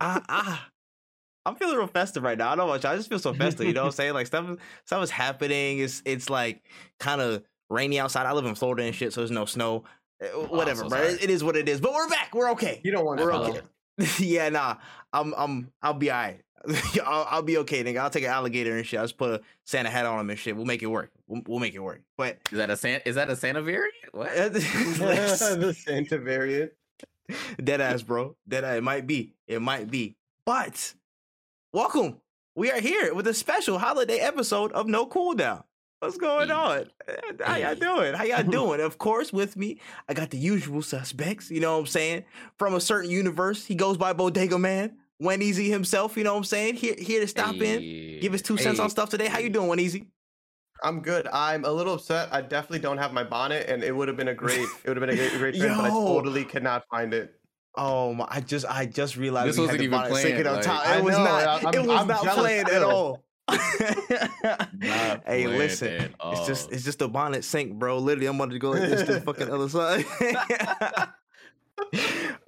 I, I I'm feeling real festive right now. I don't know about you. I just feel so festive. You know what I'm saying? Like stuff, stuff is happening. It's it's like kind of rainy outside. I live in Florida and shit, so there's no snow. Uh, Oh, Whatever, so bro. It, it is what it is. But we're back. We're okay. You don't want We're to okay. yeah, nah. I'm I'm I'll be alright. I'll, I'll be okay, nigga. I'll take an alligator and shit. I'll just put a Santa hat on him and shit. We'll make it work. We'll, we'll make it work. But Is that a Santa? Is that a Santa variant? What? the Santa variant. Dead ass, bro. Dead ass. It might be. It might be. But welcome. We are here with a special holiday episode of No Cooldown. What's going Hey. on? How y'all doing? How y'all doing? Of course, with me, I got the usual suspects. You know what I'm saying? From a certain universe, he goes by Bodega Man. WenEazy himself, you know what I'm saying? Here, here to stop in, give his two cents on stuff today. How you doing, WenEazy? I'm good. I'm a little upset. I definitely don't have my bonnet, and it would have been a great, it would have been a great, great trend, but I totally could not find it. Oh my! I just, I just realized This we wasn't had the even bonnet planned, sticking on like- top. I It was know, not. I- I'm- it was I'm not jealous planned at all. Hey, listen, at it's just it's just a bonnet sink, bro. Literally, I'm about to go like this to the fucking other side.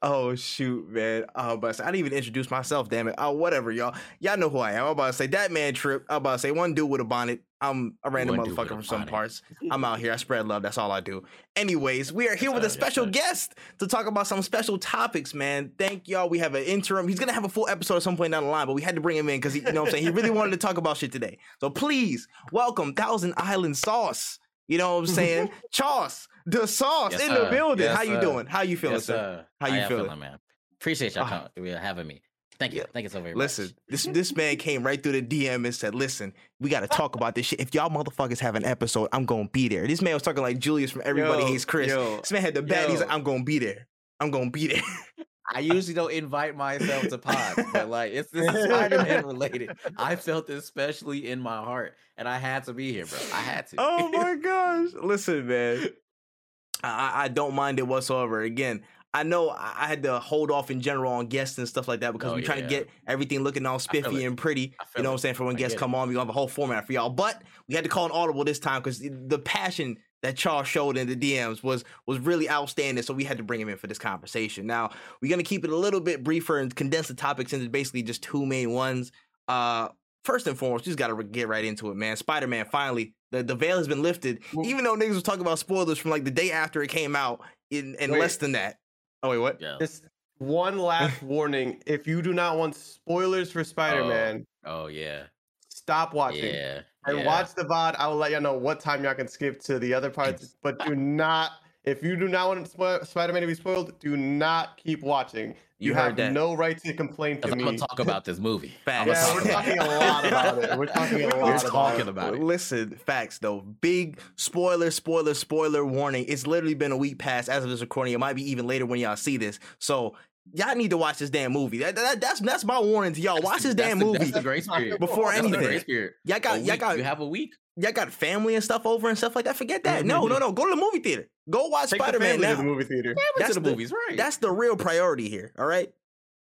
oh shoot, man. Oh, but I didn't even introduce myself. Damn it. Oh, whatever, y'all. Y'all know who I am. I'm about to say That Man Tripp. I'm about to say one dude with a bonnet. I'm a random One dude with motherfucker from some parts. I'm out here. I spread love. That's all I do. Anyways, we are here with a special guest to talk about some special topics, man. Thank y'all. We have an interim. He's gonna have a full episode at some point down the line, but we had to bring him in because he, you know what I'm saying, he really wanted to talk about shit today. So please welcome Thousand Island Sauce. You know what I'm saying? Chauce, the sauce Yes, in the building. Yes, How you doing? How you feeling, Yes, sir? How you am feeling? man? Appreciate y'all uh-huh. coming, having me. Thank you. Yeah. Thank you so very Listen, much. this this man came right through the DM and said, "Listen, we got to talk about this shit. If y'all motherfuckers have an episode, I'm gonna be there." This man was talking like Julius from Everybody Yo, Hates Chris. yo, this man had the bad. He's like, "I'm gonna be there. I'm gonna be there." I usually don't invite myself to pods, but like it's this Spider-Man related. I felt especially in my heart, and I had to be here, bro. I had to. oh my gosh! Listen, man, I, I- I don't mind it whatsoever. Again, I know I had to hold off in general on guests and stuff like that because Oh, we're trying to get everything looking all spiffy and pretty. You know what I'm saying? For when I guests get it. come on, we gonna have a whole format for y'all. But we had to call an audible this time because the passion that Charles showed in the DMs was was really outstanding. So we had to bring him in for this conversation. Now we're gonna keep it a little bit briefer and condense the topics into basically just two main ones. Uh, first and foremost, you just gotta get right into it, man. Spider Man finally. The, the veil has been lifted, Well- even though niggas was talking about spoilers from like the day after it came out, in, and Wait. less than that. Oh wait, what? Yeah. Just one last warning: if you do not want spoilers for oh, Spider-Man, Oh yeah. stop watching. Yeah. and yeah. watch the VOD. I will let y'all know what time y'all can skip to the other parts, but do not. If you do not want Sp- Spider-Man to be spoiled, do not keep watching. You You, have that. no right to complain to Because I'm gonna talk about this movie. Facts. Yeah, talk we're talking it. a lot about it. We're talking a lot We're about talking it. about it. Listen, facts though. Big spoiler, spoiler, spoiler warning. It's literally been a week past as of this recording. It might be even later when y'all see this. So y'all need to watch this damn movie. That, that- that's that's my warning to y'all. Watch this damn the- movie. That's the grace period. before That's the anything. grace period. Y'all got y'all got You have a week. y'all got family and stuff over and stuff like that. Forget that. Mm-hmm. No, no, no. Go to the movie theater. Go watch Take the Spider Man family now. to the movie theater. Yeah, That's the the- movies, right? That's the real priority here. All right.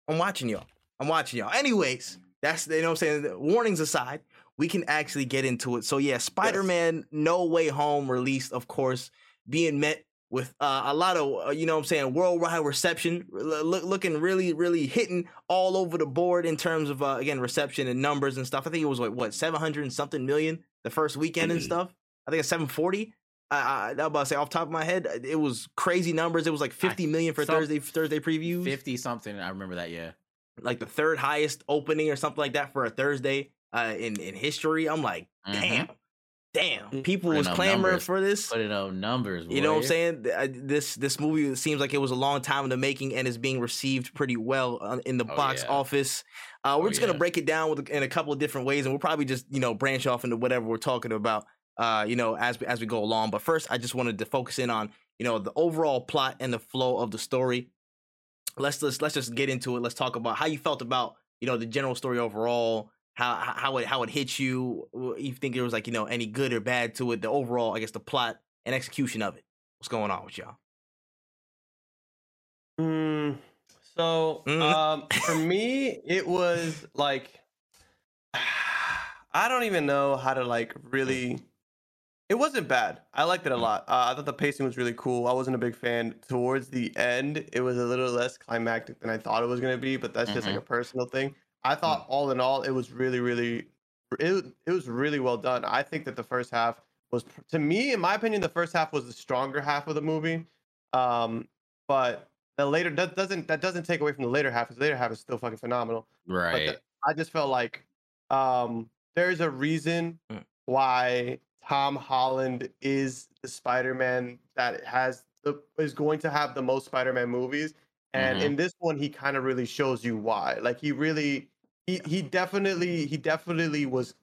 I'm watching y'all. I'm watching y'all. Anyways, that's you know what I'm saying. Warnings aside, we can actually get into it. So yeah, Spider-Man No Way Home released, of course, being met with uh, a lot of uh, you know what I'm saying worldwide reception, look, looking really really hitting all over the board in terms of uh, again reception and numbers and stuff. I think it was like what 700 and something million the first weekend and stuff. I think it's 740. I, I, I'm about to say off the top of my head, it was crazy numbers. It was like 50 million for some- Thursday Thursday previews fifty something. I remember that. Yeah. like the third highest opening or something like that for a Thursday uh, in in history. I'm like, Mhm. damn, damn. People Putting was clamoring numbers. for this. Putting up numbers. You know what I'm saying? I- This this movie seems like it was a long time in the making and is being received pretty well in the Oh, box yeah. office. Uh, we're Oh, just gonna yeah. break it down with in a couple of different ways, and we'll probably just you know branch off into whatever we're talking about. Uh, you know, as we- as we go along. But first, I just wanted to focus in on you know the overall plot and the flow of the story. Let's let's let's just get into it. Let's talk about how you felt about you know the general story overall. How how it how it hit you. You think there was like you know any good or bad to it? The overall, I guess, the plot and execution of it. What's going on with y'all? Mm, so Mhm. um, for me, it was like I don't even know how to like really It wasn't bad. I liked it a lot. Uh, I thought the pacing was really cool. I wasn't a big fan. Towards the end, it was a little less climactic than I thought it was going to be, but that's just like a personal thing. I thought all in all, it was really, really, it, it was really well done. I think that the first half was, to me, in my opinion, the first half was the stronger half of the movie. Um, but the later that doesn't that doesn't take away from the later half. The later half is still fucking phenomenal. Right. the, I just felt like um, there's a reason Mm. why Tom Holland is the Spider-Man that has the is going to have the most Spider-Man movies, and Mhm. in this one he kind of really shows you why. Like he really, he he definitely he definitely was.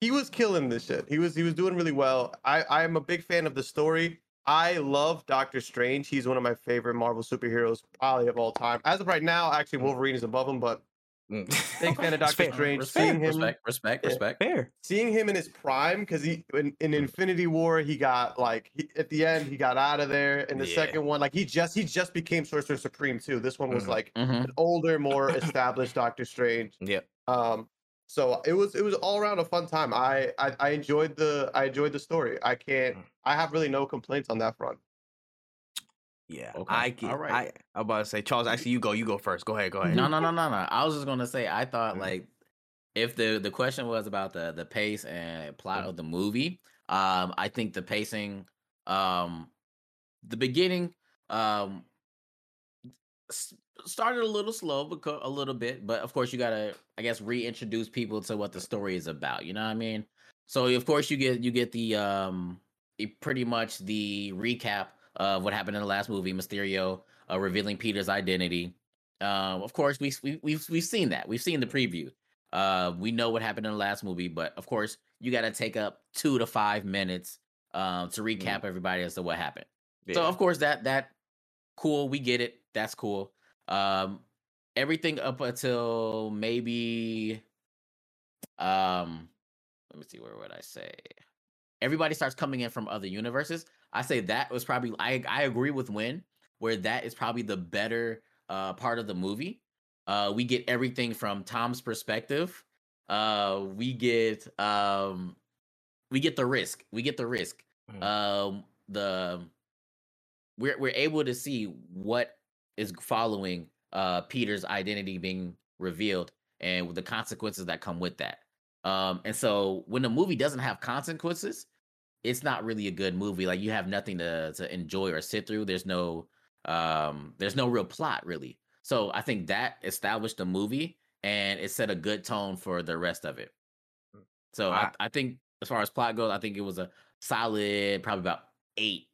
He was killing this shit. He was he was doing really well. I I am a big fan of the story. I love Doctor Strange. He's one of my favorite Marvel superheroes, probably of all time. As of right now, actually mm. Wolverine is above him, but Mm. big fan of Doctor. Strange. Respect, Seeing him, respect, respect, Yeah. respect. Fair. seeing him in his prime, because he in, in Infinity War he got like he, at the end he got out of there. In the Yeah. second one, like he just he just became Sorcerer Supreme too. This one was Mhm. like hmm an older, more established Doctor Strange. Yep. Um, so it was it was all around a fun time. I, I I enjoyed the I enjoyed the story. I can't Mm. I have really no complaints on that front. Yeah. Okay, I can. alright. I I'm about to say, Charles. Actually, you go. You go first. Go ahead. Go ahead. No, no, no, no, no. I was just gonna say I thought Mhm. like if the the question was about the the pace and plot Mhm. of the movie, um, I think the pacing, um, the beginning, um, started a little slow, because a little bit, but of course you gotta, I guess, reintroduce people to what the story is about. You know what I mean? So of course you get you get the um, pretty much the recap of what happened in the last movie, Mysterio uh, revealing Peter's identity. Um, of course, we, we we've we've seen that. We've seen the preview. Uh, we know what happened in the last movie, but of course, you got to take up two to five minutes um, to recap everybody as to what happened. So of course, that that cool. We get it. That's cool. Um, everything up until maybe um, let me see where would I say everybody starts coming in from other universes. I say that was probably I I agree with Wen where that is probably the better uh part of the movie. Uh we get everything from Tom's perspective. Uh we get um we get the risk. We get the risk. Mhm. Um the we're we're able to see what is following uh Peter's identity being revealed and the consequences that come with that. Um and so when the movie doesn't have consequences, it's not really a good movie. Like you have nothing to to enjoy or sit through. There's no um there's no real plot really. So I think that established the movie and it set a good tone for the rest of it. So I, I- think as far as plot goes, I think it was a solid probably about eight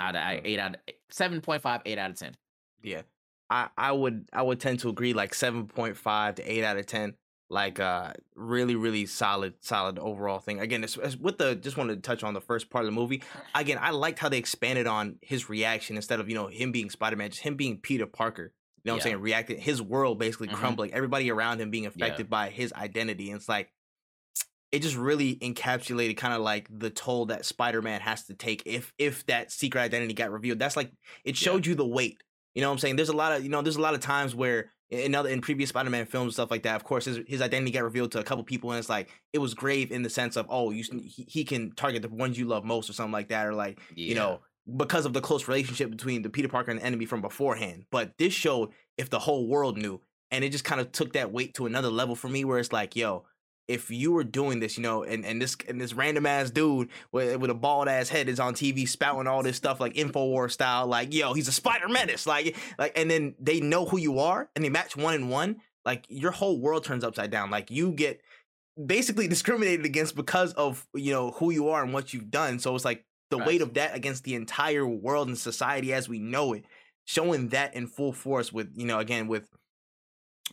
out of eight out of seven point five, eight out of ten. Yeah. I, I would I would tend to agree like 7.5 to 8 out of 10 like uh really really solid solid overall thing. Again it's, it's with the just wanted to touch on the first part of the movie. Again I liked how they expanded on his reaction instead of you know him being Spider-Man just him being Peter Parker. You know what I'm saying? Reacting his world basically Mhm. crumbling everybody around him being affected by his identity and it's like it just really encapsulated kind of like the toll that Spider-Man has to take if if that secret identity got revealed. That's like it Yeah. showed you the weight. You know what I'm saying? There's a lot of you know, there's a lot of times where in other in previous Spider-Man films and stuff like that, of course, his his identity got revealed to a couple people, and it's like it was grave in the sense of oh, you he, he can target the ones you love most or something like that, or like you know because of the close relationship between the Peter Parker and the enemy from beforehand. But this showed if the whole world knew, and it just kind of took that weight to another level for me, where it's like yo. If you were doing this, you know, and, and this and this random ass dude with, with a bald ass head is on TV spouting all this stuff like Infowar style, like yo, he's a Spider Menace, like like, and then they know who you are and they match one and one, like your whole world turns upside down. Like you get basically discriminated against because of you know who you are and what you've done. So it's like the weight of that against the entire world and society as we know it, showing that in full force with you know again with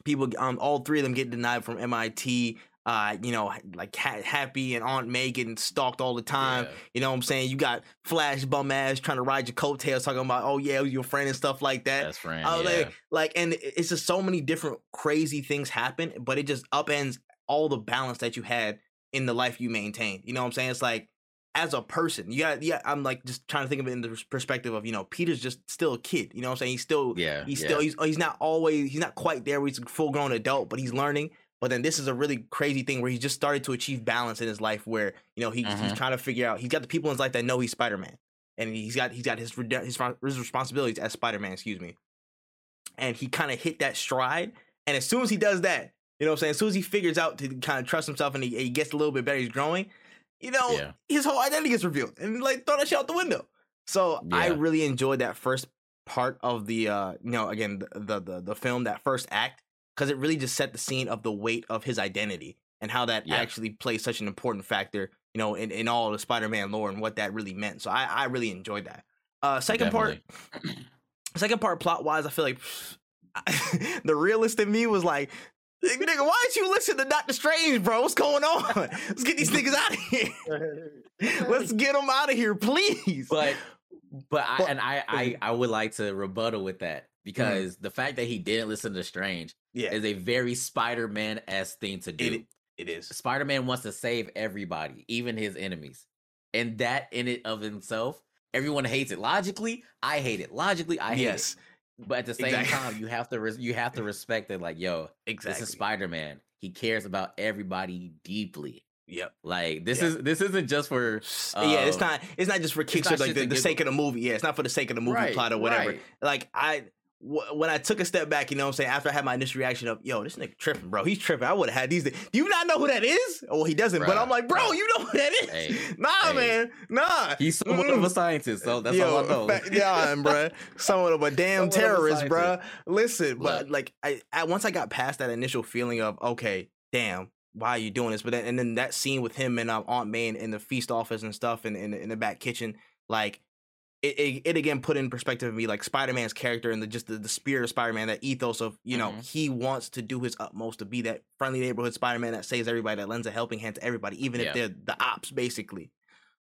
people um all three of them getting denied from MIT. Uh, you know, like ha- Happy and Aunt May getting stalked all the time. Yeah. You know what I'm saying? You got Flash bum ass trying to ride your coattails, talking about, oh yeah, your friend and stuff like that. best friend. Oh, yeah. like, like, and it's just so many different crazy things happen, but it just upends all the balance that you had in the life you maintained. You know what I'm saying? It's like as a person, you got, yeah. I'm like just trying to think of it in the perspective of you know Peter's just still a kid. You know what I'm saying? He's still, yeah, he's yeah. still, he's he's not always, he's not quite there. Where he's a full grown adult, but he's learning. But then this is a really crazy thing where he just started to achieve balance in his life, where you know he, he's Mhm. trying to figure out. He's got the people in his life that know he's Spider Man, and he's got he's got his his, his responsibilities as Spider Man. Excuse me. And he kind of hit that stride, and as soon as he does that, you know what I'm saying. As soon as he figures out to kind of trust himself and he, he gets a little bit better, he's growing. You know, Yeah. his whole identity gets revealed, and like throw that shit out the window. So I really enjoyed that first part of the uh you know again the the the, the film that first act because it really just set the scene of the weight of his identity and how that Yeah. actually plays such an important factor you know in, in all the spider-man lore and what that really meant so i i really enjoyed that. Uh second part second part plot wise i feel like the realist in me was like nigga why didn't you listen to doctor strange bro? What's going on? Let's get these niggas out of here. Let's get them out of here please. But but I But- and I I I would like to rebuttal with that because the fact that he didn't listen to Strange yeah is a very Spider-Man s thing to do. it, it is Spider-Man wants to save everybody, even his enemies. And that in it of himself, everyone hates it. Logically, I hate it. Logically, I hate yes it. But at the same Exactly. time, you have to res- you have to respect it like, yo, exactly this is Spider-Man. He cares about everybody deeply. yep Like this Yeah. is this isn't just for S- yeah, it's um, not. It's not just for kicks or like the, the sake of the movie. Yeah, it's not for the sake of the movie Right, plot or whatever. right. Like I, when I took a step back, you know, what I'm saying after I had my initial reaction of, "Yo, this nigga tripping, bro. He's tripping." I would have had these. Do you not know who that is? Well, he doesn't. but I'm like, bro, you know who that is? Hey, nah, hey. man, nah. he's somewhat of a scientist, so that's all I know. fa- yeah, bro. Somewhat of a damn Somewhat of a terrorist, bro. Listen, but like, I, I once I got past that initial feeling of, okay, damn, why are you doing this? But then, and then that scene with him and um, Aunt May in, in the feast office and stuff, and in, in, the back kitchen, like. It, it, it again put in perspective of me like Spider-Man's character and the just the, the spirit of Spider-Man, that ethos of, you know, Mhm. he wants to do his utmost to be that friendly neighborhood Spider-Man that saves everybody, that lends a helping hand to everybody, even Yeah. if they're the ops, basically.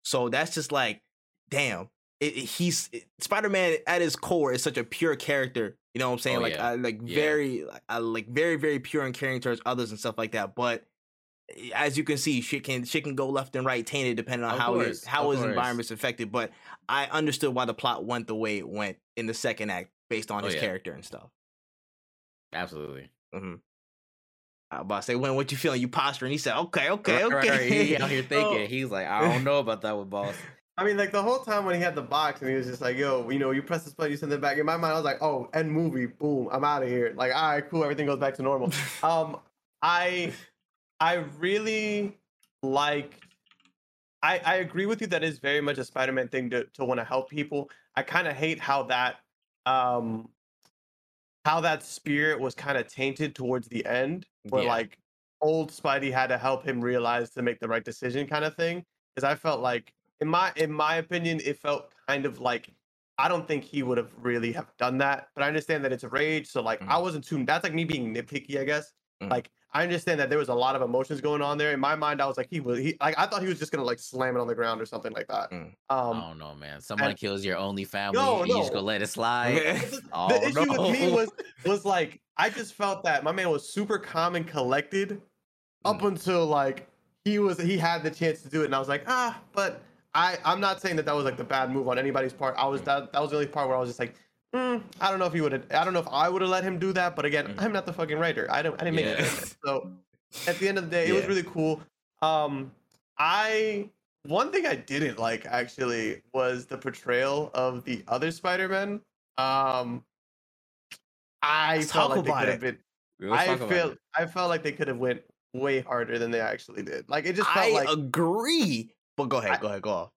So that's just like, damn, it, he's Spider-Man at his core is such a pure character. You know what I'm saying? Oh, like, yeah. I, like Yeah. very, I like very, very pure and caring towards others and stuff like that. But as you can see, shit can shit can go left and right, tainted depending on Of how his how his course. environment's affected. But I understood why the plot went the way it went in the second act based on Oh, his yeah. character and stuff. Absolutely. hmm I was about to say, when what you feeling? You posturing? He said, okay, okay, Right, okay. right, right. He out here thinking. Oh. He's like, I don't know about that with boss. I mean, like the whole time when he had the box and he was just like, "Yo, you know, you press this button, you send it back." In my mind, I was like, "Oh, end movie, boom, I'm out of here." Like, all right, cool, everything goes back to normal. um, I, I really like. I I agree with you that is very much a Spider-Man thing to to want to help people. I kind of hate how that, um, how that spirit was kind of tainted towards the end, where Yeah. like old Spidey had to help him realize to make the right decision, kind of thing. Because I felt like in my in my opinion, it felt kind of like I don't think he would have really have done that. But I understand that it's rage, so like I wasn't too. That's like me being nitpicky, I guess. Mhm. Like I understand that there was a lot of emotions going on there. In my mind, I was like, he was he like I thought he was just gonna like slam it on the ground or something like that. Mm. I Um, don't know, man. Someone and- kills your only family, No, and you just no. gonna let it slide. Oh, the issue with me was was like I just felt that my man was super calm and collected up Mm. until like he was he had the chance to do it, and I was like ah, but I I'm not saying that that was like the bad move on anybody's part. I was that that was the only part where I was just like. Mm, I don't know if he would have. I don't know if I would have let him do that. But again, Mhm. I'm not the fucking writer. I don't. I didn't make Yeah. it. So at the end of the day, it was really cool. Um, I one thing I didn't like actually was the portrayal of the other Spider-Man. Um, I Let's felt like they could have been. I feel. I felt like they could have went way harder than they actually did. Like it just felt I like agree. But go ahead, I- go ahead, go off.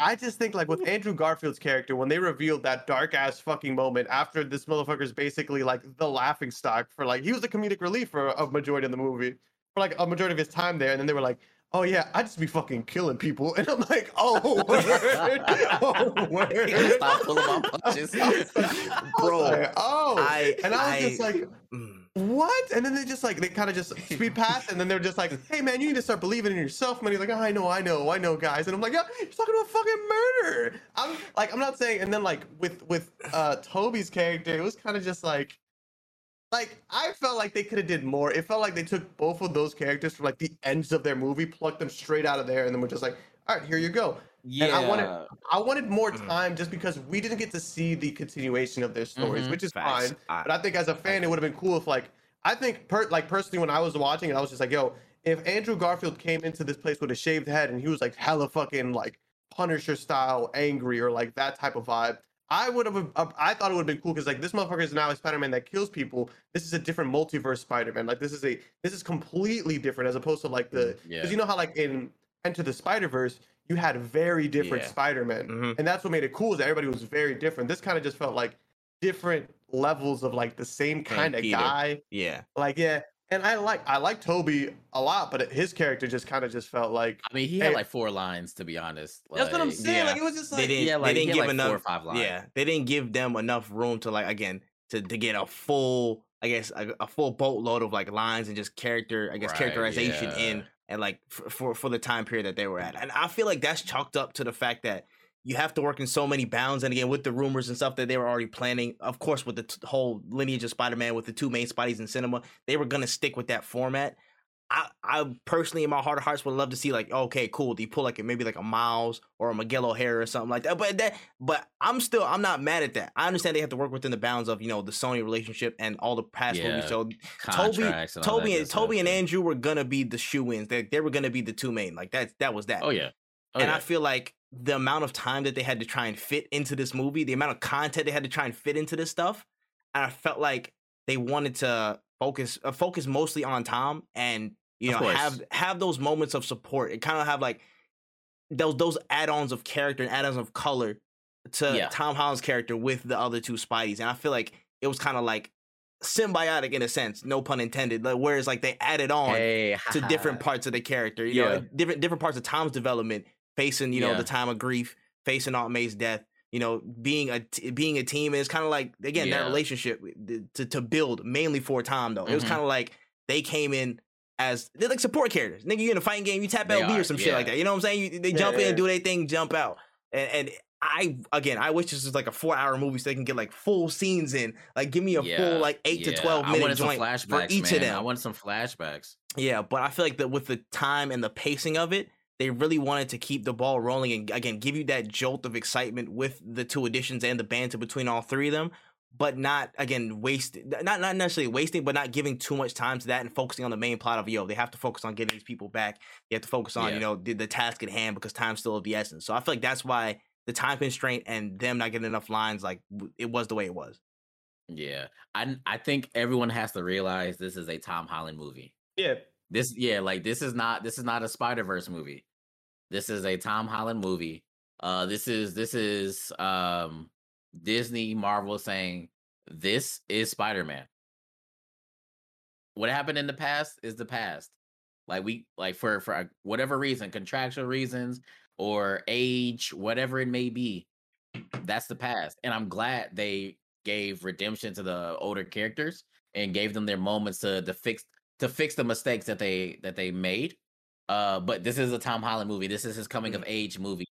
I just think like with Andrew Garfield's character, when they revealed that dark ass fucking moment after this motherfucker's basically like the laughing stock for like he was the comedic relief for a majority of the movie for like a majority of his time there, and then they were like, "Oh yeah, I just be fucking killing people," and I'm like, "Oh word, oh word." Stop pulling my punches. Bro, like, oh, I- and I was I- just like, Mm. What? And then they just like they kind of just speed past, and then they're just like, "Hey man, you need to start believing in yourself." Man, he's like, oh, "I know, I know, I know, guys," and I'm like, "Yeah, you're talking about fucking murder." I'm like, I'm not saying. And then like with with uh Tobey's character, it was kind of just like, like I felt like they could have did more. It felt like they took both of those characters from like the ends of their movie, plucked them straight out of there, and then were just like, "All right, here you go." Yeah. I wanted- I wanted more Mhm. time just because we didn't get to see the continuation of their stories, Mhm. which is Facts. fine. I- But I think as a fan, it would have been cool if like I think per, like personally when I was watching it, I was just like, yo, if Andrew Garfield came into this place with a shaved head and he was like hella fucking like Punisher style angry or like that type of vibe, I would have. Uh, I thought it would have been cool because like this motherfucker is now a Spider-Man that kills people. This is a different multiverse Spider-Man. Like this is a this is completely different as opposed to like the because Yeah. you know how like in Into the Spider-Verse you had very different Yeah. Spider-Man, Mhm. and that's what made it cool is that everybody was very different. This kind of just felt like different levels of like the same kind of Peter. guy. Yeah. Like yeah, and I like I like Tobey a lot, but his character just kind of just felt like I mean, he Hey. had like four lines to be honest. that's what I'm saying. yeah. Like it was just They didn't. yeah, like, they didn't give like, four or five lines. Yeah, they didn't give them enough room to like again to to get a full, I guess, a, a full boatload of like lines and just character, I guess, Right, characterization in yeah. And like for, for for the time period that they were at. And I feel like that's chalked up to the fact that you have to work in so many bounds. And again, with the rumors and stuff that they were already planning, of course, with the t- whole lineage of Spider-Man with the two main Spideys in cinema, they were gonna stick with that format. I, I personally, in my heart of hearts, would love to see like, okay, cool. Do you pull like maybe like a Miles or a Miguel O'Hara or something like that? But that, but I'm still, I'm not mad at that. I understand they have to work within the bounds of you know the Sony relationship and all the past movies. So Tobey, and all that Tobey, and Tobey and. Andrew were gonna be the shoe-ins. They, they were gonna be the two main. Like that, that was that. Oh yeah. Oh, and yeah. I feel like the amount of time that they had to try and fit into this movie, the amount of content they had to try and fit into this stuff, and I felt like they wanted to focus uh, focus mostly on Tom and you know have have those moments of support. It kind of have like those those add-ons of character and add-ons of color to Yeah. Tom Holland's character with the other two Spideys, and I feel like it was kind of like symbiotic in a sense, no pun intended. Like, whereas like they added on hey, to different parts of the character. You know, Yeah. different different parts of Tom's development, facing you know Yeah. the time of grief, facing Aunt May's death. You know, being a t- being a team, and it's kind of like again that relationship to to build mainly for Tom though. It was Mhm. kind of like they came in as they're like support characters. Nigga, you in a fighting game, you tap They LB or some shit like that. You know what I'm saying? You, they Yeah, jump in, do their thing, jump out, and, and I again, I wish this was like a four hour movie so they can get like full scenes in. Like, give me a Yeah, full like eight to yeah. twelve I minute joint flashbacks for each man. of them. I want some flashbacks. Yeah, but I feel like that with the time and the pacing of it, they really wanted to keep the ball rolling and again give you that jolt of excitement with the two additions and the banter between all three of them, but not again waste not not necessarily wasting, but not giving too much time to that and focusing on the main plot of yo. They have to focus on getting these people back. they have to focus on Yeah. you know the, the task at hand because time's still of the essence. So I feel like that's why the time constraint and them not getting enough lines like it was the way it was. Yeah. I I think everyone has to realize this is a Tom Holland movie. yeah. This yeah, like this is not this is not a Spider-Verse movie. This is a Tom Holland movie. Uh this is this is um Disney Marvel saying this is Spider-Man. What happened in the past is the past. Like we like for for whatever reason, contractual reasons or age, whatever it may be, that's the past. And I'm glad they gave redemption to the older characters and gave them their moments to to fix to fix the mistakes that they that they made. Uh, but this is a Tom Holland movie. This is his coming of age movie.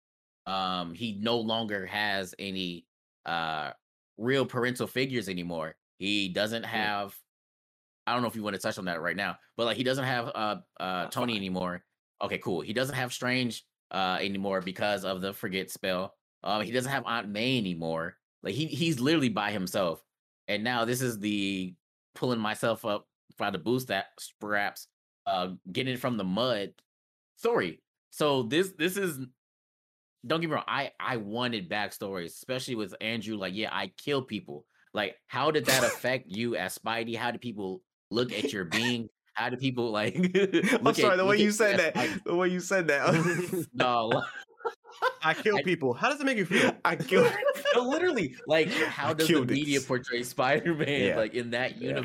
Um, he no longer has any uh real parental figures anymore. He doesn't have. I don't know if you want to touch on that right now, but like he doesn't have uh uh Tony anymore. Okay, cool. He doesn't have Strange uh anymore because of the forget spell. Um, he doesn't have Aunt May anymore. Like he he's literally by himself. And now this is the pulling myself up by the bootstraps, uh, getting from the mud story. So this this is don't get me wrong. I I wanted backstories, especially with Andrew. Like, yeah, I kill people. Like, how did that affect you as Spidey? How do people look at your being? How do people like? I'm sorry, at- the way you said that, Spidey? the way you said that. No, I kill I- people. How does it make you feel? I killed. no, literally. Like, how I does the media it. portray Spider-Man Yeah. like in that Yeah.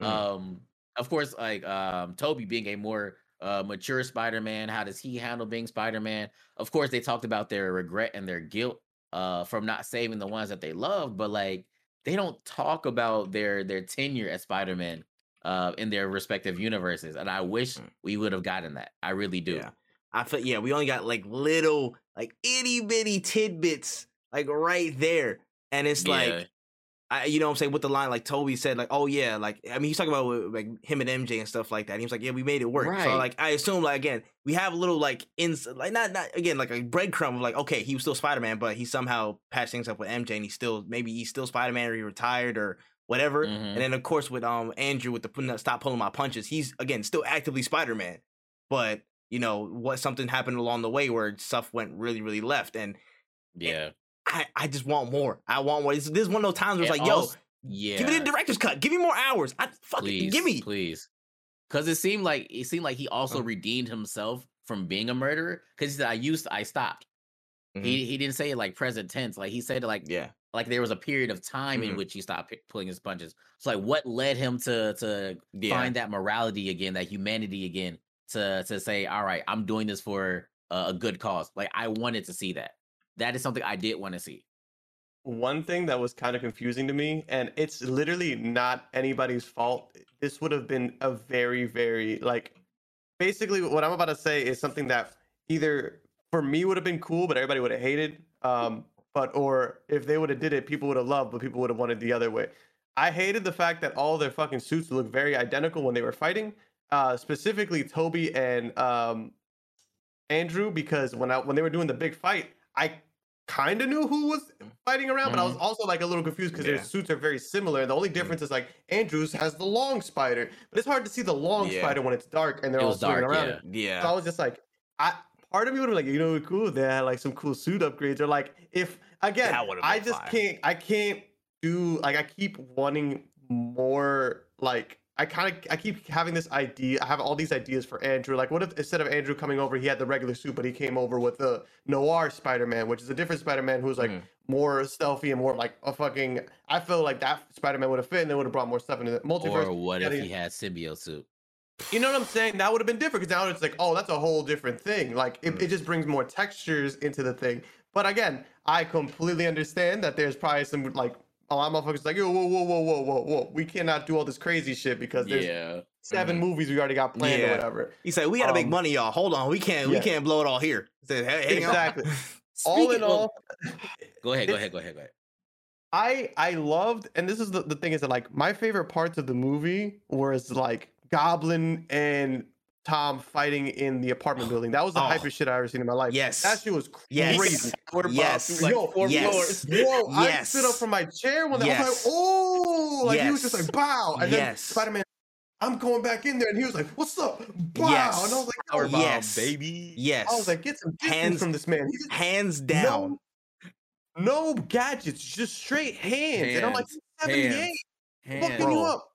Mm. Um, of course, like um, Tobey being a more uh, mature Spider-Man. How does he handle being Spider-Man? Of course, they talked about their regret and their guilt uh, from not saving the ones that they love, but like they don't talk about their their tenure as Spider-Man uh, in their respective universes. And I wish Mm. we would have gotten that. I really do. Yeah. I feel yeah, we only got like little, like itty bitty tidbits, like right there, and it's Yeah. like, I, you know, what I'm saying with the line like Tobey said, like, oh yeah, like I mean, he's talking about like him and MJ and stuff like that. He was like, yeah, we made it work. So like, I assume like again, we have a little like ins, like not not again like a breadcrumb of like, okay, he was still Spider Man, but he somehow patched things up with MJ, and he's still maybe he's still Spider Man or he retired or whatever. Mhm. And then of course with um Andrew with the stop pulling my punches, he's again still actively Spider Man, but you know what something happened along the way where stuff went really really left, and Yeah. I I just want more. I want more. This, this is one of those times where it's And like, yo, yeah. give me the director's cut. Give me more hours. I fucking please, give me. please. Because it seemed like it seemed like he also Uh. redeemed himself from being a murderer. Because he said, "I used, I stopped." Mhm. He he didn't say it like present tense. Like he said, it like Yeah. like there was a period of time in Mhm. which he stopped pi- pulling his punches. So like, what led him to to Yeah. find that morality again, that humanity again, to to say, "All right, I'm doing this for a, a good cause." Like I wanted to see that. That is something I did want to see. one thing that was kind of confusing to me, and it's literally not anybody's fault. This would have been a very, very like basically what I'm about to say is something that either for me would have been cool, but everybody would have hated. Um, but or if they would have did it, people would have loved, but people would have wanted the other way. I hated the fact that all their fucking suits looked very identical when they were fighting. Uh, specifically Tobey and um, Andrew, because when I when they were doing the big fight, I kind of knew who was fighting around, but I was mm-hmm. also like a little confused because Yeah. their suits are very similar. The only mm. difference is like Andrews has the long spider, but it's hard to see the long Yeah. spider when it's dark and they're It all swinging dark, around. yeah. it. Yeah. So I was just like, I part of me would have been like, you know, cool. They had like some cool suit upgrades, or like if again, I just fire. can't, I can't do like I keep wanting more like. I kind of I keep having this idea. I have all these ideas for Andrew. Like, what if instead of Andrew coming over, he had the regular suit, but he came over with the noir Spider-Man, which is a different Spider-Man who's like Mhm. more stealthy and more like a fucking. I feel like that Spider-Man would have fit, and they would have brought more stuff into the multiverse. Or what if he had symbiote suit? You know what I'm saying? That would have been different because now it's like, oh, that's a whole different thing. Like it, it just brings more textures into the thing. But again, I completely understand that there's probably some like a lot of motherfuckers like, yo, whoa, whoa, whoa, whoa, whoa, whoa. We cannot do all this crazy shit because there's Yeah. 7 movies we already got planned or whatever. He said, "We gotta make Um, money, y'all. Hold on, we can't, we can't blow it all here." He said, hey, hang on. Exactly. all in all, go ahead, go ahead, go ahead, go ahead. I I loved, and this is the, the thing is that like my favorite parts of the movie was like Goblin and Tom fighting in the apartment oh. building. That was the Oh. hypest shit I ever seen in my life. Yes. that shit was Yes. crazy. Yes. Yo, four yes. Whoa, I Yes. stood up from my chair when I was like, oh, like he was just like, bow. And then Yes. Spider Man, I'm going back in there. And he was like, what's up? Bow. Yes. And I was like, Power oh, bomb, yes. baby. Yes, I was like, get some Hands- from this man. He just, hands down. no, no gadgets, just straight hands. And I'm like, Hands. 78, Hands. fucking you Bro. up.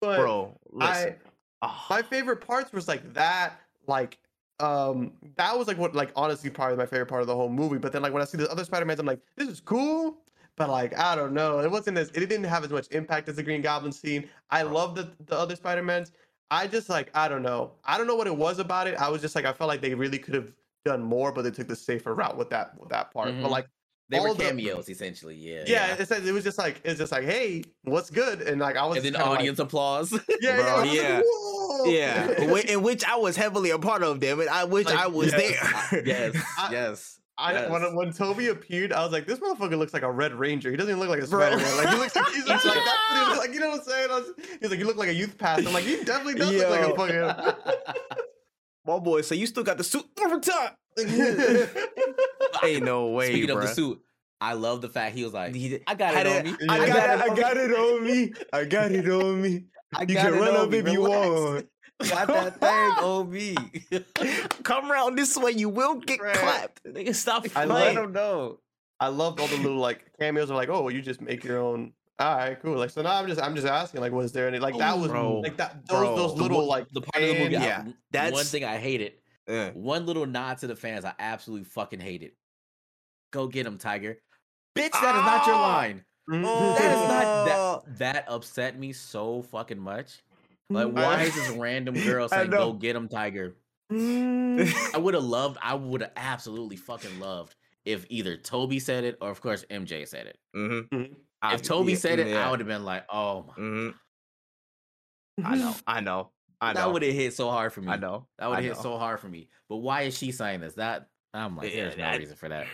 But bro. I, Listen, Oh, my favorite parts was like that like um that was like what like honestly probably my favorite part of the whole movie but then like when i see the other spider-mans i'm like this is cool but like i don't know it wasn't as it didn't have as much impact as the green goblin scene. I love the the other spider-mans. I just like i don't know. I don't know what it was about it. I was just like i felt like they really could have done more but they took the safer route with that with that part Mhm. but like They were all the- cameos essentially, yeah. yeah, It, said, it was just like it's just like hey what's good and like i was And then just kinda like- audience applause. yeah, Bro, yeah, I was like, yeah. "Whoa." yeah, whi- in which I was heavily a part of. Damn it, I wish Like, I was yes, there. yes, I- yes. I yes. when when Tobey appeared, I was like, this motherfucker looks like a Red Ranger. He doesn't even look like a Spider Man. Like he looks like he's like, that's what he like. You know what I'm saying? I was, he's like, you look like a youth pastor. I'm like, he definitely does look like a fucking. My boy, so you still got the suit over top? Ain't no way, Speaking of the suit, I love the fact he was like, He- I got it it- on me. I Yeah. got it. I got it on me. I got it on me. I You can it run on up me, if you relax. want. Got that thing on me. Come around this way, you will get Right. clapped. Nigga, stop I playing. love- don't know. I loved all the little like cameos of like, oh, you just make your own. All right, cool. Like so now I'm just I'm just asking like, was there any like that was bro. like that those Bro. those The little one- like the part of the movie. Yeah, I- yeah, one thing I hated. Yeah. One little nod to the fans. I absolutely fucking hate it. Go get him, Tiger. Bitch, that is not your Ah! line. Mhm. That is not Oh. that. That upset me so fucking much. Like, why is this random girl I saying, "Go get him, Tiger"? Mm. I would have loved. I would have absolutely fucking loved if either Tobey said it or, of course, MJ said it. Mm-hmm. Mhm. If Tobey said it, I would have been like, "Oh my." hmm I know. I know. I know. That would have hit so hard for me. I know. That would have hit so hard for me. But why is she saying this? That I'm like, Yeah, there's no that- reason for that.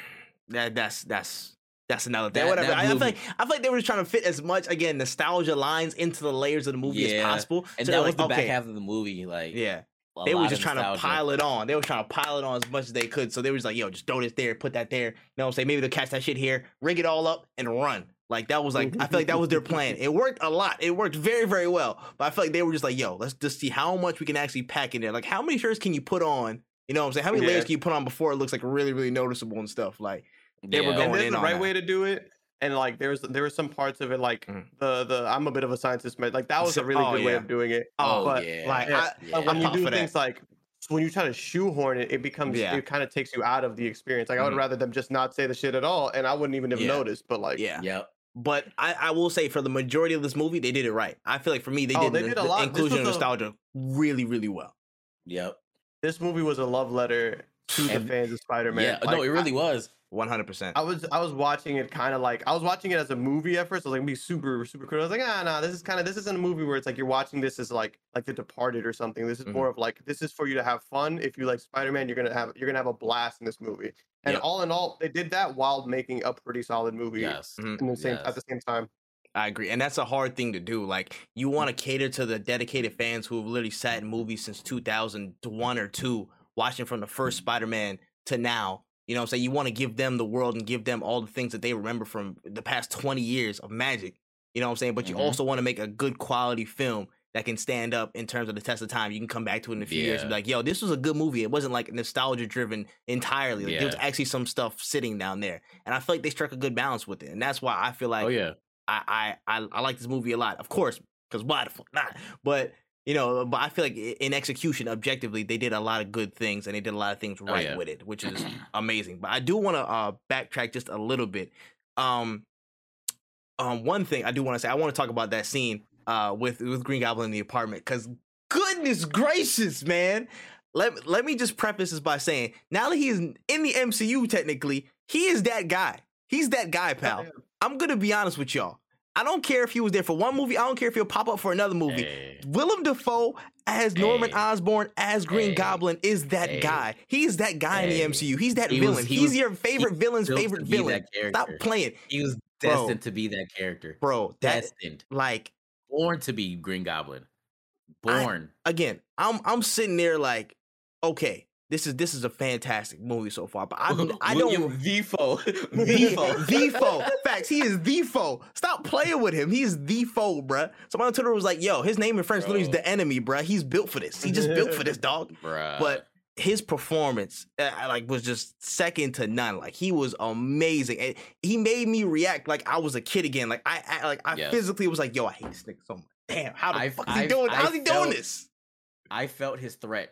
That that's that's that's another thing. That- Whatever. I, I feel like I feel like they were just trying to fit as much again nostalgia lines into the layers of the movie Yeah, as possible. And So that was like, the back half of the movie. Like, Yeah, they were just trying to pile it on. They were trying to pile it on as much as they could. So they was like, "Yo, just throw this there, put that there." You know what I'm saying? Maybe they'll catch that shit here, rig it all up, and run. Like that was like I feel like that was their plan. It worked a lot. It worked very very well. But I feel like they were just like, yo, let's just see how much we can actually pack in there. Like how many shirts can you put on? You know what I'm saying? How many layers can you put on before it looks like really really noticeable and stuff? Like They were going and in the on right that. way to do it. And like there's there were some parts of it like Mhm. the the I'm a bit of a scientist man. Like that was a really oh, good way of doing it. oh, but, yeah. like Yeah, I, yeah. when I you do for that. things like when you try to shoehorn it, it becomes Yeah. it kind of takes you out of the experience. Like I would Mhm. rather them just not say the shit at all, and I wouldn't even have Yeah. noticed. But like, yeah. Yep. But I, I will say for the majority of this movie, they did it right. I feel like for me, they Oh, did, they the, did a lot. This inclusion of was a- nostalgia really really well. Yep. this movie was a love letter to the fans of Spider-Man. Yeah. Like, no, it really was. One hundred percent. I was I was watching it kind of like I was watching it as a movie at first. I was like, be super super critical. I was like, ah, nah, this is kind of this isn't a movie where it's like you're watching this as like like The Departed or something. This is Mhm. more of like this is for you to have fun. If you like Spider Man, you're gonna have you're gonna have a blast in this movie. And Yep. all in all, they did that while making a pretty solid movie Yes. In the same Yes. at the same time. I agree, and that's a hard thing to do. Like you want to cater to the dedicated fans who have literally sat in movies since two thousand one or two, watching from the first Spider-Man to now. You know, what I'm saying you want to give them the world and give them all the things that they remember from the past twenty years of magic. You know what I'm saying? But you Mhm. also want to make a good quality film that can stand up in terms of the test of time. You can come back to it in a few years and be like, "Yo, this was a good movie. It wasn't like nostalgia driven entirely. Like, there was actually some stuff sitting down there." And I feel like they struck a good balance with it, and that's why I feel like oh yeah. I I I, I like this movie a lot, of course, because why the fuck not? But you know, but I feel like in execution, objectively, they did a lot of good things and they did a lot of things right yeah. with it, which is amazing. But I do want to uh, backtrack just a little bit. Um, um, one thing I do want to say, I want to talk about that scene uh with with Green Goblin in the apartment, because goodness gracious, man. Let, let me just preface this by saying now that he is in the MCU, technically, he is that guy. He's that guy, pal. I'm gonna be honest with y'all. I don't care if he was there for one movie. I don't care if he'll pop up for another movie. Hey. Willem Dafoe as Norman Hey. Osborn as Green Hey. Goblin is that guy. He's that guy in the MCU. He's that He was- villain. he He's was- your favorite villain's favorite villain. Stop playing, He was Bro. destined to be that character. bro. That Destined. like Born to be Green Goblin. I- Born. again. I'm I'm sitting there like, okay, this is this is a fantastic movie so far. But I Willem don't. Vifo. Vifo. foe. Facts. He is the foe. Stop playing with him. He's the foe, bruh. Somebody on Twitter was like, yo, his name in French literally is oh. the enemy, bruh. He's built for this. He just built for this, dog. Bruh. But his performance, uh, like, was just second to none. Like, he was amazing. And he made me react like I was a kid again. Like, I, I like, I Yes. physically was like, yo, I hate this nigga so much. Damn, how the I've- fuck is he I've- doing? How's he doing this? I felt his threat.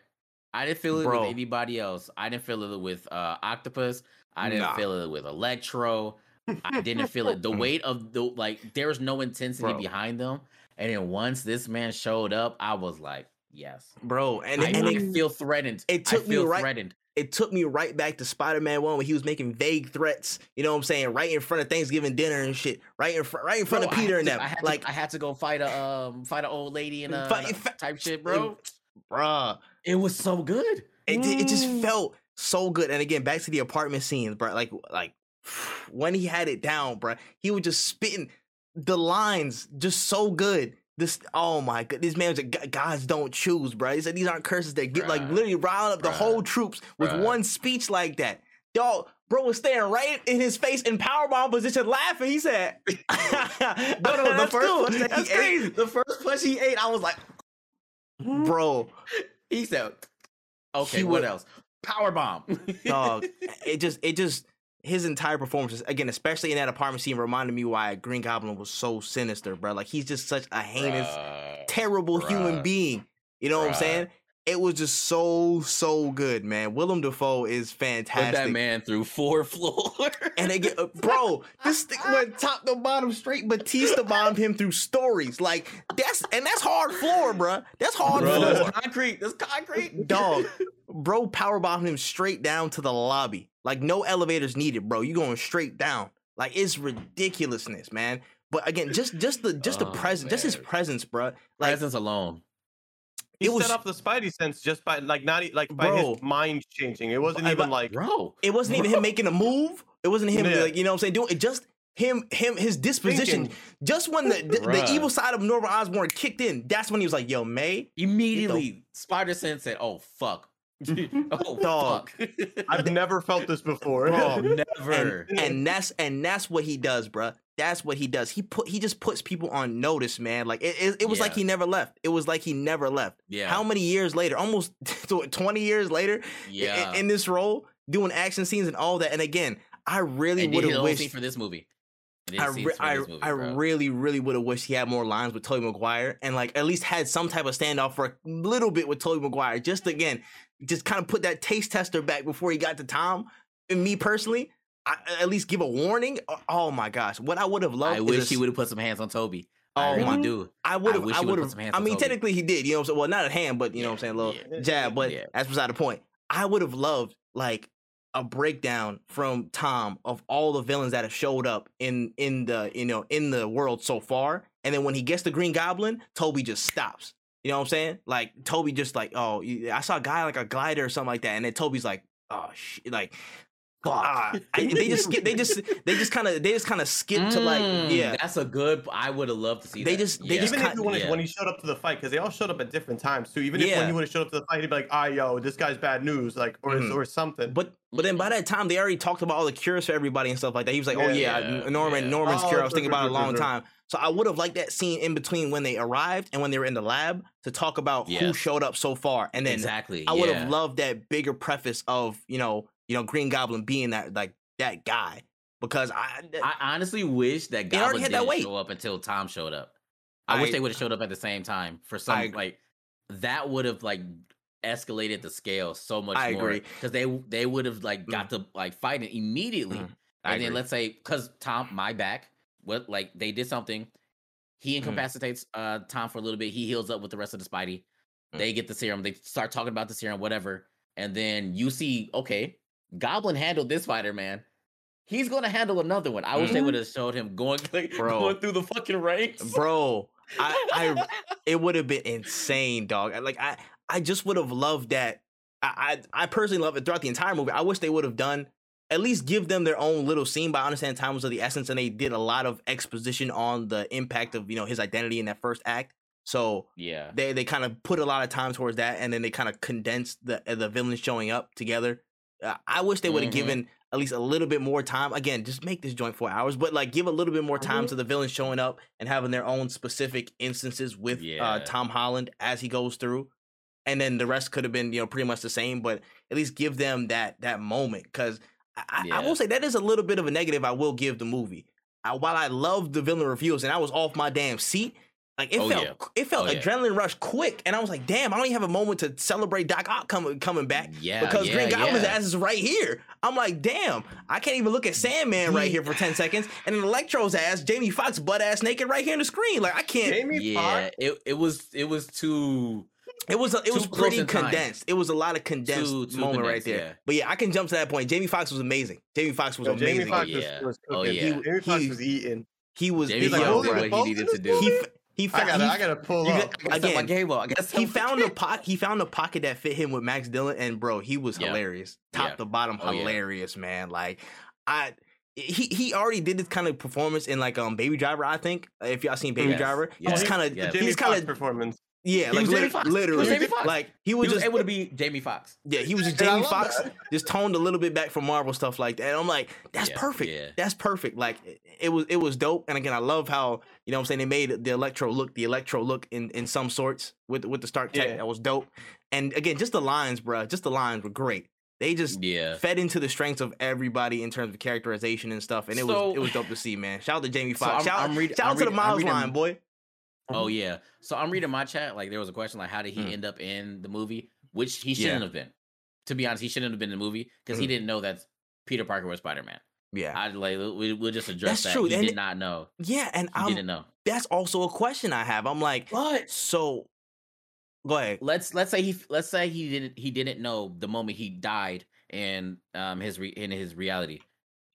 I didn't feel it Bro. with anybody else. I didn't feel it with uh, Octopus. I didn't Nah. feel it with Electro. I didn't feel it. The weight of the like, there was no intensity Bro. behind them. And then once this man showed up, I was like, yes. Bro, and, I, and I it, feel threatened. it took me right- threatened. it took me right back to Spider-Man 1 when he was making vague threats, you know what I'm saying, right in front of Thanksgiving dinner and shit, right in front right in front Bro, of Peter and them. I had like, to, I had to go fight a um fight an old lady and uh Fight- fa- type shit, bro. bruh, It was so good. it, di- it just Mm. felt so good. And again, back to the apartment scenes, bro. Like, like when he had it down, bro, he was just spitting the lines just so good. This, oh my god, These man was like, "G- "Gods don't choose, bro." He said these aren't curses that get like literally rile up the Bruh. whole troops with Bruh. one speech like that. Dog, bro was staring right in his face in powerbomb position, laughing. He said, "No, No, the first cool. that That's he crazy, ate, the first punch he ate, I was like, mm-hmm. bro." he said, okay, He what would- else? Power bomb. dog. It just, it just, his entire performance, again, especially in that apartment scene, reminded me why Green Goblin was so sinister, bro. Like he's just such a heinous, Bruh. terrible human being. You know what I'm saying? It was just so, so good, man. Willem Dafoe is Put fantastic. that man through four floors. And they get, uh, bro, this thing went top to bottom straight. Batista bombed him through stories. Like that's, and that's hard floor, bro. That's hard Bro, floor. that's concrete. That's concrete. Dog, bro, power bombed him straight down to the lobby. Like no elevators needed, bro. You going straight down. Like it's ridiculousness, man. But again, just just the just the Oh, presence, just his presence, bro. Like Presence alone. He It was- set off the Spidey sense just by like not like by Bro. his mind changing. It wasn't even like Bro. it wasn't even him making a move. It wasn't him Yeah. like you know what I'm saying doing it. Just him, him, his disposition. Thinking. Just when the the, the evil side of Norman Osborn kicked in, that's when he was like, "Yo, May, Immediately, Spider Sense said, oh, fuck. oh, Dog. fuck. I've never felt this before. Bro. Never. and, and that's and that's what he does, bruh. that's what he does. He put he just puts people on notice, man. Like it, it, it was like he never left. It was like he never left. Yeah. How many years later? Almost 20 years later, yeah. in, in this role, doing action scenes and all that. And again, I really would have wished for this movie. I, re- I, movie, I really, really would have wished he had more lines with Tobey Maguire and like at least had some type of standoff for a little bit with Tobey Maguire. Just again, just kind of put that taste tester back before he got to Tom. And me personally, I, at least give a warning. Oh, oh my gosh, what I would have loved. I is wish a he would have put some hands on Tobey. Oh I really my- dude, I would have. wish I would have. put some hands I mean, Tobey. technically he did. You know, what I'm saying? well, not a hand, but you know, what I'm saying a little Yeah. jab. But Yeah. that's beside the point. I would have loved like a breakdown from Tom of all the villains that have showed up in in the you know in the world so far, and then when he gets the Green Goblin, Tobey just stops. You know what I'm saying? Like Tobey just like, oh, I saw a guy like a glider or something like that, and then Tobey's like, oh shit, like. ah, I- they just skip. They just. They just kind of. They just kind of skip to like. Mm, Yeah. that's a good. I would have loved to see. They that. just- they Yeah. just Even if kin- he, when, yeah. when he showed up to the fight, because they all showed up at different times too. Even if Yeah. when he would have showed up to the fight, he'd be like, "Ah, yo, this guy's bad news," like or Mhm. or something. But but then by that time they already talked about all the cures for everybody and stuff like that. He was like, "Oh yeah, Yeah, Norman yeah. Norman's Oh, cure." I was thinking about it a long time. So I would have liked that scene in between when they arrived and when they were in the lab to talk about who showed up so far, and then exactly. I would yeah. have loved that bigger preface of you know you know Green Goblin being that like that guy because I, I honestly wish that already Goblin that didn't weight. show up until Tom showed up. I, wish they would have showed up at the same time for some I- like that would have like escalated the scale so much I more because they they would have like got to like fighting immediately. Mm, I and then let's say because Tom my back what like they did something, he Mm. incapacitates uh Tom for a little bit. He heals up with the rest of the Spidey. Mm. They get the serum. They start talking about the serum, whatever. And then you see, okay, Goblin handled this Spider Man. He's gonna handle another one. I wish they Mhm. would have showed him going like, Bro. going through the fucking ranks. bro, I, I it would have been insane, dog. Like I, I just would have loved that. I, I, I personally love it throughout the entire movie. I wish they would have done at least give them their own little scene. But I understand time was of the essence, and they did a lot of exposition on the impact of you know his identity in that first act. So yeah. they they kind of put a lot of time towards that, and then they kind of condensed the uh, the villains showing up together. Uh, I wish they would have Mhm. given at least a little bit more time. Again, just make this joint four hours, but like give a little bit more time Mhm. to the villains showing up and having their own specific instances with uh, Tom Holland as he goes through, and then the rest could have been you know pretty much the same. But at least give them that that moment because I, I, I will say that is a little bit of a negative I will give the movie. I, while I love the villain reviews and I was off my damn seat, like it Oh, felt yeah. it felt Oh, yeah. adrenaline rush quick, and I was like, damn, I don't even have a moment to celebrate Doc Ock coming coming back Yeah. because yeah, Green Goblin's yeah. ass is right here. I'm like, damn, I can't even look at Sandman right here for ten seconds, and then Electro's ass, Jamie Foxx butt ass naked right here on the screen. Like I can't. Jamie Yeah, Foxx, it, it was it was too It was a, it was Too close pretty in time. condensed. It was a lot of condensed Too- too moment condensed, right there. yeah. But yeah, I can jump to that point. Jamie Foxx was amazing. Jamie Foxx was yo, amazing. Jamie Foxx Oh, was, yeah. was Oh, cooking. yeah. Jamie Foxx He- was eating. he was. Jamie He's like, yo, Foxx "Holding did the what he boat needed to do. he movie?" f- he I found gotta, he, I gotta pull up. got- I gotta my game up. I he found a game- pocket. He found a pocket that fit him with Max Dillon, and bro, he was Yeah. hilarious, top Yeah. to bottom, Oh, yeah. hilarious, man. Like I. He he already did this kind of performance in like um Baby Driver I think if y'all seen Baby Yes. Driver Yeah. he's kind of Yeah. He's kind of performance. Yeah He like was Jamie lit- Foxx. He was literally Jamie Foxx. like he He was was just able to be Jamie Foxx. yeah he was just Jamie Foxx, just toned a little bit back from Marvel stuff like that and I'm like that's Yeah, perfect yeah. that's perfect like it, it was it was dope and again I love how you know what I'm saying they made the electro look the electro look in in some sorts with with the Stark tech Yeah. that was dope and again just the lines bruh just the lines were great they just Yeah. fed into the strengths of everybody in terms of characterization and stuff, and it So- was it was dope to see, man. Shout out to Jamie So I'm- shout I'm read- shout I'm out to the Miles reading- line, boy. Oh yeah. So I'm reading my chat. Like there was a question like, how did he Mm. end up in the movie? Which he shouldn't have been. To be honest, he shouldn't have been in the movie because he Mm. didn't know that Peter Parker was Spider Man. Yeah, I like we, we'll just address That's that. true, He and did not know. yeah, and I'm, didn't know. that's also a question I have. I'm like, But so go ahead. let's let's say he let's say he didn't he didn't know the moment he died in um his re, in his reality.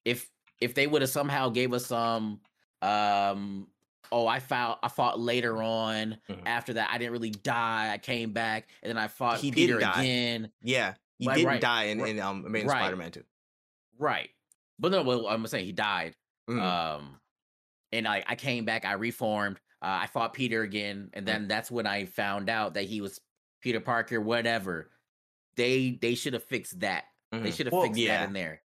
If if they would have somehow gave us some um oh I fought I fought later on Mhm. after that I didn't really die I came back and then I fought He Peter didn't die. again Yeah, he Right, didn't right, die in, right, in um Amazing right. Spider-Man too. right but no well I'm saying he died Mhm. um and I I came back I reformed uh, I fought Peter again and then that's when I found out that he was Peter Parker whatever they they should have fixed that they Mhm. should have Well, fixed yeah. that in there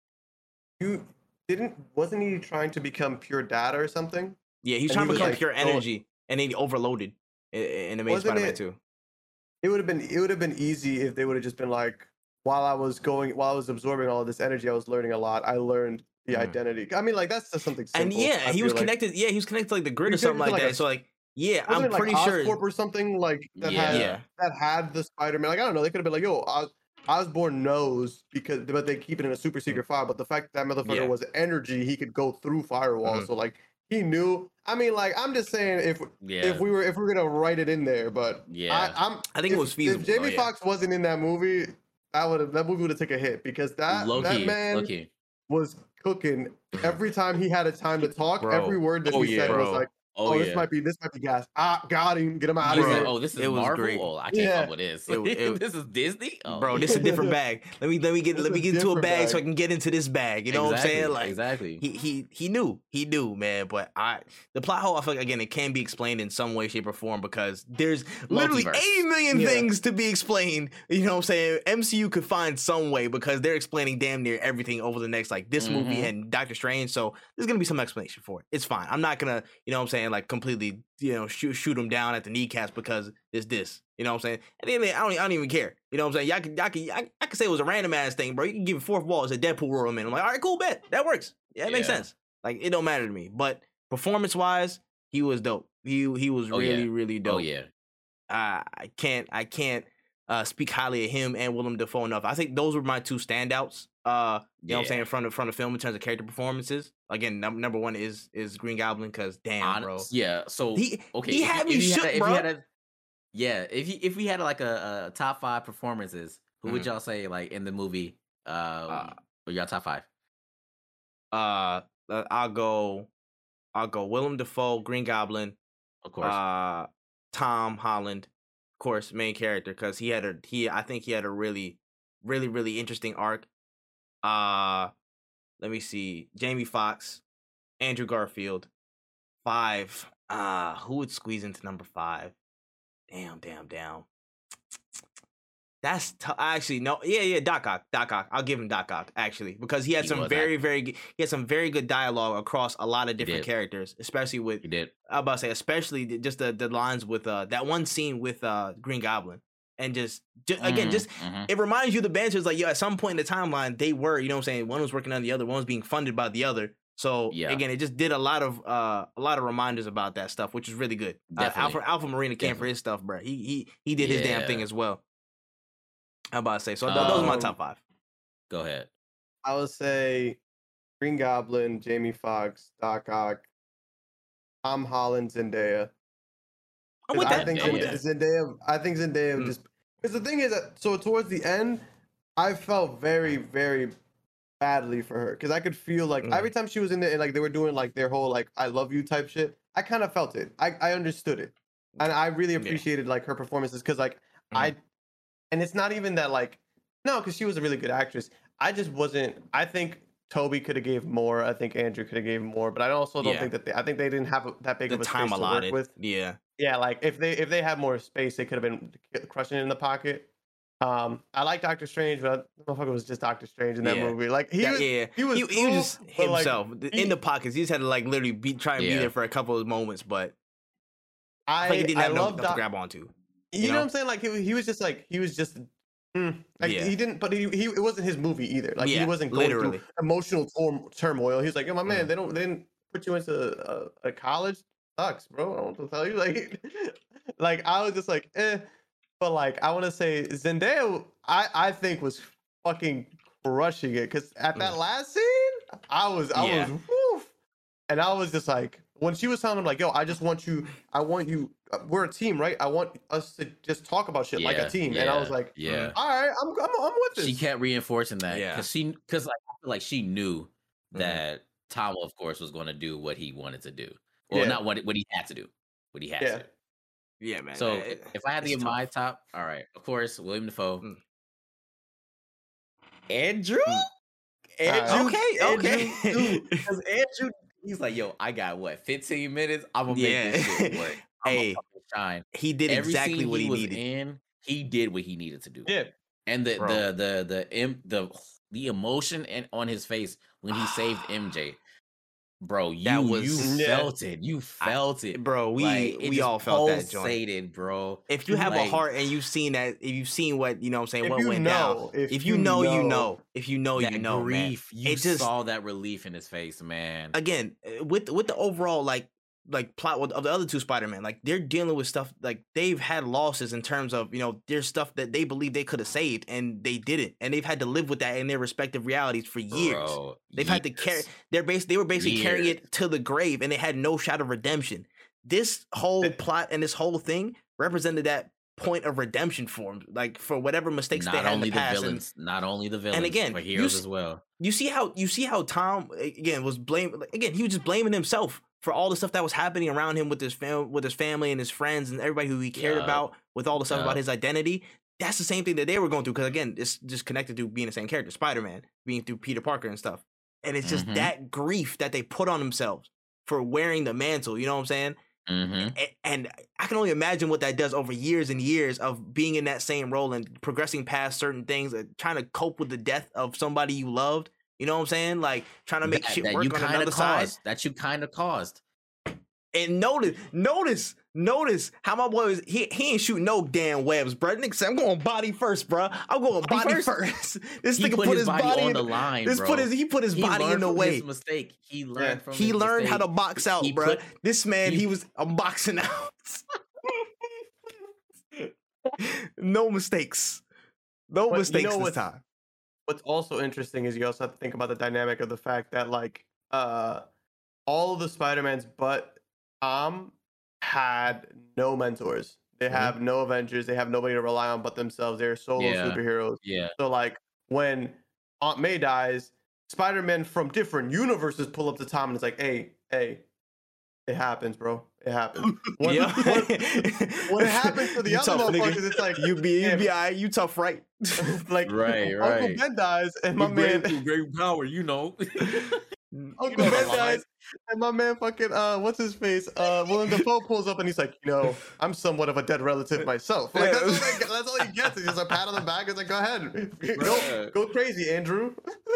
You didn't wasn't he trying to become pure data or something? Yeah, he's And trying he to become like, pure going- energy, and then he overloaded in the main Spider-Man it- too. It would have been it would have been easy if they would have just been like, while I was going, while I was absorbing all this energy, I was learning a lot. I learned the Mhm. identity. I mean, like that's just something simple. And yeah, I he was like. connected. Yeah, he was connected to like the grid or something like, like, that. a- so like, yeah, I'm it, like, pretty sure. Oscorp or something like that Yeah. had Yeah, that had the Spider-Man. Like I don't know, they could have been like, yo, Os- Osborn knows because but they keep it in a super secret file. But the fact that motherfucker Mm. Yeah. was energy, he could go through firewalls. Mhm. So like he knew. I mean, like I'm just saying if Yeah. if we were if we are gonna write it in there, but Yeah. I, I'm I think it was feasible. If Jamie though, yeah. Foxx wasn't in that movie, that would have that movie would have taken a hit because that low that key, man low key. was cooking every time he had a time to talk. Bro. Every word that Oh, he yeah. said was like, Oh, "Oh, yeah. this might be this might be gas. Ah, got him. Get him out of here." oh, this is it was Marvel. great. Oh, I can't Yeah. fuck with this. It- it- this is Disney. Oh. Bro, this is a different bag. Let me let me get It's let me get into a different bag, so I can get into this bag. You know what I'm saying? Exactly, Like exactly. he he he knew he knew man but i the plot hole i feel like again it can be explained in some way shape or form because there's literally Multiverse. 80 million Yeah. things to be explained you know what i'm saying mcu could find some way because they're explaining damn near everything over the next like this movie Mhm. and doctor strange so there's gonna be some explanation for it it's fine i'm not gonna you know what i'm saying like completely you know shoot shoot him down at the kneecaps because it's this you know what i'm saying at the end of the day, I don't, I don't even care you know what i'm saying y'all can, y'all can, I, I can say it was a random ass thing bro you can give it fourth wall as a deadpool world man i'm like all right cool bet that works yeah it makes sense like it don't matter to me. But performance wise, he was dope. He he was Oh, yeah. really really dope. Oh yeah. I I can't I can't uh, speak highly of him and Willem Dafoe enough. I think those were my two standouts. Uh, you know what I'm Yeah. saying from the from the film in terms of character performances. Again, num- number one is is Green Goblin because damn, Hon- bro, Yeah. So he okay, he if had you- me if shook, had a- if bro. a- yeah, if you, if we had like a, a top five performances, who would Mhm. y'all say like in the movie? Uh, or y'all top five? uh, uh, I'll go, I'll go Willem Dafoe, Green Goblin, Of course. uh Tom Holland, of course, main character because he had a he I think he had a really, really really interesting arc. Uh let me see, Jamie Foxx, Andrew Garfield, five. Uh who would squeeze into number five? Damn, damn, damn. That's t- actually no, yeah, yeah. Doc Ock, Doc Ock. I'll give him Doc Ock actually because he had He some very, very, g- he had some very good dialogue across a lot of different characters, especially with you did. I about to say, especially just the, the lines with uh that one scene with uh Green Goblin, and just, ju- again, Mhm, just mhm. it reminds you the banter. It's like, yo, at some point in the timeline, they were, you know, what I'm saying, one was working on the other, one was being funded by the other. So Yeah. again, it just did a lot of uh a lot of reminders about that stuff, which is really good. Uh, Alfred Alfred Molina came for his stuff, bro. He he he did his damn thing as well. I'm about to say, so th- those are my Um, top five. Go ahead. I would say Green Goblin, Jamie Foxx, Doc Ock, Tom Holland, Zendaya. I'm 'Cause with I that. think I'm with Zendaya, that. Zendaya. I think Zendaya Mm. just because the thing is that so towards the end, I felt very very badly for her because I could feel like Mm. every time she was in there and like they were doing like their whole like I love you type shit. I kind of felt it. I I understood it, and I really Yeah. appreciated like her performances because like Mm. I, and it's not even that like no because she was a really good actress. I just wasn't. I think. Tobey could have gave more. I think Andrew could have gave more, but I also don't Yeah. think that they. I think they didn't have that big The of a time space to allotted. work with. Yeah. Yeah, like if they if they had more space, they could have been crushing it in the pocket. Um, I like Doctor Strange, but that motherfucker was just Doctor Strange in that Yeah. movie. Like he yeah, was, yeah. he was he, he was just like, himself he- in the pockets. He just had to like literally be try and be there for a couple of moments, but I, I, like he didn't I have enough to grab onto. You, you know? know? what I'm saying? Like he, he was just like he was just. Mm, like Yeah. he didn't, but he, he it wasn't his movie either. Like Yeah, he wasn't going literally. through emotional tor- turmoil. He was like, "Yo, my man, Mhm. they don't, they didn't put you into a, a college. Sucks, bro. I don't want to tell you." Like, like I was just like, eh. But like, I want to say Zendaya, I I think was fucking crushing it because at that last scene, I was I Mm. Yeah. was woof, and I was just like, when she was telling him like, "Yo, I just want you, I want you, we're a team, right? I want us to just talk about shit like a team," and I was like, yeah. all right, I'm I'm, I'm with this. She kept reinforcing that Yeah. because she because like I feel like she knew Mhm. that Tom, of course, was going to do what he wanted to do. Well, Yeah. not what what he had to do, what he had Yeah. to. do. Yeah, man. So that- if I had to it's give my top, all right, of course, Willem Dafoe, Mm. Andrew, Mm. Andrew, okay, okay. because Andrew, he's like, yo, I got what, 15 minutes? I'm gonna make this shit Yeah. work. I'm Hey, shine. he did Every exactly what he, was needed. in, he did what he needed to do. yeah, and the Bro. the the the the the emotion and on his face when he saved MJ. Bro, you That was- you Yeah. felt it. You felt it. bro. We Like, it we all felt that joint. pulsated, bro. If you have a heart and you've seen that, if you've seen what you know, what I'm saying If what you went know, down. if If you you know, you know. know. If you know, that you know, man. You It just- saw that relief in his face, man. again uh, with with the overall like like plot of the other two Spider-Man, like they're dealing with stuff like they've had losses in terms of you know there's stuff that they believe they could have saved and they didn't, and they've had to live with that in their respective realities for years. Bro, They've had to carry. years. They're bas- They were basically carrying it to the grave, and they had no shot of redemption. This whole plot and this whole thing represented that point of redemption for 'em, like for whatever mistakes they Not had only in the the past. and- villains, not only the villains, and again, but heroes s- as well. you see how you see how Tom again was blame again he was just blaming himself for all the stuff that was happening around him with his fam- with his family and his friends and everybody who he cared Yup. about with all the stuff about his identity. That's the same thing that they were going through because again it's just connected to being the same character, Spider Man, being through Peter Parker and stuff. And it's just Mhm. that grief that they put on themselves for wearing the mantle. You know what I'm saying? hmm A- and I can only imagine what that does over years and years of being in that same role and progressing past certain things, and trying to cope with the death of somebody you loved. You know what I'm saying? Like trying to make that, shit that work you on kind another of side. caused. That you kind of caused. And notice, notice, notice how my boy was. He, he ain't shooting no damn webs, bro. Nigga said, "I'm going body first, bro. I'm going Body body first. first." this He nigga put, his, body, on in the line, This bro. put his he put his He body in the way. Mistake. He learned from. He learned how to box out, He bro. put- this man, he, was I'm boxing out. no mistakes. No But you mistakes know this time. What's also interesting is you also have to think about the dynamic of the fact that like uh all of the Spider-Mans but Tom had no mentors. They Mm-hmm. have no Avengers. They have nobody to rely on but themselves. They're solo Yeah. superheroes. Yeah. So like when Aunt May dies, Spider-Man from different universes pull up to Tom and it's like, hey, hey, it happens, bro. It happens. When, Yeah. when, when it happens to the You other tough, nigga. motherfuckers, it's like You be you damn, be alright, you tough, right? like Right, right. Uncle. Ben dies and my man great power, you know. Uncle know Ben dies, and my man fucking uh, what's his face? Uh, Willem Dafoe pulls up and he's like, you know, I'm somewhat of a dead relative myself. Like that's, all he, that's all he gets. It's just a pat on the back. It's like, go ahead, go go crazy, Andrew.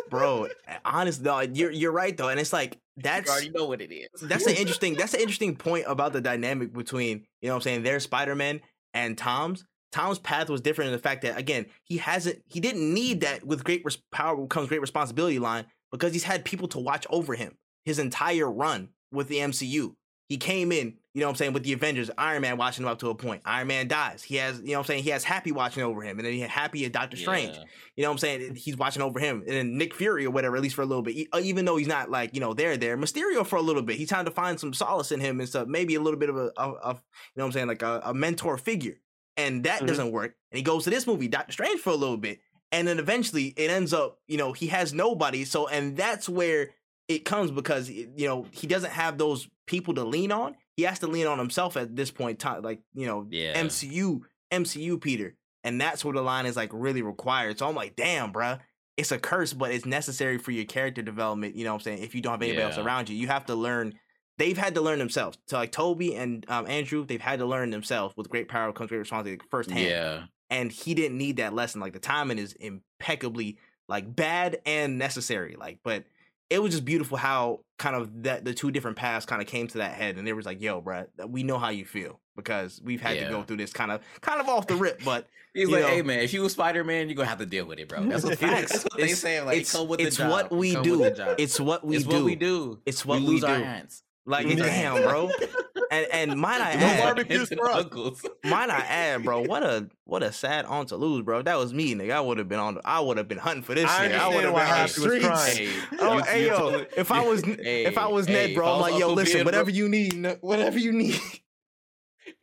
Bro, honest though, you're you're right though. And it's like you that's already know what it is. that's an interesting that's an interesting point about the dynamic between you know what I'm saying their Spider-Man and Tom's. Tom's path was different in the fact that again he hasn't he didn't need that with great res- power comes great responsibility line because he's had people to watch over him his entire run with the MCU. He came in, you know what I'm saying, with the Avengers, Iron Man watching him up to a point. Iron Man dies. He has, you know what I'm saying, he has Happy watching over him. And then he had Happy and Doctor Strange. Yeah. You know what I'm saying? He's watching over him. And then Nick Fury or whatever, at least for a little bit. E- Even though he's not like, you know, there, there. Mysterio for a little bit. He's trying to find some solace in him and stuff. Maybe a little bit of a, of, of you know what I'm saying, like a, a mentor figure. And that Mhm. doesn't work. And he goes to this movie, Doctor Strange, for a little bit. And then eventually it ends up, you know, he has nobody. So, and that's where it comes because, you know, he doesn't have those people to lean on. He has to lean on himself at this point, time, like, you know, Yeah. MCU, MCU Peter. And that's where the line is like really required. So I'm like, damn, bruh, it's a curse, but it's necessary for your character development. You know what I'm saying? If you don't have anybody else around you, you have to learn. They've had to learn themselves. So like Tobey and um, Andrew, they've had to learn themselves. With great power comes great responsibility firsthand. Yeah. And he didn't need that lesson. Like the timing is impeccably like bad and necessary. Like, but it was just beautiful how kind of that the two different paths kind of came to that head, and it was like, yo, bruh, we know how you feel because we've had to go through this kind of kind of off the rip, but He's like, know. hey man, if you was Spider Man, you're gonna have to deal with it, bro. That's what, Facts. that's what they saying. Like, it's come with it's the job. what we Come do. with the job. It's what we do. it's do. what we do. It's what we we lose do. our hands. Like, We damn, bro. And and might I add, barbecues for uncles. might I add, bro, what a what a sad aunt to lose, bro. If that was me, nigga. I would have been on. I would have been hunting for this I shit. I would have been on the streets. Hey, Oh, you- hey yo, told- if I was if I was Ned, hey, bro, I I'm like, yo, Uncle listen, Ben, bro- whatever you need, whatever you need,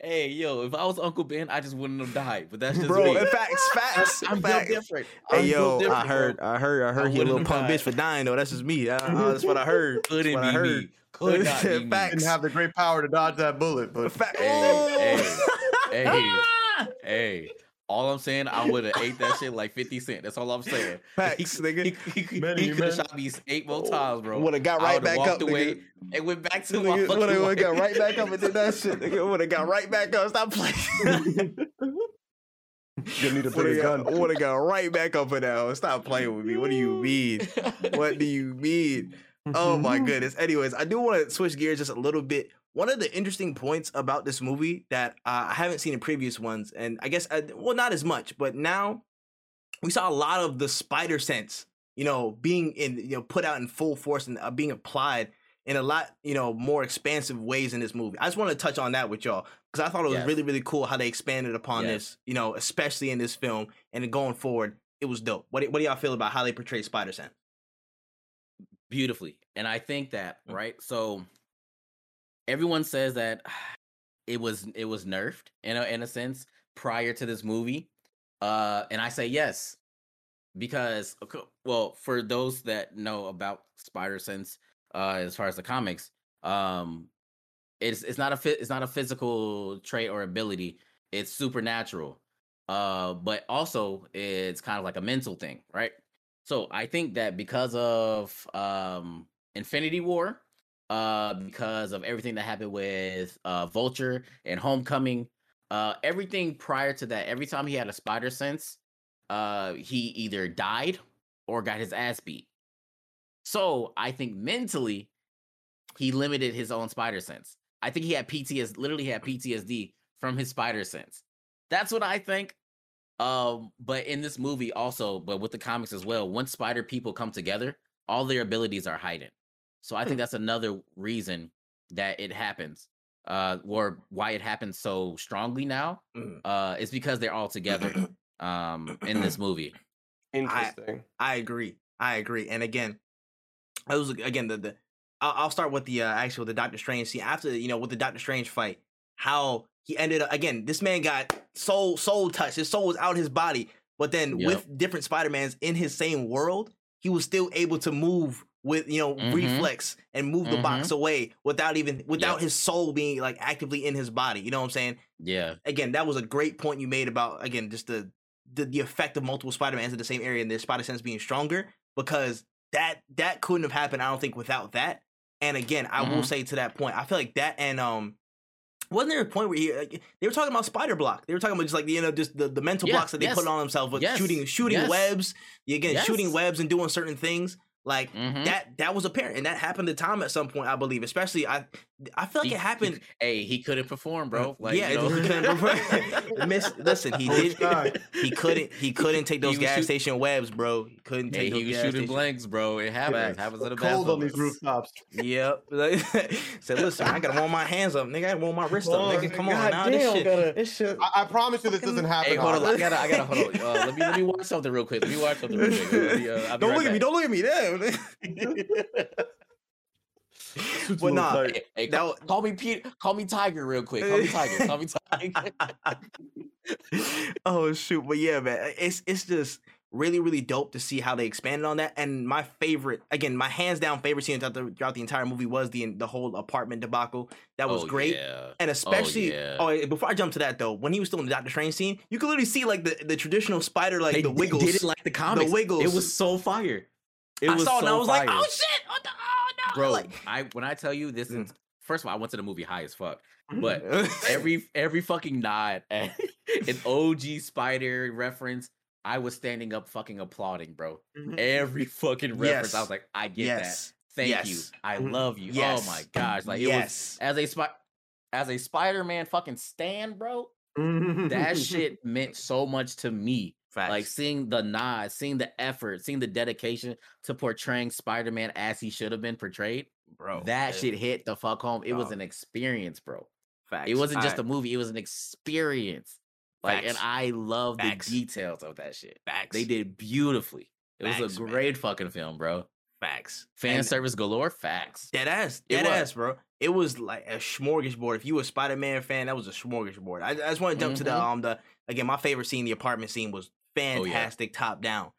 Hey, yo, if I was Uncle Ben, I just wouldn't have died. But that's just bro. me. in facts, facts, I'm facts. different. Hey I'm yo, different, I heard, bro. I heard, I heard I he a little wouldn't punk have bitch for dying though. That's just me. Uh, uh, that's what I heard. Couldn't what be I heard. me. Could not be me. Didn't have the great power to dodge that bullet, but Fact- Hey, hey, Oh! hey, hey. All I'm saying, I would have ate that shit like 50 Cent. That's all I'm saying. Facts, nigga. He, he, Many could have shot me eight more oh. times, bro. Would have got right back walked up, away nigga. and went back to my Nigga, fucking would have got right back up and did that shit. Nigga would have got right back up. Stop playing. You need a Would bigger gun. would have got right back up and down. Stop playing with me. What do you mean? What do you mean? Oh my goodness. Anyways, I do want to switch gears just a little bit. One of the interesting points about this movie that uh, I haven't seen in previous ones, and I guess, uh, well, not as much, but now we saw a lot of the spider sense, you know, being in, you know, put out in full force and uh, being applied in a lot, you know, more expansive ways in this movie. I just want to touch on that with y'all because I thought it was Yes. really, really cool how they expanded upon Yes. this, you know, especially in this film and going forward. It was dope. What, do- what do y'all feel about how they portray Spider Sense? Beautifully. And I think that, Mm. right? So everyone says that it was it was nerfed in a in a sense prior to this movie. Uh and I say yes. Because well, for those that know about Spider Sense uh as far as the comics, um it's it's not a fit it's not a physical trait or ability. It's supernatural. Uh but also it's kind of like a mental thing, right? So I think that because of um Infinity War, uh because of everything that happened with uh Vulture and Homecoming, uh everything prior to that, every time he had a spider sense, uh he either died or got his ass beat. So I think mentally he limited his own spider sense. I think he had PTSD, literally had PTSD from his spider sense. That's what I think. Um, but in this movie also, but with the comics as well, once spider people come together, all their abilities are heightened. So I think that's another reason that it happens. Uh, or why it happens so strongly now. Mm. Uh, is because they're all together. Um, in this movie. Interesting. I agree. I agree. And again, it was again the the. I'll, I'll start with the uh, actual the Doctor Strange scene after you know with the Doctor Strange fight. How he ended up again. This man got soul soul touched. His soul was out his body, but then Yep. with different Spider Mans in his same world, he was still able to move with you know Mhm. reflex and move the box away without even without Yep. his soul being like actively in his body. You know what I'm saying? Yeah. again, that was a great point you made about again just the the, the effect of multiple Spider-Mans in the same area and their Spider Sense being stronger because that that couldn't have happened, I don't think, without that. And again, I will Mhm. say to that point, I feel like that and um wasn't there a point where he like, they were talking about spider block? They were talking about just like you know just the, the mental blocks that they yes, put on themselves with yes, shooting shooting webs, again shooting webs and doing certain things. Like Mhm. that that was apparent and that happened to Tom at some point, I believe. Especially I I feel like He- it happened. He, hey, he couldn't perform, bro. Like, yeah, you know. he couldn't perform. Miss, listen, he Oh, did. He couldn't. He couldn't take those gas shoot- station webs, bro. He couldn't Hey, take he was gas shooting station- blanks, bro. It happens. Facts. happens to the best Cold on these rooftops. Yep. Like, said, listen, I gotta warm my hands up, nigga. I gotta warm my wrist up, nigga. Come on God now, this shit. gotta- This shit. I, I promise you, this doesn't happen. Hey, hold on. I gotta, I gotta hold on. Uh, let me, let me watch something real quick. Let me watch something real quick. Me, uh, Don't right look at me. Don't look at me. Damn. Suit's But nah. Hey, eh, eh, hey, call, wa- call me Pete. Call me Tiger, real quick. Call me Tiger. Call me Tiger. oh shoot, but yeah, man, it's it's just really really dope to see how they expanded on that. And my favorite, again, my hands down favorite scene throughout the, throughout the entire movie was the the whole apartment debacle. That was Oh, great. Yeah. And oh, especially, yeah. oh, eh, before I jump to that though, when he was still in the Doctor Strange scene, you could literally see like the, the traditional spider, like They the wiggles. Did it like the comics. The wiggles. It was so fire. It I was saw it and I was like, oh shit, what the, oh no, bro. like, I when I tell you this Mm. is first of all, I went to the movie high as fuck. But every every fucking nod at an OG Spider reference, I was standing up fucking applauding, bro. Every fucking reference, I was like, I get yes, that. Thank Yes. you. I Mhm. love you. Yes. Oh my gosh. Like it was yes, as a spy as a Spider-Man fucking stand, bro. That shit meant so much to me. Facts. Like seeing the nod, seeing the effort, seeing the dedication to portraying Spider-Man as he should have been portrayed. bro, that uh, shit hit the fuck home. It was an experience, bro. Facts. It wasn't just I- a movie, it was an experience. Like, and I love the details of that shit. facts. They did beautifully. It was Facts, a man. great fucking film, bro. facts. Fan And- service galore, facts. Dead ass, dead ass, bro. It was like a smorgasbord. If you were a Spider Man fan, that was a smorgasbord. I, I just want to jump to the Mhm. um the again. My favorite scene, the apartment scene, was Oh, yeah. fantastic, top down.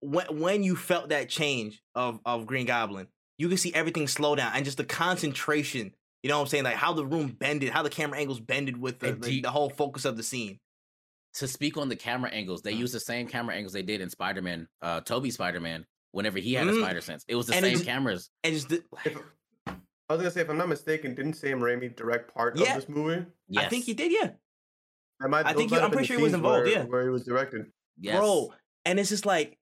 When when you felt that change of of Green Goblin, you could see everything slow down and just the concentration. You know what I'm saying? Like how the room bended, how the camera angles bended with the you- the whole focus of the scene. To speak on the camera angles, they Mm. used the same camera angles they did in Spider Man, uh, Tobey Spider Man, whenever he had a Mm. spider sense. It was the And same just- cameras. And just the, I was gonna say, if I'm not mistaken, didn't Sam Raimi direct part Yeah. of this movie? Yes. I think he did, yeah. Might, I think you- I'm pretty sure he was involved, where- yeah. where he was directed. Yes. bro. And it's just like,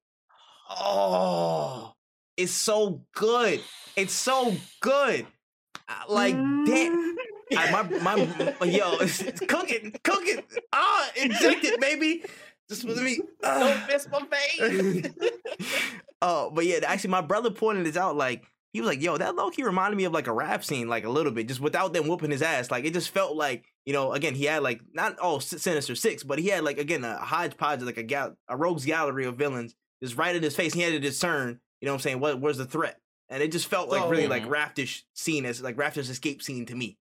oh, it's so good. It's so good. Like, damn. I, my, my, yo, it's, it's cooking, cooking. Ah, inject it, baby. Just let me. Don't miss my face. oh, but yeah, actually, my brother pointed this out. Like, he was like, "Yo, that low key reminded me of like a Raft scene, like a little bit, just without them whooping his ass. Like, it just felt like, you know, again, he had like not oh, all Sinister Six, but he had like again a hodgepodge, like a gal, a rogues gallery of villains, just right in his face. He had to discern, you know, what I'm saying, what where's the threat, and it just felt like really like. Raftish scene as like Raftish escape scene to me.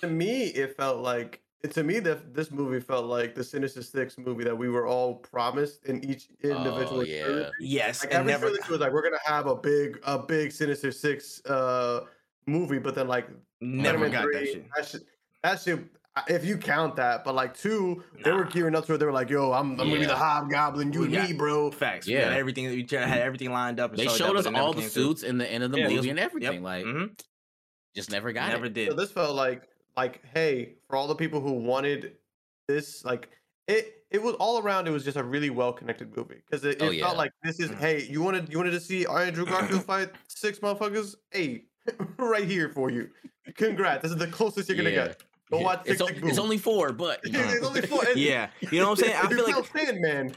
To me, it felt like to me that this movie felt like the Sinister Six movie that we were all promised in each individual. Oh, yeah. Yes, Like and every never. was like we're gonna have a big a big Sinister Six uh movie, but then like Never Spider-Man got that 3, shit. That shit, that shit. If you count that, but like two, they were gearing up to it. They were like, "Yo, I'm, I'm gonna be the Hobgoblin, you We and got- me, bro." Facts. Yeah. had everything. We tried- had everything lined up. and They showed that, us but it never all the came through. suits in the end of the Yeah, movie was- and everything. Yep. Like, Mhm. just never got Never it. did. So this felt like like hey, for all the people who wanted this, like it it was all around. It was just a really well connected movie because it, it Oh, felt like this is Mhm. hey, you wanted you wanted to see Andrew Garfield fight six motherfuckers? Hey, right here for you. Congrats. This is the closest you're gonna Yeah. get. Go watch It's, Tick o- Tick it's only four, but it's only four. and- Yeah, you know what I'm saying. I feel like count Sandman.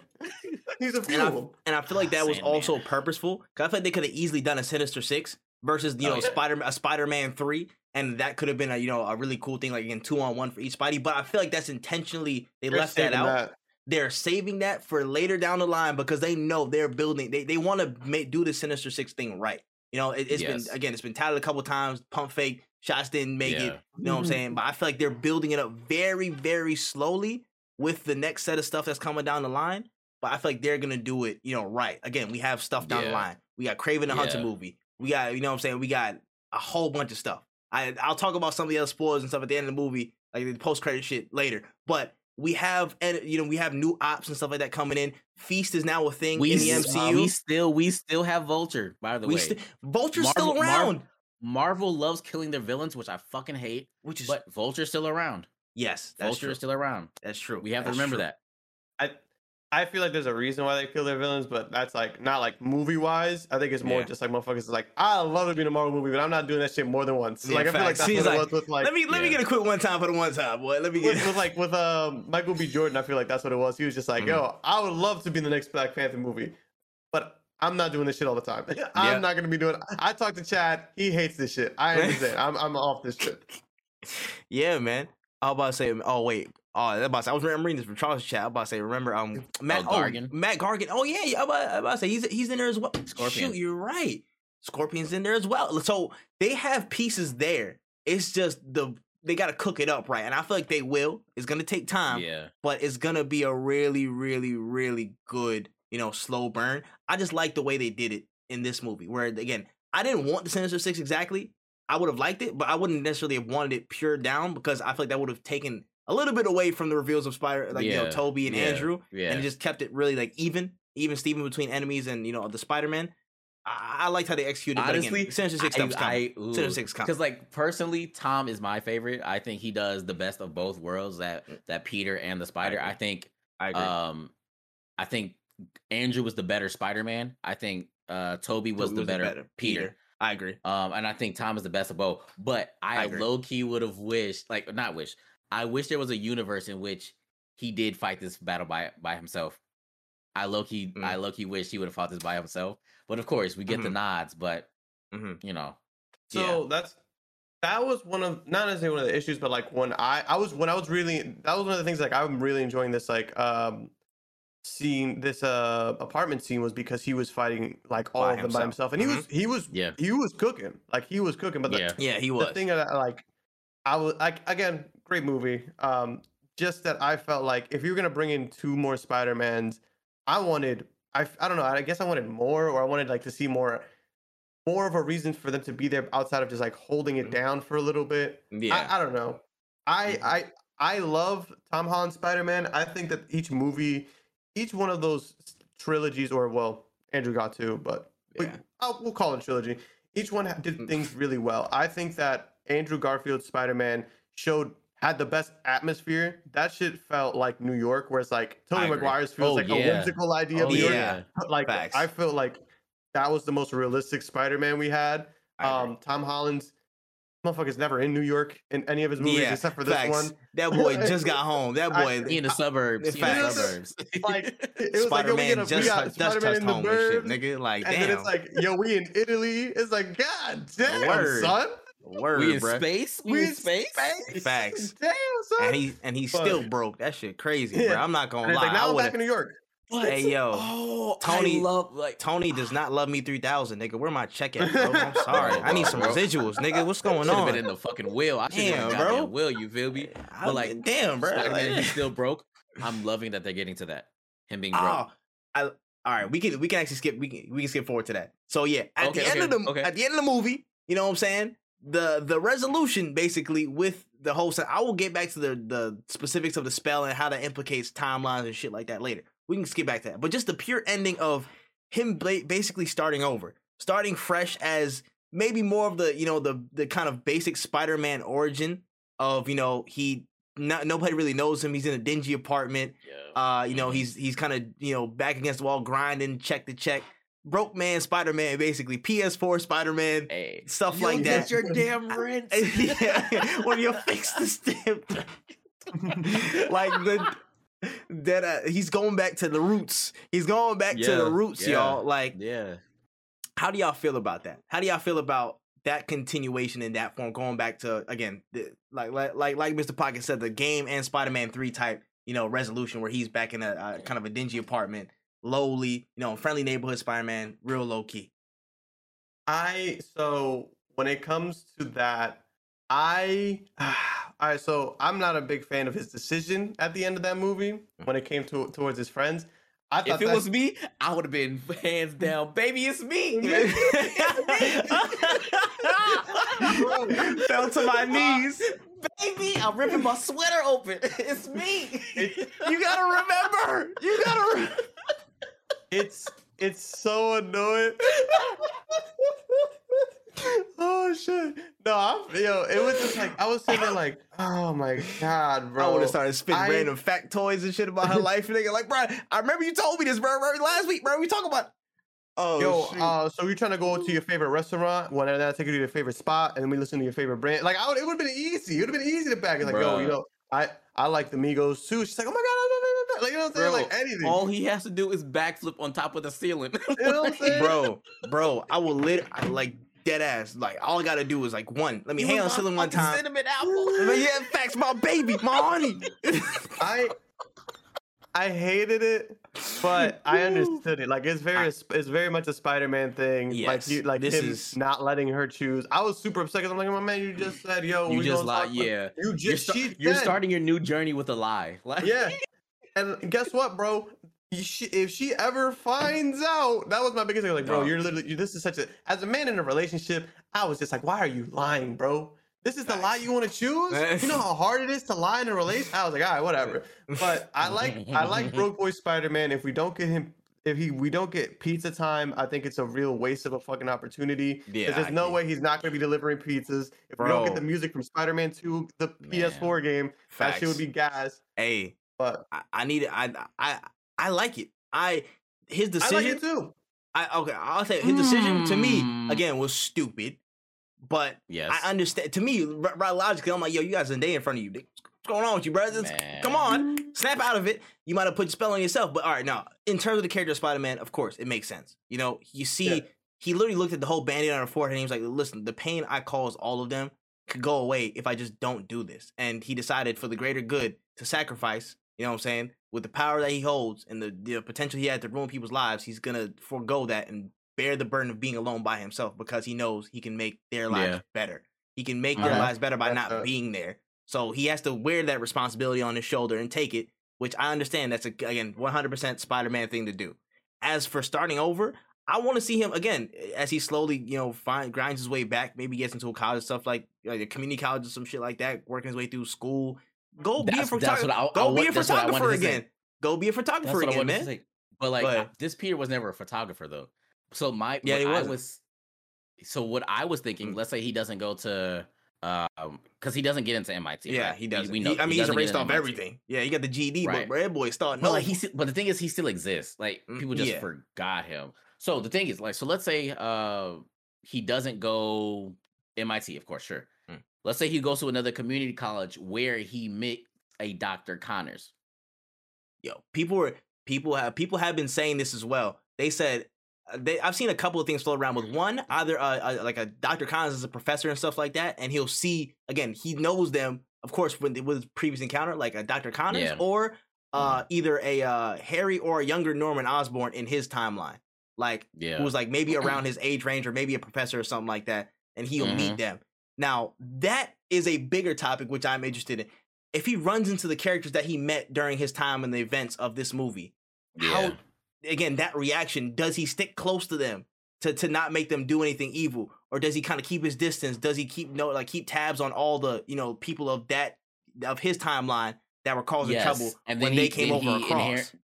He's a And I, and I feel like that was Sandman. also purposeful. Cause I feel like they could have easily done a Sinister Six versus you Oh, know yeah. Spider a Spider Man three, and that could have been a you know a really cool thing like again two on one for each body But I feel like that's intentionally they They're left that saving out. They're saving that for later down the line because they know they're building. They they want to make do the Sinister Six thing right. You know, it, has Yes. been again, it's been touted a couple times. Pump fake shots didn't make it. You know what I'm mm-hmm. saying? But I feel like they're building it up very, very slowly with the next set of stuff that's coming down the line. But I feel like they're gonna do it, you know, right. Again, we have stuff down the line. We got Kraven the Hunter movie. We got, you know what I'm saying? We got a whole bunch of stuff. I I'll talk about some of the other spoilers and stuff at the end of the movie, like the post credit shit later. But we have and you know, we have new ops and stuff like that coming in. Feast is now a thing we, in the MCU. we still we still have Vulture, by the we way. st- Vulture's still Marvel- Mar- around. Marvel loves killing their villains, which I fucking hate, which is but Vulture's still around. yes, that's Vulture true. is still around. That's true. We have to remember true. that. I feel like there's a reason why they kill their villains, but that's like not like movie wise. I think it's more Yeah. just like motherfuckers is like, I love to be in a Marvel movie, but I'm not doing that shit more than once. Yeah, like I feel like that's He's what like, it was with like let me let me get a quick one time for the one time, boy. Let me get with, with like with um Michael B. Jordan, I feel like that's what it was. He was just like, Mhm. yo, I would love to be in the next Black Panther movie, but I'm not doing this shit all the time. I'm Yeah. not gonna be doing. I talked to Chad. He hates this shit. I understand. I'm I'm off this shit. Yeah, man. I was about to say, oh wait, oh, I was about to say, I was I'm reading this from Charles chat. I was about to say, remember, um, Mac Oh, Gargan. Mac Gargan. Oh yeah, yeah. I was about, I was about to say he's he's in there as well. Scorpion. Shoot, you're right. Scorpion's in there as well. So they have pieces there. It's just the they got to cook it up right, and I feel like they will. It's gonna take time, yeah. but it's gonna be a really, really, really good, you know, slow burn. I just like the way they did it in this movie. Where again, I didn't want the Sinister Six exactly. I would have liked it, but I wouldn't necessarily have wanted it pure down because I feel like that would have taken a little bit away from the reveals of Spider, like you know, Tobey and yeah, Andrew, Yeah. and just kept it really like even, even Steven between enemies and you know the Spider Man. I, I liked how they executed. it, Honestly, again, Sinister Six. I, Sinister Six. Because like personally, Tom is my favorite. I think he does the best of both worlds. That that Peter and the Spider. I, agree. think. I agree. Um, I think Andrew was the better Spider Man. I think uh Tobey was Tobey the better, Peter. I agree. Um, and I think Tom is the best of both. But I I, low key would have wished, like not wish, I wish there was a universe in which he did fight this battle by by himself. I low key, Mm. I low key wish he would have fought this by himself. But of course, we get the Mhm. nods. But Mm-hmm. you know, So that's that was one of not necessarily one of the issues, but like when I I was when I was really that was one of the things like I'm really enjoying this like um scene this uh apartment scene was because he was fighting like all By of them by himself. himself and he was he was Yeah. he was cooking like he was cooking but the, yeah, Yeah, he was the thing that like I was like again great movie um just that I felt like if you're gonna bring in two more Spider Mans I wanted I I don't know I guess I wanted more or I wanted like to see more more of a reason for them to be there outside of just like holding it Mhm. down for a little bit yeah. I, I don't know. I Mhm. I I love Tom Holland Spider Man. I think that each movie, each one of those trilogies, or well, Andrew got two, but we, Yeah. oh, we'll call it a trilogy. Each one did Mm. things really well. I think that Andrew Garfield's Spider Man showed had the best atmosphere. That shit felt like New York, where it's like I Tobey agree. Maguire's feels Oh, like a whimsical idea of Oh, New York. yeah. Like Facts. I feel like that was the most realistic Spider-Man we had. Um, Tom Holland's motherfucker's never in New York in any of his movies Yeah, except for this facts. one. That boy just got home. That boy. He in the suburbs. In the suburbs. Like it was like Spider yo, we, Man get we just, got Spider-Man touched in the home and shit, nigga. Like, and damn. it's like yo, we in Italy. It's like God damn, Word. son. Word, we in bruh. space. We, We in space. Facts. Damn, son. And he and he Fuck. still broke. That shit crazy, Yeah. bro. I'm not gonna And lie. like now I I'm back in New York. What? Hey, yo, Oh, Tony- love like Tony does not love me 3000, nigga. Where my check at, bro? I'm sorry. Bro, I need some bro. residuals, nigga. What's going on? been in the fucking will. I should have Damn, been bro. goddamn will. You feel me? I- But like, damn, bro. Spider-Man, Like- he's still broke. I'm loving that they're getting to that. Him being broke. Oh, I, all right. We can we can actually skip we can we can skip forward to that. So yeah, at Okay, the end of the okay. at the end of the movie, you know what I'm saying? The the resolution basically with the whole set. I will get back to the the specifics of the spell and how that implicates timelines and shit like that later. We can skip back to that. But just the pure ending of him basically starting over, starting fresh as maybe more of the you know the the kind of basic Spider-Man origin of you know he not nobody really knows him. He's in a dingy apartment. Yeah. Uh, you know, Mhm. he's he's kind of you know back against the wall, grinding check to check. Broke man, Spider Man, basically PS4 Spider Man, Hey, stuff you like get that. your damn rent. yeah, when you fix the stamp, like the that uh, he's going back to the roots. He's going back to the roots, yeah. y'all. Like, yeah. how do y'all feel about that? How do y'all feel about that continuation in that form, going back to again, the, like like like like Mr. Pocket said, the game and Spider Man Three type, you know, resolution where he's back in a, a kind of a dingy apartment, lowly, you know, friendly neighborhood Spider Man, real low key. I so when it comes to that, I all right. So I'm not a big fan of his decision at the end of that movie mm. when it came to towards his friends. I thought If it that- was me, I would have been hands down, baby. It's me. Fell to my uh, knees. baby. I'm ripping my sweater open. It's me. You gotta remember. You gotta. Re- it's it's so annoying. oh shit! No, I'm, yo, it was just like I was sitting there like, oh my god, bro. I would have started spitting I- random factoids and shit about her life, nigga. Like, bro, I remember you told me this, bro, bro last week, bro. We talk about. Oh, Yo, uh, so you're trying to go to your favorite restaurant, when I take you to your favorite spot, and then we listen to your favorite brand. Like, I would, it would have been easy. It would have been easy to back. It's like, yo, you know, I I like the Migos too. She's like, oh my god, I it. Like, you know what I'm saying? Bro, like anything. All he has to do is backflip on top of the ceiling. you know what I'm saying? bro, bro, I will lit, I like dead ass. Like, all I gotta do is like one. Let me You hang on my ceiling one fucking time. Cinnamon apple. But yeah, facts, my baby, my honey. I I hated it, but I understood it. Like it's very it's very much a Spider-Man thing. like Yes, you like this him is- not letting her choose. I was super upset because I'm like, my man, you just said, yo, You we just gonna lie. Yeah. You You're, just sta- you're starting your new journey with a lie. Like, Yeah. And guess what, bro? She, if she ever finds out, that was my biggest thing. Like, bro, you're literally you, this is such a as a man in a relationship. I was just like, why are you lying, bro? This is the lie you want to choose. You know how hard it is to lie in a relationship. I was like, all right, whatever. But I like I like Broke Boy Spider Man. If we don't get him, if he we don't get pizza time, I think it's a real waste of a fucking opportunity. Yeah, there's I no way he's not going to be delivering pizzas. If we don't get the music from Spider Man 2, the PS4 game, that shit would be gas. Hey, But I, I need it. I, I, I like it. I his I decision. like it too. I okay, I'll say his decision to me Hmm. again was stupid, but Yes. I understand. To me, right, right logically, I'm like, yo, you guys a day in front of you. What's going on with you, brothers? Come on, snap out of it. You might have put spell on yourself, but all right, now in terms of the character of Spider Man, of course, it makes sense. You know, you see, Yeah. he literally looked at the whole bandit on her forehead and he was like, listen, the pain I cause all of them could go away if I just don't do this. And he decided for the greater good to sacrifice. You know what I'm saying? With the power that he holds and the, the potential he had to ruin people's lives, he's gonna forego that and bear the burden of being alone by himself because he knows he can make their lives Yeah. better. He can make their Uh-huh. lives better by not being there. So he has to wear that responsibility on his shoulder and take it, which I understand that's a again 100% Spider-Man thing to do. As for starting over, I want to see him again as he slowly, you know, find grinds his way back, maybe gets into a college stuff like like a community college or some shit like that, working his way through school. Go be a photographer. what I- I Go be a that's what I wanted photographer again. Go be a photographer again, man. But like But- this Peter was never a photographer though. So my Yeah, he I wasn't. was so what I was thinking, Mm. let's say he doesn't go to um, because he doesn't get into MIT. Yeah, right? he doesn't. We He- know. I mean, he's erased off MIT. everything. Yeah, he got the GED, Right. but Red Boy started. But No, like he, but the thing is, he still exists. Like Mm, people just yeah. forgot him. So the thing is, like, so let's say uh he doesn't go MIT, of course, sure. Mm. Let's say he goes to another community college where he met a Dr. Connors. yo, people were people have people have been saying this as well. They said uh, they I've seen a couple of things float around with one either uh, uh, like a Dr. Connors is a professor and stuff like that, and he'll see again he knows them of course when with previous encounter like a Dr. Connors Yeah. or uh either a uh Harry or a younger Norman Osborn in his timeline, like Yeah. who was like maybe around his age range or maybe a professor or something like that, and he'll Mm-hmm. meet them. Now that is a bigger topic which I'm interested in. If he runs into the characters that he met during his time in the events of this movie, yeah. how again that reaction does he stick close to them to to not make them do anything evil or does he kind of keep his distance does he keep no like keep tabs on all the you know people of that of his timeline that were causing Yes, trouble and when then they came over he across inher-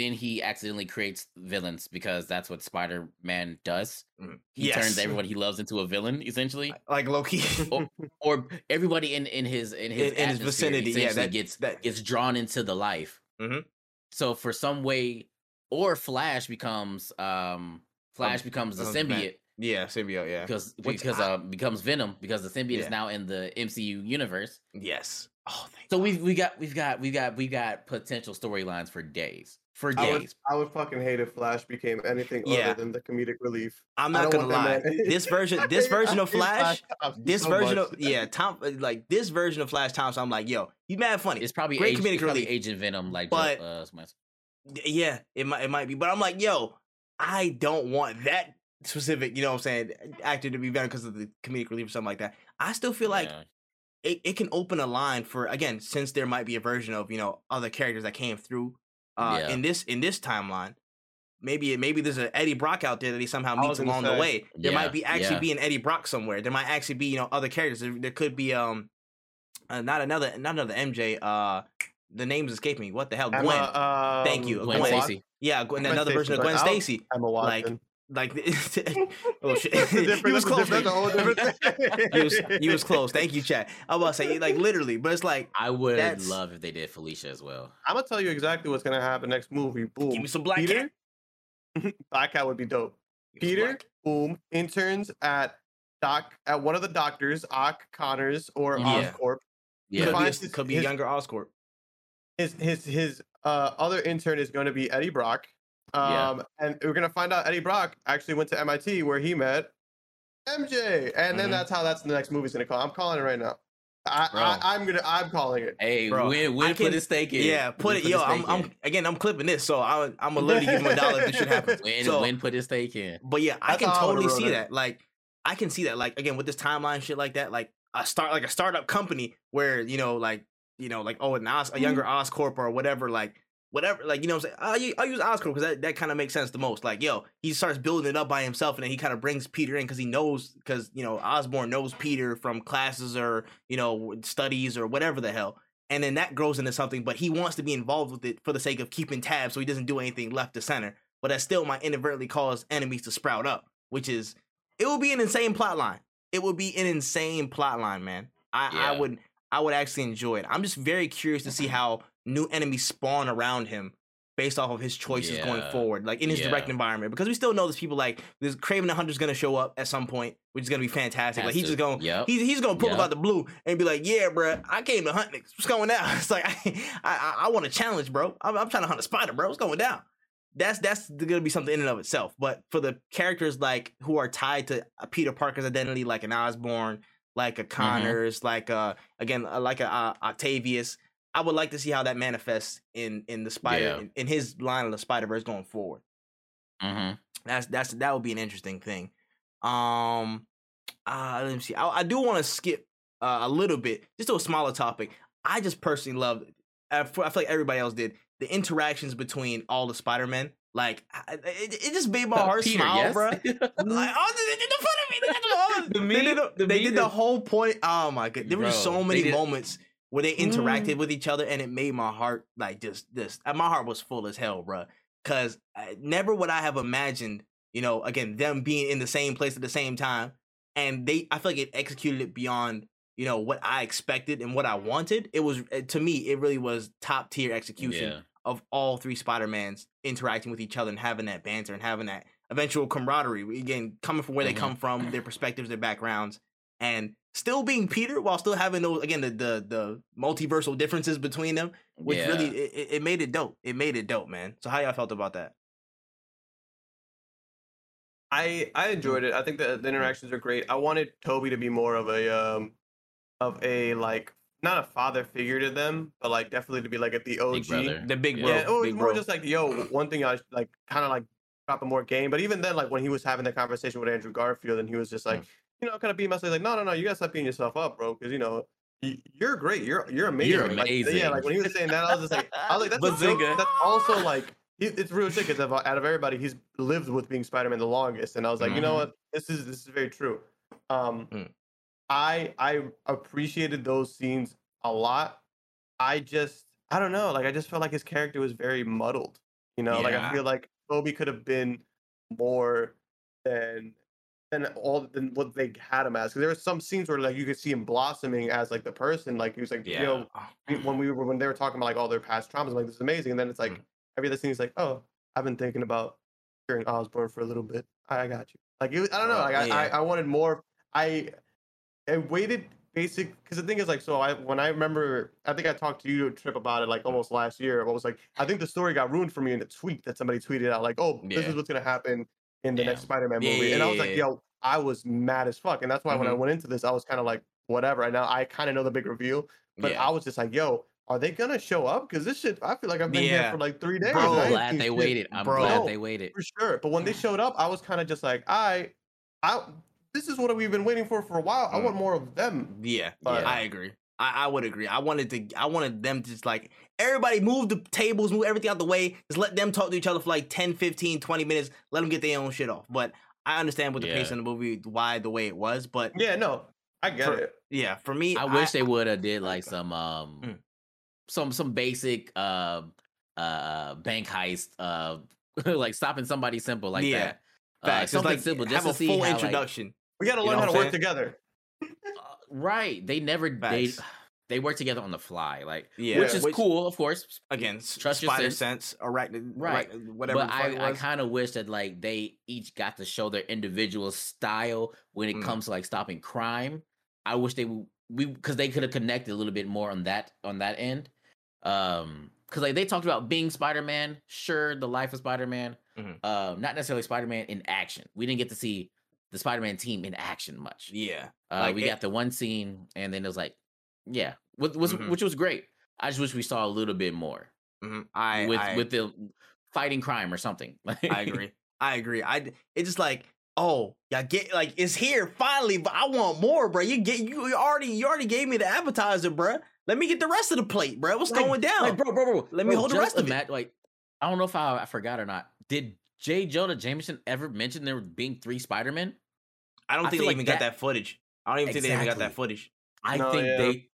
then he accidentally creates villains because that's what Spider-Man does. Mhm. He turns everyone he loves into a villain, essentially. like Loki or, or everybody in in his in his in, in his vicinity yeah that gets that gets drawn into the life. Mhm. So for some way, or Flash becomes um Flash becomes the uh, man. symbiote yeah symbiote yeah because Which because I- uh becomes Venom because the symbiote Yeah. is now in the MCU universe. yes oh thank So God. we we got we've got we've got we've got potential storylines for days for I would, days. I would fucking hate if Flash became anything Yeah. other than the comedic relief. i'm not gonna lie that this version this version of hate flash this so version much. of yeah tom like this version of flash thompson i'm like yo he's mad funny It's probably Great Age, comedic relief. Agent Venom like But- Joe- uh, Yeah, it might it might be, but I'm like, yo, I don't want that specific, you know what I'm saying, actor to be better because of the comedic relief or something like that. I still feel like yeah. It, it can open a line for again, since there might be a version of, you know, other characters that came through uh Yeah. in this in this timeline. Maybe maybe there's an Eddie Brock out there that he somehow meets along the way. There Yeah, might be actually yeah. be an Eddie Brock somewhere. There might actually be, you know, other characters. There, there could be um uh, not another not another MJ, uh the names escape me. What the hell? Gwen. um, Thank you, Gwen Gwen. Stacy. Yeah, Gwen, Gwen another version of Gwen Stacy. Like. Like, oh shit, he was close. different- that's a whole different thing. you was you was close. Thank you, chat. I was about to say like literally, but it's like I would That's- love if they did Felicia as well. I'm gonna tell you exactly what's gonna happen next movie. Boom. give me some black Peter. cat. Black Cat would be dope. Give Peter, black- boom, interns at doc at one of the doctors, Ock Connors or Yeah. Oscorp. Yeah, Could be, a, his- could be his- younger Oscorp. His his his uh, other intern is going to be Eddie Brock. Um, Yeah. and we're gonna find out Eddie Brock actually went to MIT where he met MJ, and then Mhm. that's how that's the next movie's gonna call. I'm calling it right now. I, I, I'm gonna I'm calling it. Hey, Bro, Wen, I Wen can- put his stake in. Yeah, put Wen it. his Yo, I'm, stake I'm again. I'm clipping this, so I'm I'm gonna literally give him a dollar if this should happen. Wen, So, Wen put his stake in. but yeah, I That's can I would've totally see it. that. Like, I can see that. Like again with this timeline shit like that. Like a start like a startup company where you know like you know like oh an Os, a younger Oscorp or whatever like. Whatever, like you know, what I'm saying I'll, use- I'll use Oscorp because that, that kind of makes sense the most. Like, yo, he starts building it up by himself, and then he kind of brings Peter in because he knows, because you know, Osborn knows Peter from classes or you know studies or whatever the hell, and then that grows into something. But he wants to be involved with it for the sake of keeping tabs, so he doesn't do anything left to center. But that still might inadvertently cause enemies to sprout up, which is it would be an insane plot line. It would be an insane plot line, man. I, I would I would actually enjoy it. I'm just very curious to see how new enemies spawn around him based off of his choices going forward, like in his direct environment. Because we still know there's people like there's Kraven the Hunter's gonna show up at some point, which is gonna be fantastic. like he's to. just going Yep. he's he's gonna pull up out the blue and be like, "Yeah, bro, I came to hunt niggas. What's going down?" It's like I I, I want a challenge, bro. I'm, I'm trying to hunt a spider, bro. What's going down? That's that's gonna be something in and of itself. But for the characters like who are tied to uh, Peter Parker's identity, like an Osborn, like a Connors, like a again like a uh, Octavius, I would like to see how that manifests in in the spider Yeah. in, in his line of the Spider Verse going forward. hmm That's that's that would be an interesting thing. Um, uh, let me see. I, I do want to skip uh, a little bit, just to a smaller topic. I just personally love. I feel like everybody else did the interactions between all the Spider Men. Like it, it just made my heart smile, bro. Like, oh, they, they did the fun of me. They did the, The they did the, the they did the whole point. Oh my god, there were just so many moments where they Mm. interacted with each other, and it made my heart like just this. My heart was full as hell, bro. Cause I, never would I have imagined, you know, again them being in the same place at the same time, and they. I feel like it executed it beyond, you know what I expected and what I wanted. It was eh, to me, it really was top tier execution Yeah. of all three Spider Mans interacting with each other and having that banter and having that eventual camaraderie. Again, coming from where they Mhm. come from, their perspectives, their backgrounds, and still being Peter while still having those again the the, the multiversal differences between them, which yeah. really it, it- it made it dope. It made it dope, man. So how y'all felt about that? I I mm. enjoyed it. I think the, the mm. interactions are great. I wanted Tobey to be more of a um of a like not a father figure to them, but like definitely to be like at the OG. Big. The big Yeah. bro, Yeah, or big more bro. just like yo, one thing I like kind of like dropping more game. But even then, like when he was having the conversation with Andrew Garfield, and he was just like, mm. You know, kind of being myself, like, no, no, no, you gotta stop beating yourself up, bro, because you know. You're great. You're you're amazing. Like, amazing. yeah, like when he was saying that, I was just like, I was like, that's Bazinga. that's also like it's real shit because out of everybody, he's lived with being Spider-Man the longest, and I was like, you know Mhm. what, this is this is very true. Um, Mm. I I appreciated those scenes a lot. I just I don't know, like I just felt like his character was very muddled. You know, like I feel like Tobey could have been more than than all than what they had him as. Because there were some scenes where like you could see him blossoming as like the person. Like he was like, you know, when we were when they were talking about like all their past traumas, I'm like this is amazing. And then it's like Mm. every other scene is like, oh, I've been thinking about curing Osborn for a little bit. I, I got you. Like it was, I don't know. Like I, I yeah. I wanted more. I I waited basic because the thing is like so I when I remember I think I talked to you Tripp about it like almost last year. I was like I think the story got ruined for me in a tweet that somebody tweeted out like oh this is what's gonna happen in the Yeah. next Spider-Man movie yeah, and I was yeah, like yeah. yo I was mad as fuck and that's why when I Mhm. went into this I was kind of like whatever. And now I kind of know the big reveal, but yeah. I was just like yo are they gonna show up? Because this shit, I feel like I've been here for like three days. Bro, I I'm ain't glad they shit. waited. I'm Bro. glad they waited. For sure. But when they showed up, I was kind of just like, I, I, this is what we've been waiting for for a while. I Mm. want more of them. Yeah, But- I agree. I, I would agree. I wanted to. I wanted them to just like everybody move the tables, move everything out the way. Just let them talk to each other for like 10, 15, 20 minutes. Let them get their own shit off. But I understand with the pace Yeah. of the movie why the way it was. But Yeah, no, I get For- it. yeah, for me, I wish they would have did like some um Mm. some some basic uh uh bank heist uh like stopping somebody simple like Yeah. that. Uh, facts. It's something like simple just have to a see full how, like, introduction. We got to You learn know how to what work together. right. They never they Facts. they work together on the fly, like Yeah, which is which- cool, of course. Again, Trust your spider sense. sense, arachnid, Right. arachnid- whatever. but the fuck it I, I kind of wish that like they each got to show their individual style when it Mm. comes to like stopping crime. I wish they w- we because they could have connected a little bit more on that on that end. Um, because like they talked about being Spider Man, sure, the life of Spider Man, Mhm. um, not necessarily Spider Man in action. We didn't get to see the Spider Man team in action much. yeah, Uh, Like, we it- got the one scene, and then it was like, yeah, which was Mhm. which was great. I just wish we saw a little bit more mhm. I with I, with the fighting crime or something. I agree. I agree. I it's just like, oh, yeah, get like it's here finally, but I want more, bro. You get you, you already you already gave me the appetizer, bro. Let me get the rest of the plate, bro. What's Like- going down? Like, bro, bro, bro. Let me hold the rest of it. ima- Like, I don't know if I, I forgot or not. Did J. Jonah Jameson ever mentioned there being three Spider Men? I don't I think feel they like even got that- that footage. I don't even think they even got that footage. I No, think yeah. they.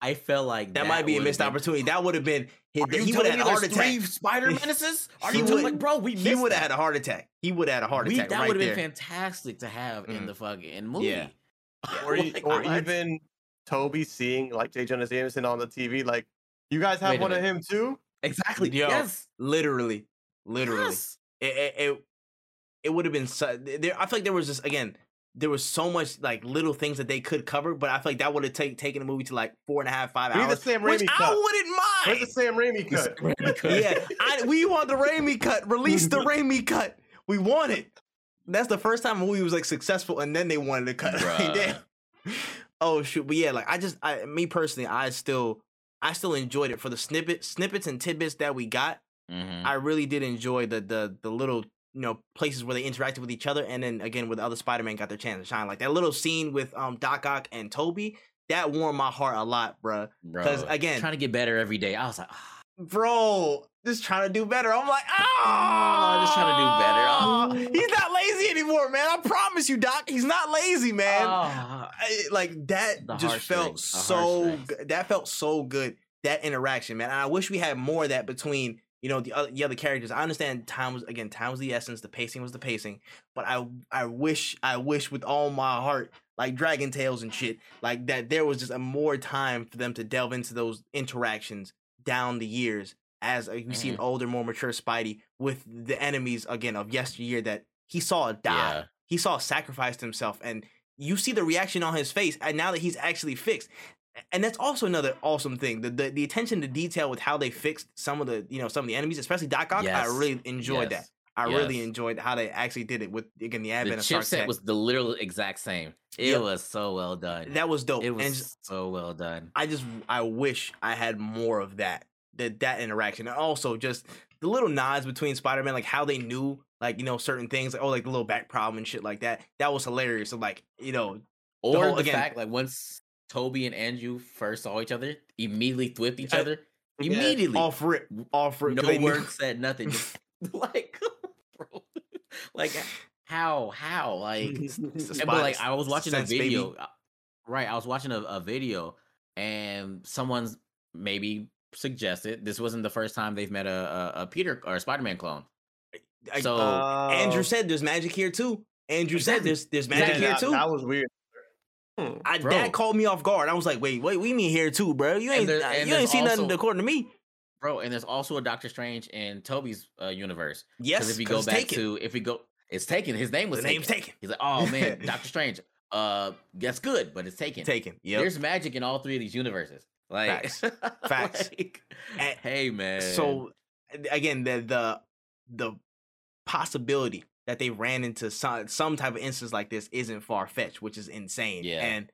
I felt like That, might be a missed been- opportunity. That would have been he, Are you he would have had a heart attack. three Spider Menaces? Are He you would- like, bro? We He would have had a heart attack. He would have had a heart We, attack that right would have been fantastic to have in Mm. the fucking movie. Yeah. Or, Like, or even Tobey seeing like J. Jonah Jameson on the TV. Like, you guys have Wait one of him too? exactly. Yo, yes. Literally, literally. Yes. It it it, it would have been. So, there, I feel like there was just again. There was so much like little things that they could cover, but I feel like that would have take, taken the movie to like four and a half, five We need the hours, Sam which Raimi I wouldn't mind. Where's mind. the Sam Raimi cut? yeah, I, we want the Raimi cut. Release the Raimi cut. We want it. That's the first time a movie was like successful, and then they wanted to cut. Like, damn. Oh shoot! But yeah, like I just, I me personally, I still, I still enjoyed it for the snippet, snippets and tidbits that we got. Mhm. I really did enjoy the the the little you know places where they interacted with each other, and then again with the other Spider Man got their chance to shine. Like that little scene with um Doc Ock and Tobey, that warmed my heart a lot, bruh. Because again- trying to get better every day. I was like, ah, Bro, just trying to do better. I'm like, Oh, ah, just trying to do better. Oh. He's not lazy anymore, man. I promise you, Doc. He's not lazy, man. ah. I- like that The just felt so good. that felt so good that interaction man and i wish we had more of that between you know the other, the other characters i understand time was again time was the essence the pacing was the pacing but i i wish i wish with all my heart like Dragon Tales and shit, like that there was just a more time for them to delve into those interactions down the years as we see an Mhm. older, more mature Spidey with the enemies again of yesteryear that he saw die. Yeah. He saw sacrificed himself, and you see the reaction on his face. And now that he's actually fixed, and that's also another awesome thing. The, the the attention to detail with how they fixed some of the you know some of the enemies, especially Doc Ock. I really enjoyed Yes. that. I really enjoyed how they actually did it with again the The advent of Stark chipset Tech. was the literal exact same. It Yep. was so well done. that was dope. it and was just- so well done. I just I wish I had more of that that that interaction, and also just the little nods between Spider Man, like how they knew like you know certain things, like oh like the little back problem and shit like that. That was hilarious. So like you know Or the, whole- again- fact like once Tobey and Andrew first saw each other, immediately thwipped each I- other. Yeah. Immediately. off rip, off rip. 'cause no they knew- word said nothing. Just like bro. Like how? How? Like It's the And, spot- but like I was watching sense, a video, uh, right? I was watching a, a video, and someone's maybe suggested this wasn't the first time they've met a a, a Peter or a Spider Man clone. I- So Andrew Oh. said there's magic here too. Andrew said Exactly. there's there's Yeah, magic here that, too. That was weird. Hmm. I, Bro. that called me off guard. I was like, wait, wait, we mean here too, bro. You ain't there- uh, you ain't seen nothing according to me. bro, and there's also a Doctor Strange in Tobey's uh, universe. Yes, if we go back taken. to if we go, it's taken. His name was the name's taken. taken, He's like, oh man, Doctor Strange. Uh, that's good, but it's taken. taken. Yeah. There's magic in all three of these universes. Like Facts. Facts. like, And- hey man. So again, the the the possibility that they ran into some some type of instance like this isn't far fetched, which is insane. Yeah. And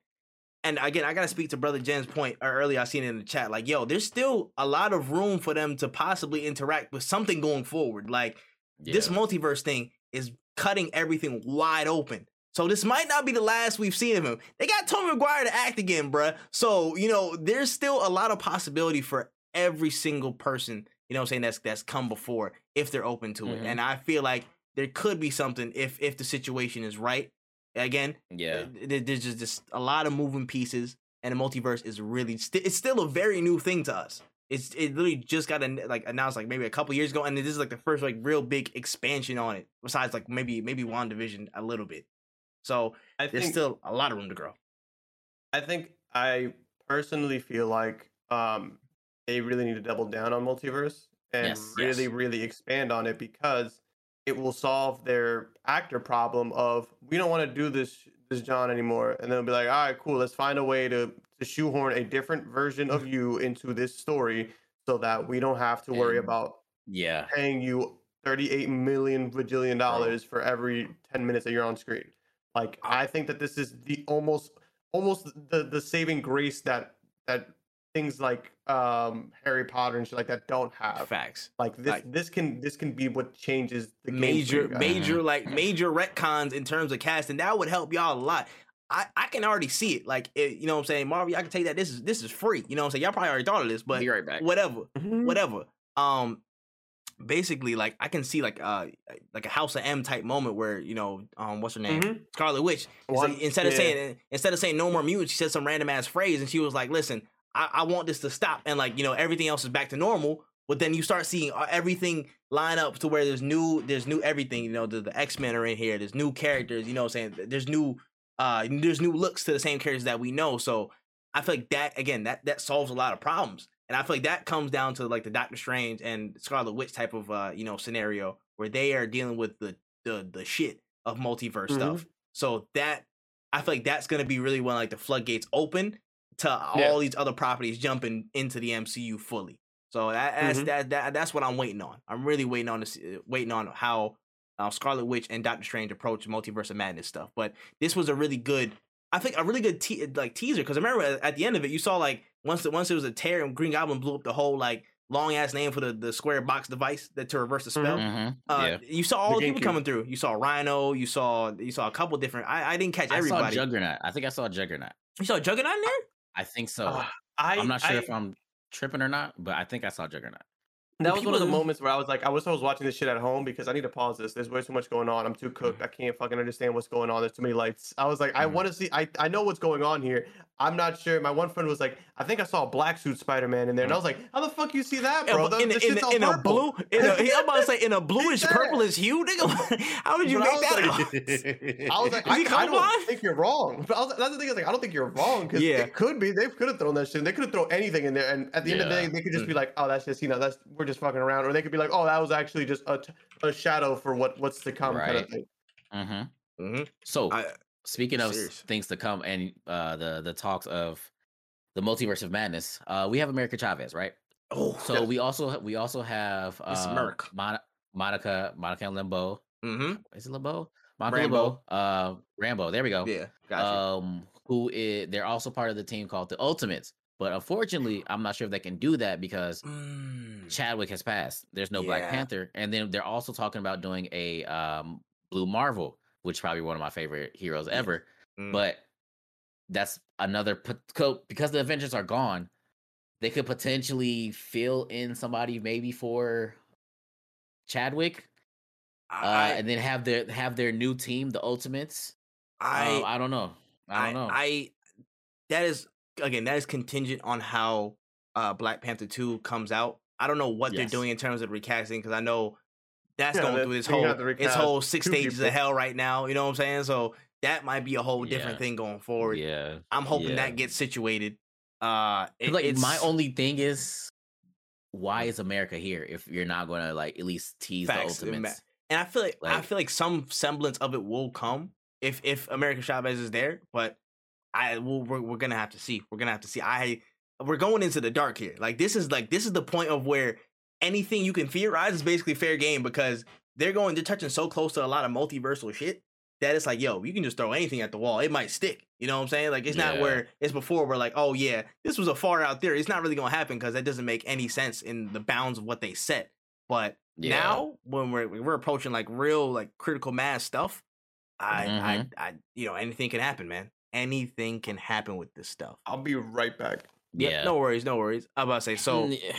and again, I gotta speak to brother Jen's point uh, earlier. I seen it in the chat. Like, yo, there's still a lot of room for them to possibly interact with something going forward. Like this multiverse thing is cutting everything wide open. So this might not be the last we've seen of him. They got Tobey Maguire to act again, bruh. So, you know, there's still a lot of possibility for every single person, you know what I'm saying, that's that's come before if they're open to it. Mhm. And I feel like there could be something if if the situation is right. Again, yeah. uh, there- there's just, just a lot of moving pieces and the multiverse is really st- it's still a very new thing to us. It's it literally just got an- like announced like maybe a couple years ago, and this is like the first like real big expansion on it. Besides like maybe maybe WandaVision a little bit. So I there's think still a lot of room to grow. I think I personally feel like um, they really need to double down on multiverse and Yes. really, Yes. really expand on it because it will solve their actor problem of we don't want to do this this John anymore, and they'll be like, all right, cool, let's find a way to to shoehorn a different version of you into this story so that we don't have to worry And- about Yeah. paying you 38 million bajillion dollars for every 10 minutes that you're on screen. Like I think that this is the almost almost the the saving grace that that things like um Harry Potter and shit like that don't have. Facts. Like this Like- this can this can be what changes the game Major you major like major retcons in terms of casting that would help y'all a lot. I, I can already see it. Like it, you know what I'm saying, Marvel, I can tell you that. This is this is free. You know what I'm saying? Y'all probably already thought of this, but right back. whatever. Mhm. whatever. Um, basically, like I can see like uh like a House of M type moment where you know um what's her name Mhm. Scarlet Witch it's like, instead of yeah. saying instead of saying no more mutants, she said some random ass phrase and she was like, listen, I, I want this to stop and like you know everything else is back to normal. But then you start seeing uh, everything line up to where there's new there's new everything. You know the, the X Men are in here. There's new characters. You know what I'm saying there's new uh there's new looks to the same characters that we know. So I feel like that again that that solves a lot of problems. And I feel like that comes down to like the Doctor Strange and Scarlet Witch type of uh, you know, scenario where they are dealing with the the the shit of multiverse Mhm. stuff. So that I feel like that's gonna be really when like the floodgates open to Yeah. all these other properties jumping into the MCU fully. So that, that's Mhm. that, that that's what I'm waiting on. I'm really waiting on this, waiting on how uh, Scarlet Witch and Doctor Strange approach multiverse of madness stuff. But this was a really good, I think, a really good te- like teaser because I remember at, at the end of it, you saw like once the, once it was a tear and Green Goblin blew up the whole like long ass name for the the square box device that to reverse the spell. Mhm. Uh, yeah. You saw all The the people coming through. You saw Rhino. You saw you saw a couple different. I, I didn't catch I saw everybody. Juggernaut. I think I saw Juggernaut. you saw Juggernaut in there. I think so. Uh, I I'm not sure I, if I'm tripping or not, but I think I saw Juggernaut. That was one of the moments where I was like, I wish I was watching this shit at home because I need to pause this. There's way too much going on. I'm too cooked. Mm-hmm. I can't fucking understand what's going on. There's too many lights. I was like, I Mhm. want to see. I, I know what's going on here. I'm not sure. My one friend was like, I think I saw a black suit Spider Man in there, and I mm-hmm. was like, How the fuck you see that, bro? The- in, the a- in, shit's all in a purple." blue, in a, I'm about to say in a bluish Yeah. purplish hue, nigga. How did you But make was that? like- I was like, I, I don't think you're wrong. But I was, that's the thing. I was like, I don't think you're wrong because Yeah. it could be. They could have thrown that shit. They could have thrown anything in there, and at the end of the day, they could just mm. be like, "Oh, that's just you know, that's we're just fucking around," or they could be like, "Oh, that was actually just a, t- a shadow for what what's to come," kind of Right. thing. Mm-hmm. Mhm. So I- speaking of serious. things to come and uh, the the talks of the multiverse of madness, uh, we have America Chavez, right? Oh, So we also we also have It's uh, Merc. Mon- Monica Monica Limbo. hmm Is it Limbo? Monica Rambo. Limbo. Uh, Rambo. There we go. yeah, gotcha. um who is they're also part of the team called the Ultimates. But unfortunately, I'm not sure if they can do that because Mm. Chadwick has passed. There's no Black Panther, and then they're also talking about doing a um Blue Marvel, which is probably one of my favorite heroes Yeah. ever. Mm. But that's another because the Avengers are gone. They could potentially fill in somebody maybe for Chadwick, uh, and then have their have their new team, the Ultimates. I, Um, I don't know. I don't know. I that is again that is contingent on how uh Black Panther two comes out. I don't know what they're doing in terms of recasting because I know that's Yeah, going through this whole this whole six stages of hell right now. You know what I'm saying? So that might be a whole different Yeah. thing going forward. yeah. I'm hoping yeah. that gets situated. Uh, it- like my only thing is why is America here if you're not gonna like at least tease Facts, the ultimates? and I feel like, I feel like some semblance of it will come if if America Chavez is there, but I we're, we're gonna have to see. We're gonna have to see. I we're going into the dark here. Like this is like this is the point of where anything you can theorize is basically fair game because they're going they're touching so close to a lot of multiversal shit that it's like yo you can just throw anything at the wall it might stick you know what i'm saying like it's not where it's before we're like oh yeah this was a far out theory it's not really gonna happen because that doesn't make any sense in the bounds of what they set but Yeah. now when we're we're approaching like real like critical mass stuff I, Mhm. I i you know anything can happen man anything can happen with this stuff I'll be right back. yeah no worries no worries i'm about to say so yeah.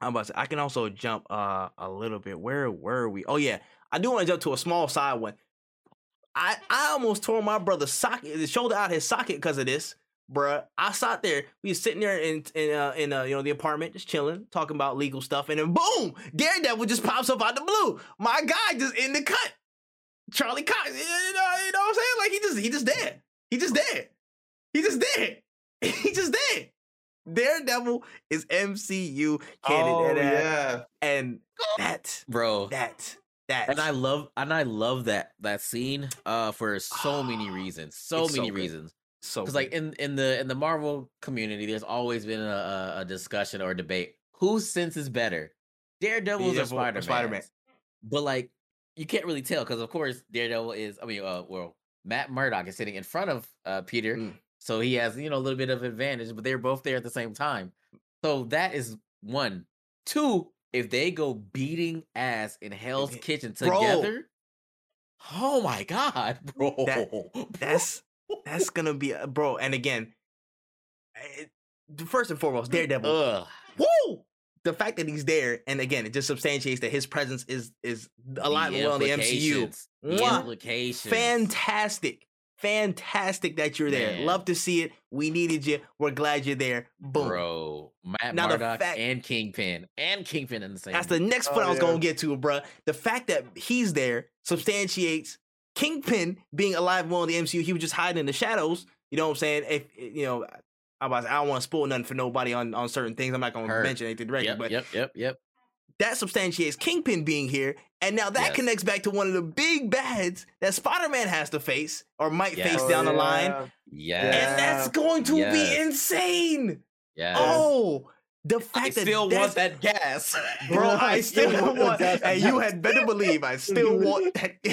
I'm about to say I can also jump uh a little bit. Where were we? Oh yeah, I do want to jump to a small side one. I I almost tore my brother's socket, the shoulder out his socket because of this, bruh. I sat there, we was sitting there in in uh, in uh, you know the apartment, just chilling, talking about legal stuff, and then boom, Daredevil just pops up out the blue. My guy just in the cut, Charlie Cox. You know, you know what I'm saying? Like he just he just dead. He just dead. He just dead. he just dead. Daredevil is MCU canon, oh and, yeah. and that bro. that that And I love and I love that that scene uh for so many reasons. So It's many good. reasons. so Because like in in the in the Marvel community, there's always been a, a, a discussion or debate. Whose sense is better? Daredevil's or Daredevil or Spider Spider-Man? Man? But like you can't really tell because of course Daredevil is I mean uh well Matt Murdock is sitting in front of uh Peter. Mm. So he has, you know, a little bit of advantage, but they're both there at the same time. So that is one. Two, if they go beating ass in Hell's it- Kitchen Bro. together, oh my god, bro. that's that's gonna be a bro. And again, it, first and foremost, Daredevil. Ugh. Woo! The fact that he's there, and again, it just substantiates that his presence is is alive and well in the MCU. implications, the Mwah! implications. Fantastic. Fantastic that you're there. Man. Love to see it. We needed you. We're glad you're there. Boom. Bro, Matt Now the Murdock fact- and Kingpin and Kingpin in the same. That's the next Oh, point I was yeah. gonna get to, bro. The fact that he's there substantiates Kingpin being alive and well in the MCU. He was just hiding in the shadows. You know what I'm saying? If you know, I, was, I don't want to spoil nothing for nobody on, on certain things. I'm not gonna Heard. mention anything directly, Yep, but yep, yep, yep. that substantiates Kingpin being here, and now that Yes. connects back to one of the big bads that Spider-Man has to face or might face Yes. down the Oh, line, yeah. And that's going to Yes. be insane. yes. Oh, the I fact that still that's- want that gas, Bro, I still want, that's- and you had better believe I still want. That.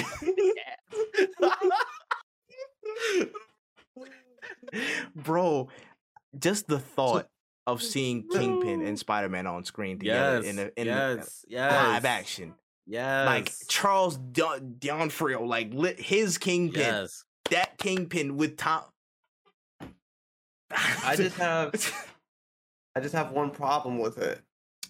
bro, just the thought of mm. seeing Kingpin and Spider Man on screen together yes, in a, in yes, a yes, live action, yes, like Charles Don- D'Onofrio, like lit his Kingpin, yes. that Kingpin with Tom. I just have I just have one problem with it.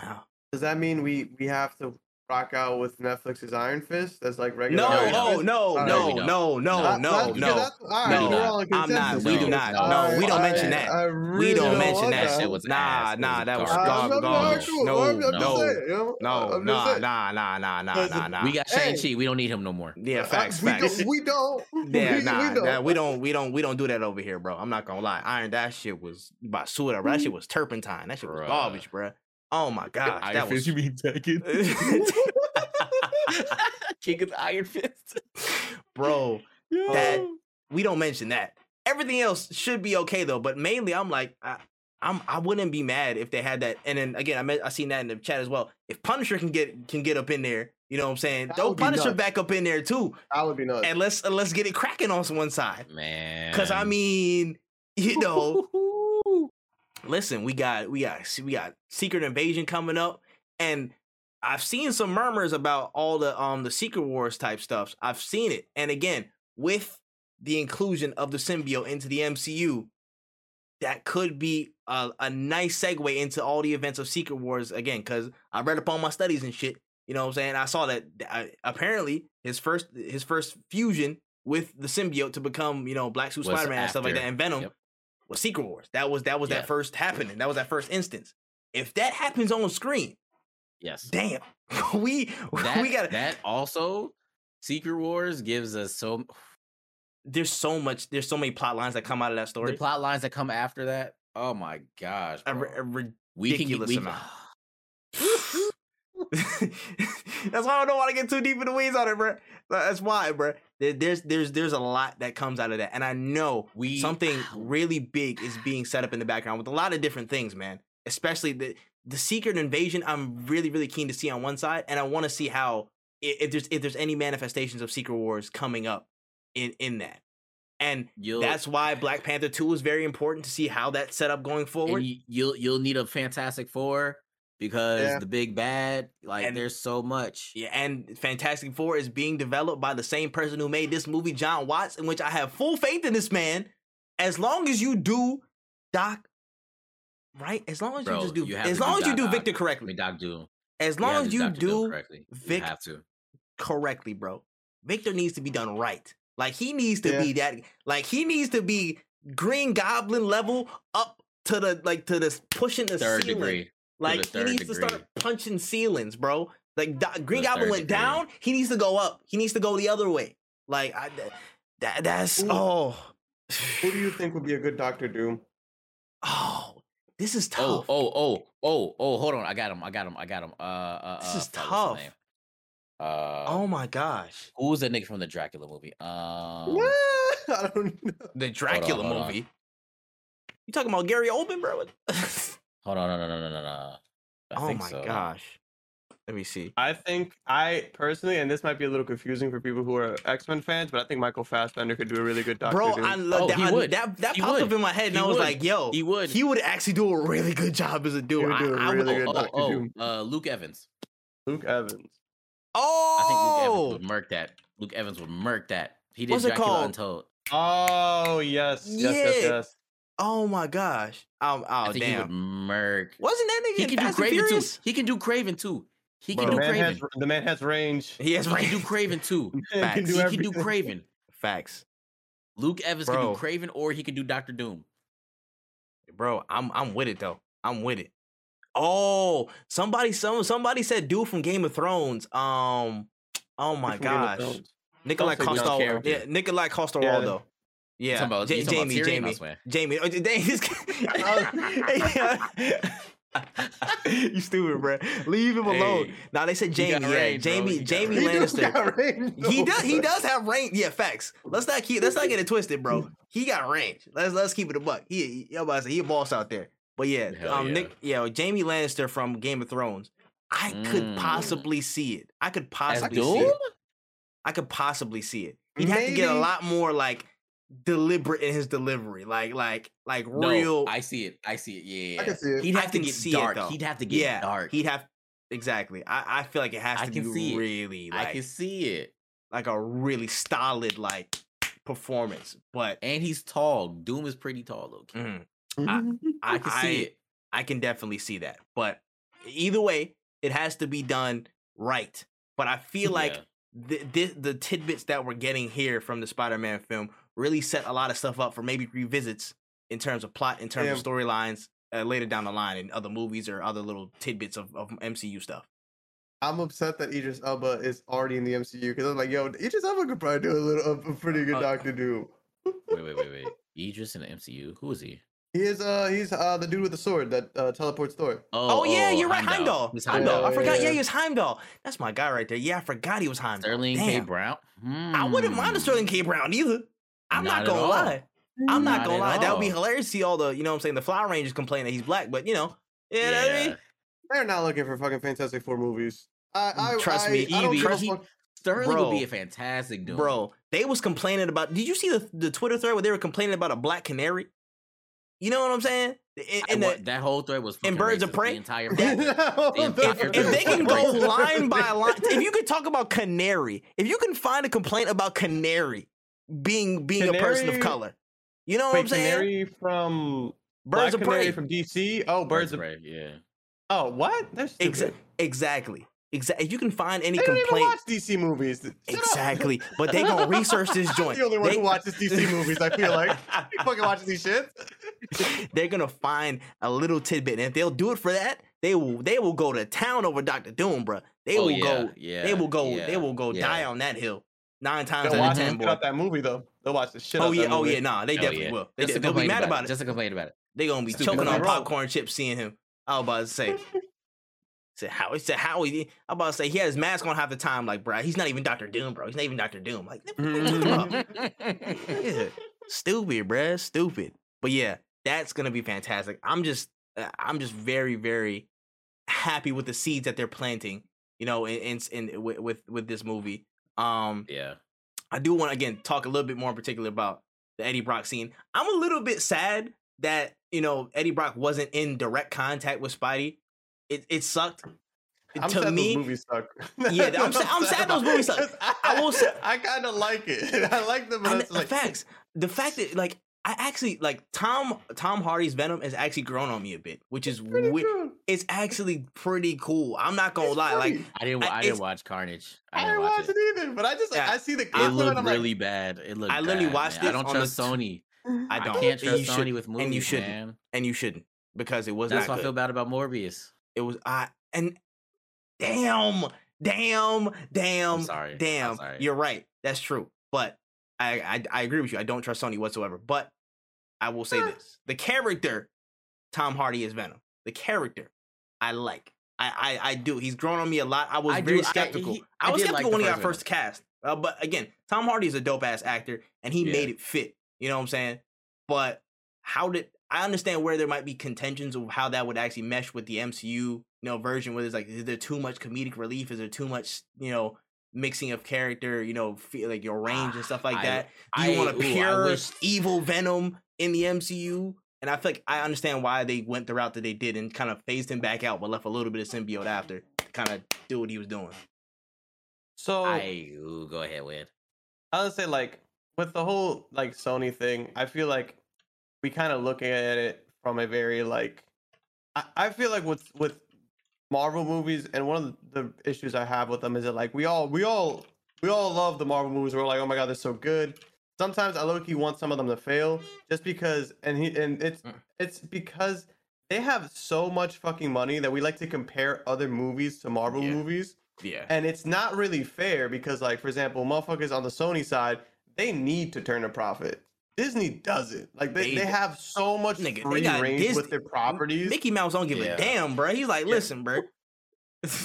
Oh, Does that mean we we have to rock out with Netflix's Iron Fist as like regular? No, Iron oh Fist? no, Alright. no, we don't. no, no, no, no. that's- No, we're all in I'm not. We do not. no. No, we don't I- mention that. I We really don't mention that. That shit was nah, ass. Nah, that was garbage. gar- I'm, I'm, garbage. cool. No, I'm, I'm no, just saying, you know? no, nah, nah, nah, nah, nah, nah, nah. We got Hey. Shang Chi. We don't need him no more. Yeah, facts, facts. We don't. Yeah, nah, we don't. we don't, we don't, don't that over here, bro. I'm not gonna lie. Iron, that shit was basura. Bro. That shit mm-hmm. was turpentine. That shit was garbage, bro. Oh my gosh, Iron that Fist, was. you mean Tekken? King of the Iron Fist. bro. That we don't mention that. Everything else should be okay though, but mainly I'm like, I, I'm I wouldn't be mad if they had that. And then again, I meant I seen that in the chat as well. If Punisher can get can get up in there, you know what I'm saying? That Throw Punisher nuts. back up in there too, I would be nuts. and let's uh, let's get it cracking on one side. Man. Cause I mean, you know, listen, we got we got we got Secret Invasion coming up, and I've seen some murmurs about all the um the Secret Wars type stuff. I've seen it, and again, with the inclusion of the symbiote into the MCU, that could be a, a nice segue into all the events of Secret Wars again. Because I read up on my studies and shit. You know what I'm saying? I saw that uh, apparently his first his first fusion with the symbiote to become you know Black Suit Spider Man and stuff like that, and Venom Yep. Was Secret Wars. That was that was Yeah. that first happening. That was that first instance. If that happens on screen, yes. damn, we That, we got that also Secret Wars gives us so there's so much there's so many plot lines that come out of that story. the plot lines that come after that. Oh my gosh. A, a ri- we can ridiculous we, amount. That's why I don't want to get too deep in the weeds on it, bro. That's why, bro. There's there's there's a lot that comes out of that, and I know we something really big is being set up in the background with a lot of different things, man. Especially the the secret invasion. I'm really really keen to see on one side, and I want to see how if there's if there's any manifestations of Secret Wars coming up in in that, and you'll that's why Black Panther Two is very important to see how that's set up going forward. you, you'll you'll need a Fantastic Four because Yeah. the big bad like And- there's so much. Yeah, and Fantastic Four is being developed by the same person who made this movie, Jon Watts, in which I have full faith in this man. As long as you do Doc right, as long as Bro, you just do, you as to do long as you do Ock. Victor I mean correctly, Doc Doom. as long as you. Do correctly. Vic- you have to. correctly, bro, Victor needs to be done right. Like he needs to Yeah. be that. Like he needs to be Green Goblin level up to the like to this pushing the Third ceiling. degree. Like he third needs to start punching ceilings, bro. Like Do- Green Goblin went degree. down, he needs to go up. He needs to go the other way. Like I, that, that's Who- oh, Who do you think would be a good Doctor Doom? oh, this is Oh, tough. oh, oh, oh, oh, oh, hold on. I got him. I got him. I got him. Uh, uh, This uh, is fuck, what's his tough. Uh, oh my gosh, who was that nigga from the Dracula movie? Um, I don't know. the Dracula hold on. movie. You talking about Gary Oldman, bro? hold on, no, no, no, no, no, no. I oh think my so. gosh. Let me see. I think I personally, and this might be a little confusing for people who are X Men fans, but I think Michael Fassbender could do a really good Doctor Bro, Doom. I love Oh, that. I- would. that that He popped would. up in my head, and He I was would. like, "Yo, He would. he would actually do a really good job as a dude." would I, do a I would- really oh, good oh, Dr. oh, Doom. uh, Luke Evans. Luke Evans. oh, I think Luke Evans would murk that. Luke Evans would murk that. He did What's it Dracula called? Untold. Oh yes, yes, yes, yes. Oh my gosh. Um, oh I think he would damn. murk. Wasn't that nigga He can do Fast and Kraven too. He can do Kraven too. He Bro, can The do man, Kraven. has, the man has range. He has He can do range. Kraven too. Facts. can do He can do everything. Kraven. Facts, Luke Evans can do Kraven, or he can do Doctor Doom. bro. I'm I'm with it though. I'm with it. Oh, somebody some somebody said dude from Game of Thrones. Um, oh my From Game of gosh, Thrones. Nikolaj Sounds Coster. Yeah, Carroll. Nikolaj Coster Yeah. Yeah, about- you Jamie? I Jamie. Jamie. Oh, you stupid, bro. Leave him alone. Hey, Now they said Jamie. Yeah. Jamie. He Jamie He Lannister. range, He does. He does have range. Yeah, facts. Let's not keep. Let's not get it twisted, bro. He got range. Let's let's keep it a buck. He, he, about to say, he a boss out there. But yeah, um, yeah. Nick, yeah, Jamie Lannister from Game of Thrones. I could Mm. possibly see it. I could possibly see it. I could possibly see it. He'd have to get a lot more like deliberate in his delivery, like like like No, real. I see it. I see it. Yeah, I can see it. He'd I have to get see it, dark. though. He'd have to get yeah, dark. he'd have exactly. I, I feel like it has I to can be see it. really I like can see it. like a really stolid like performance. But And he's tall. Doom is pretty tall, though. Mhm. I, I can see I- it. I can definitely see that. But either way, It has to be done right. But I feel like Yeah. the, the the tidbits that we're getting here from the Spider-Man film really set a lot of stuff up for maybe revisits in terms of plot, in terms of storylines uh, later down the line in other movies or other little tidbits of, of MCU stuff. I'm upset that Idris Elba is already in the MCU because I'm like, yo, Idris Elba could probably do a little a pretty good Uh, Doctor Doom. Wait, wait, wait, wait. Idris in the MCU. Who is he? He is uh he's uh the dude with the sword that uh, teleports Thor. Oh, yeah, you're right, Heimdall. He's Heimdall. I forgot. Yeah, yeah. he was Heimdall. That's my guy right there. Yeah, I forgot he was Heimdall. Sterling K. Damn. Brown. I wouldn't mind a Hmm. Sterling K. Brown either. I'm not, Not gonna all. lie. I'm not, Not gonna at lie. That would be hilarious to see all the, you know what I'm saying, the Flower Rangers complain that he's black, but you know, you know what I mean? They're not looking for fucking Fantastic Four movies. I, mm, I Trust I, me, I don't Evie, give trust- fuck. Sterling Bro. would be a fantastic Doom. Bro, they was complaining about did you see the, the Twitter thread where they were complaining about a black canary? You know what I'm saying? And, and wa- the- that whole thread was and Birds of Prey? The entire That- The entire if, if they can go line by line, if you could talk about canary, if you can find a complaint about canary being being a person of color, you know what Wait, I'm saying? Canary from Birds Black of prey. from DC. Oh, Birds, of Prey. Yeah. Oh, what? That's stupid. Exa- exactly. Exactly. If you can find any They don't even complaint, watch DC movies. Shut up. exactly. But they gonna research this I'm joint. the only one They- who watches DC movies. I feel like you fucking watching these shits. they're gonna find a little tidbit, and if they'll do it for that, they will. They will go to town over Doctor Doom, bro. They Oh, will yeah, go. Yeah. they will go. yeah, they will go yeah. die on that hill nine times They'll out of ten, shit boy. out that movie though. They'll watch the shit Oh out yeah, that oh movie. yeah, nah, they Oh, definitely yeah. will. They, Just to they'll be mad about it. Just to complain about it. They're gonna be Stupid choking on complaint. popcorn chips seeing him. I was about to say. Said how he said how he I'm about to say he had his mask on half the time, like bro, he's not even Doctor Doom, bro. He's not even Doctor Doom. Like what you talking about? Yeah. Stupid, bruh. Stupid. But yeah, that's gonna be fantastic. I'm just uh, I'm just very, very happy with the seeds that they're planting, you know, in in, in with, with with this movie. Um yeah. I do want to again talk a little bit more in particular about the Eddie Brock scene. I'm a little bit sad that you know Eddie Brock wasn't in direct contact with Spidey. It it sucked. I'm to sad me, those movies suck. Yeah, I'm sa- I'm sad those movies suck. I, I will say- I kind of like it. I like them. I, the like, facts, the fact that like I actually like Tom Tom Hardy's Venom has actually grown on me a bit, which is pretty wi- good. it's actually pretty cool. I'm not gonna It's lie, like. I didn't. I- I, didn't watch Carnage. I I didn't didn't watch watch it. it either, but I just Yeah. I see the It clips of looked I'm like, really bad. It looked. I literally bad, watched man. I it don't on the trust t- Sony. I I, don't. can't You trust should- Sony with movies, and you shouldn't, man. and you shouldn't because it was That's not why I feel bad about Morbius. It was I and damn, damn, damn, sorry. I'm damn. sorry. You're right. That's true. But I, I I agree with you. I don't trust Sony whatsoever. But I will say this: the character Tom Hardy is Venom. The character I like. I I, I do. He's grown on me a lot. I was I very I- skeptical. I, he- I was did like skeptical when he got first cast. Uh, but again, Tom Hardy is a dope ass actor, and he Yeah. made it fit. You know what I'm saying? But how did I understand where there might be contentions of how that would actually mesh with the MCU, you know, version where there's like, is there too much comedic relief? Is there too much, you know, mixing of character, you know, feel like your range and stuff like I- that? Do you I- want a ooh, I pure wish- evil Venom in the MCU? And I feel like I understand why they went the route that they did and kind of phased him back out, but left a little bit of symbiote after to kind of do what he was doing. so I ooh, go ahead, Wid. I would say like with the whole like Sony thing, I feel like we kind of looking at it from a very like I, I feel like with with Marvel movies and one of the, the issues I have with them is that like we all we all we all love the Marvel movies. We're like, oh my god, they're so good. Sometimes I low key want some of them to fail just because and he and it's Mm. it's because they have so much fucking money that we like to compare other movies to Marvel Yeah. movies. Yeah. And it's not really fair because, like, for example, motherfuckers on the Sony side, they need to turn a profit. Disney doesn't. Like, they, They- they, have so much Nigga, they free range Disney- with their properties. Mickey Mouse don't give Yeah. a damn, bro. He's like, Yeah. listen, bro.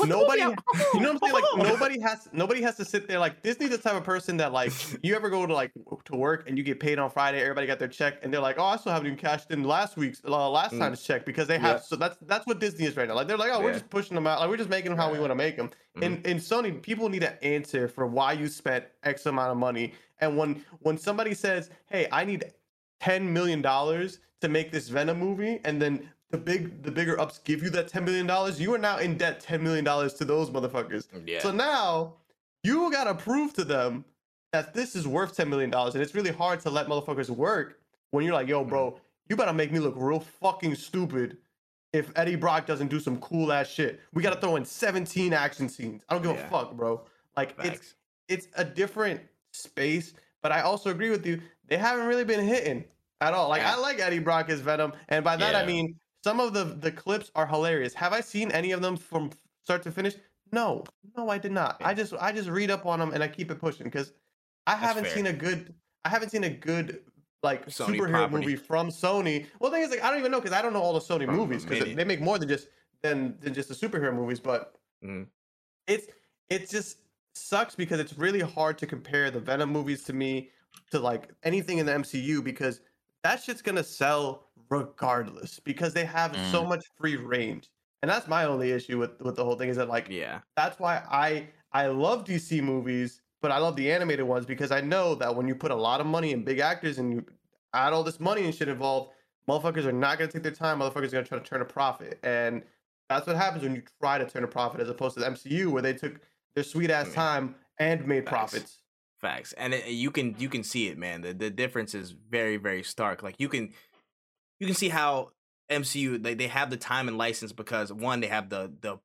Nobody, you know what I'm saying? Like, nobody has nobody has to sit there. Like, Disney's the type of person that, like, you ever go to like to work and you get paid on Friday, everybody got their check, and they're like, oh, I still haven't even cashed in last week's uh, last Mm. time's check because they have. Yeah. So that's that's what Disney is right now. Like, they're like, oh, we're just pushing them out. Like, we're just making them how we want to make them. And and Sony, people need an answer for why you spent X amount of money. And when when somebody says, "Hey, I need ten million dollars to make this Venom movie," and then the big the bigger ups give you that ten million dollars, you are now in debt ten million dollars to those motherfuckers. Yeah. So now you gotta prove to them that this is worth ten million dollars, and it's really hard to let motherfuckers work when you're like, "Yo, bro, mm-hmm. you better make me look real fucking stupid." if Eddie Brock doesn't do some cool ass shit. We got to throw in 17 action scenes. I don't give Yeah. a fuck, bro. Like it's Facts. it's a different space, but I also agree with you. They haven't really been hitting at all. Like Yeah. I like Eddie Brock as Venom, and by that I mean some of the the clips are hilarious. Have I seen any of them from start to finish? No, no, I did not. I just I just read up on them and I keep it pushing because I That's haven't fair. seen a good I haven't seen a good like Sony superhero property. movie from Sony. Well, the thing is, like, I don't even know because I don't know all the Sony From movies because they make more than just than than just the superhero movies. But Mhm. it's it just sucks because it's really hard to compare the Venom movies to me to like anything in the MCU because that shit's gonna sell regardless because they have so Mm. much free range. And that's my only issue with with the whole thing is that like Yeah. that's why I I love DC movies, but I love the animated ones because I know that when you put a lot of money in big actors and you add all this money and shit involved, motherfuckers are not gonna take their time. Motherfuckers are gonna try to turn a profit, and that's what happens when you try to turn a profit, as opposed to the MCU where they took their sweet ass time and made Facts. profits. Facts, and it, you can you can see it, man. The the difference is very very stark. Like you can you can see how MCU they, they have the time and license because one they have the the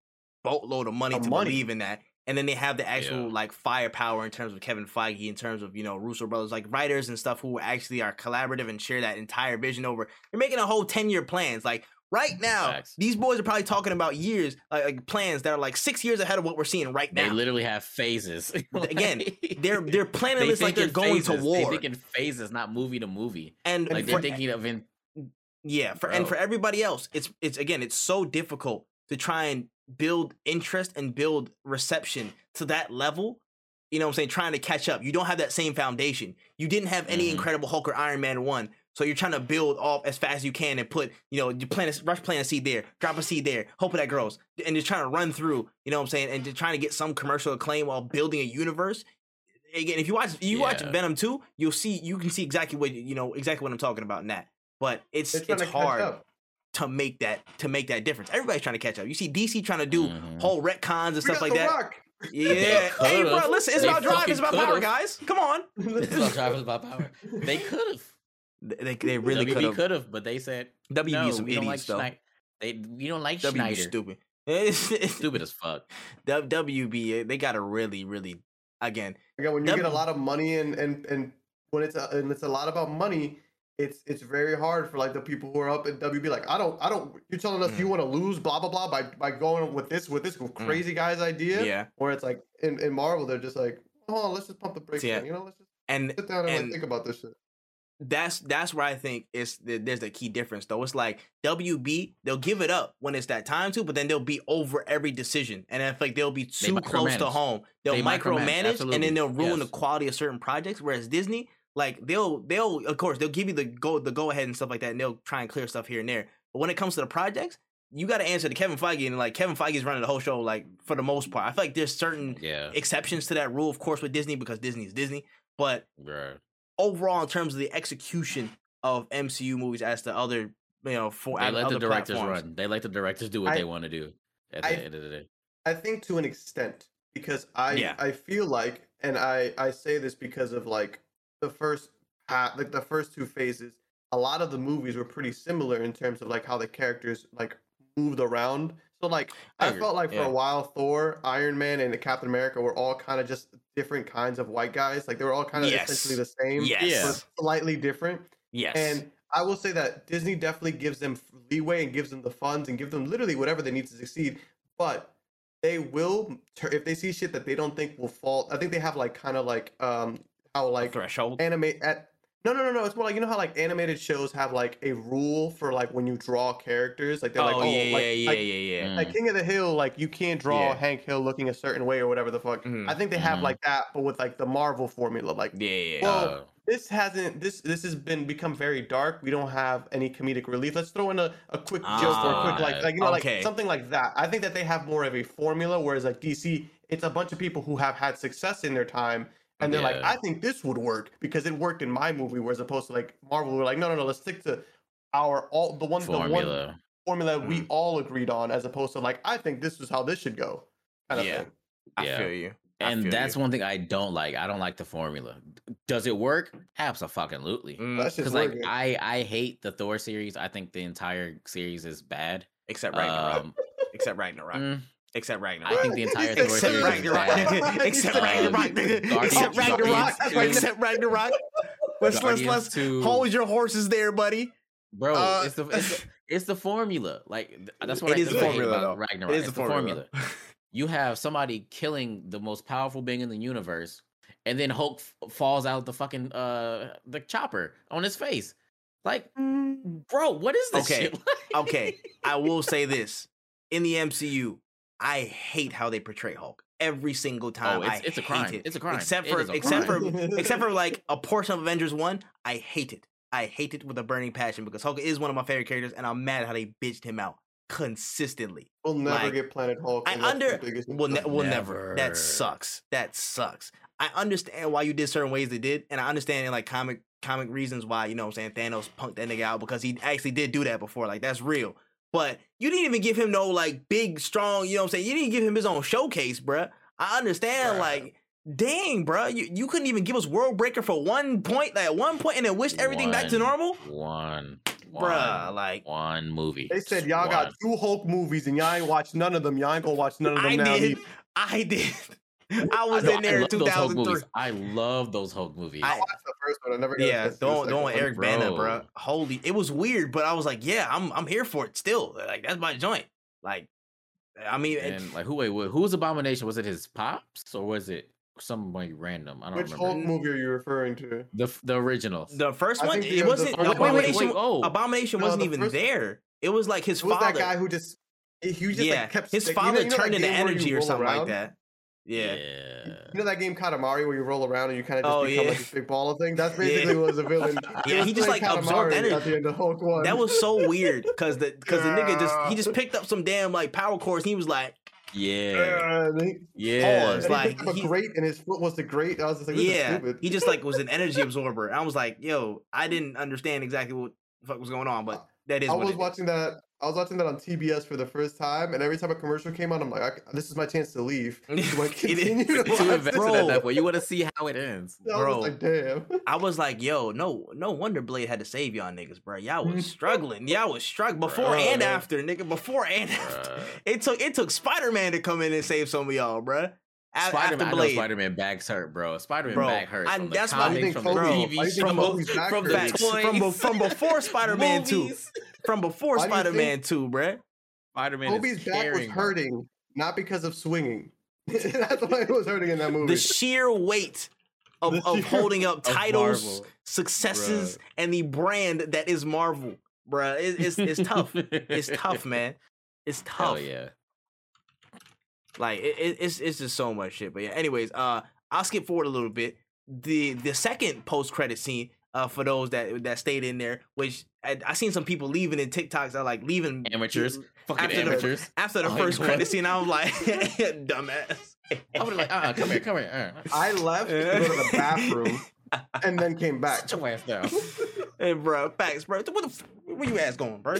boatload of money to money. believe in that, and then they have the actual Yeah. like firepower in terms of Kevin Feige, in terms of you know Russo brothers, like writers and stuff who actually are collaborative and share that entire vision over. They're making a whole ten year plans. Like right now, Facts. these boys are probably talking about years, like, like plans that are like six years ahead of what we're seeing right now. They literally have phases. Again, they're they're planning they this like they're going to phases. They war. think in phases, not movie to movie. and Like they're thinking of in yeah, for and for everybody else, it's it's again, it's so difficult to try and build interest and build reception to that level. You know what I'm saying? Trying to catch up. You don't have that same foundation. You didn't have any Mhm. Incredible Hulk or Iron Man 1. So you're trying to build off as fast as you can and put, you know, you plant a rush plant a seed there, drop a seed there, hope that grows. And just trying to run through, you know what I'm saying, and just trying to get some commercial acclaim while building a universe. Again, if you watch you watch Venom 2, you'll see you can see exactly what you know, exactly what I'm talking about in that. But it's They're it's hard to make that to make that difference. Everybody's trying to catch up. You see DC trying to do Mhm. whole retcons and We stuff got like The that. Rock. Yeah. hey, bro, listen, it's They about drive, it's about power, could've. guys. Come on. It's about drive. It's about power. They could have. they, they really could have. could have, but they said WB no. some we don't like idiots though. Snyder. They we don't like WB Snyder. stupid. Stupid as fuck. WB they got to really really again. Again, when you get a lot of money and and and when it's a, and it's a lot about money, it's it's very hard for like the people who are up in WB. Like, I don't, I don't. You're telling us Mm. you want to lose, blah blah blah, by by going with this with this crazy guy's idea. Yeah. Where it's like in, in Marvel, they're just like, hold on, let's just pump the brakes. Yeah. down, You know, let's just And sit down and, and like think about this shit. that's that's where I think is the, there's the key difference though. It's like WB they'll give it up when it's that time to, but then they'll be over every decision, and if like they'll be too close to home, they'll They micromanage, micromanage, and then they'll ruin the quality of certain projects. Whereas Disney, like they'll they'll of course they'll give you the go the go ahead and stuff like that, and they'll try and clear stuff here and there. But when it comes to the projects, you got to answer to Kevin Feige, and like Kevin Feige's running the whole show, like for the most part. I feel like there's certain Yeah. exceptions to that rule, of course, with Disney because Disney is Disney, but Right. overall in terms of the execution of MCU movies as to other you know for They let the other directors platforms. run. They let the directors do what I- they want to do. At the I- end of the day. I think to an extent because I Yeah. I feel like and I I say this because of like the first like the first two phases a lot of the movies were pretty similar in terms of like how the characters like moved around so like I I, felt like for a while Thor Iron Man and Captain America were all kind of just different kinds of white guys like they were all kind of Yes. essentially the same Yes. Yeah. but slightly different Yes. and I will say that Disney definitely gives them leeway and gives them the funds and give them literally whatever they need to succeed. But they will, if they see shit that they don't think will fall. I think they have like kind of like um how like threshold. animate at. No, no, no, no. It's more like you know how like animated shows have like a rule for like when you draw characters. Like they're oh like, oh, yeah, like, yeah, yeah, like, yeah, yeah. Mm. like King of the Hill, like you can't draw Yeah. Hank Hill looking a certain way or whatever the fuck. Mhm. I think they have Mhm. like that, but with like the Marvel formula, like Yeah, yeah. Well, Uh, this hasn't this this has been become very dark. We don't have any comedic relief. Let's throw in a, a quick joke or a quick like Ah, like you know okay. like something like that. I think that they have more of a formula, whereas like DC, it's a bunch of people who have had success in their time. And they're like, I think this would work because it worked in my movie, whereas opposed to like Marvel, we're like, no, no, no, let's stick to our all the one the one formula. formula we Mm. all agreed on, as opposed to like, I think this is how this should go. Kind of Yeah. thing. I yeah. feel you. I And feel that's you. one thing I don't like. I don't like the formula. Does it work? Absolutely. Mm, That's just Because like working. I I hate the Thor series. I think the entire series is bad. Except Ragnarok. Um, Except Ragnarok. mm, Except Ragnarok. I think the entire Thor Except Except series is Ragnarok. bad. nigga. Except Ragnarok. Except Ragnarok. two. Except Ragnarok. Let's let's let's hold your horses there, buddy. Bro, Uh, it's the it's the, it's the formula. Like that's what It I, is the hate formula, about though. Ragnarok. It is it's the formula. You have somebody killing the most powerful being in the universe, and then Hulk f- falls out the fucking uh the chopper on his face. Like, bro, what is this Okay, shit? okay. I will say this: in the MCU, I hate how they portray Hulk every single oh, time. Oh, it's- I it's a hate crime. It. It's a crime. Except for except crime. for except for like a portion of Avengers One, I hate it. I hate it with a burning passion because Hulk is one of my favorite characters, and I'm mad how they bitched him out consistently. We'll never Like, get Planet Hulk. I and the under biggest well, ne- well never. Never. That sucks. That sucks. I understand why you did certain ways they did, and I understand like comic comic reasons why you know what I'm saying Thanos punked that nigga out because he actually did do that before. Like that's real. But you didn't even give him no like big strong. You know what I'm saying? You didn't give him his own showcase, bruh. I understand. Bruh. Like. Dang, bruh, you, you couldn't even give us World Breaker for one point, like at one point, and then wish everything back to normal, one, bruh. one, Like one movie. They said y'all got two Hulk movies and y'all ain't watched none of them. Y'all ain't gonna watch none of them I now. did, either. I did. I was No, in there I in love those Hulk 2003. movies. I love those Hulk movies. I- I watched the first one. I never. got a Yeah, chance to do the don't don't one. Eric Bana, bro. bro. Holy, it was weird, but I was like, yeah, I'm I'm here for it still. Like that's my joint. Like, I mean, it- like who wait, wait who was Abomination? Was it his pops or was it somebody random? I don't Which remember. Which Hulk movie are you referring to? The the original. the first one, it the- wasn't. oh, wait, wait, Abomination. wait, oh. Abomination No, wasn't the even first- there. It was like his Who was father. that guy who just? He just yeah, like kept his like, you know- father you know that turned into game where you energy or roll something like that. Yeah. yeah. You know that game Katamari where you roll around and you kind of just Oh, become yeah. like this big ball of thing? That's Yeah. basically what was a villain. Yeah, he just, playing like, absorbed Katamari energy. at the end of Hulk one. That was so weird because the because the nigga just he just picked up some damn like power cores. And he was like, Yeah. Yeah, and he, Yeah. Pause, and he like, picked he- a grate and his foot was the great. I was just like, yeah, stupid. he just like was an energy absorber. I was like, yo, I didn't understand exactly what the fuck was going on, but that is I what was it is. watching that. I was watching that on TBS for the first time, and every time a commercial came on, I'm like, I, "This is my chance to leave." Do I It is. continue to Too watch invested? Bro. at that point. You want to see how it ends. I Bro. was like, "Damn." I was like, yo, no, no wonder Blade had to save y'all niggas, bro. Y'all was struggling. Y'all was struggling before and Bruh. after, nigga. Before and after. It took it took Spider Man to come in and save some of y'all, bruh. A- Spider after Man, I know Blade. Spider Man back's hurt, bro. Spider Man Bro, back hurt. From the that's why- Why do you comics, think from the Tobey? Bro, Why do you TV think from Tobey's from the hurt? From, from before Spider Man 2. Movies. From before Why do you Spider Man 2, bruh. Spider Man Tobey's back was hurting not because of swinging. That's why it was hurting in that movie. The sheer weight of, The of holding up titles, Marvel. successes, and the brand that is Marvel, bruh. It, it's, it's tough. It's tough, man. It's Hell tough. yeah. Like it, it- it's it's just so much shit. But yeah, anyways, uh, I'll skip forward a little bit. The the second post credit scene, uh, for those that that stayed in there, which I, I seen some people leaving in TikToks that like leaving Amateurs. Fucking After the- amateurs. after the Oh, first yeah. credit scene. I was like, dumbass. I would like, uh, come here, come here. Uh. I left to go to the bathroom and then came back. Sit your ass down. Hey, bro, facts, bro. What the f- where you ass going, bro?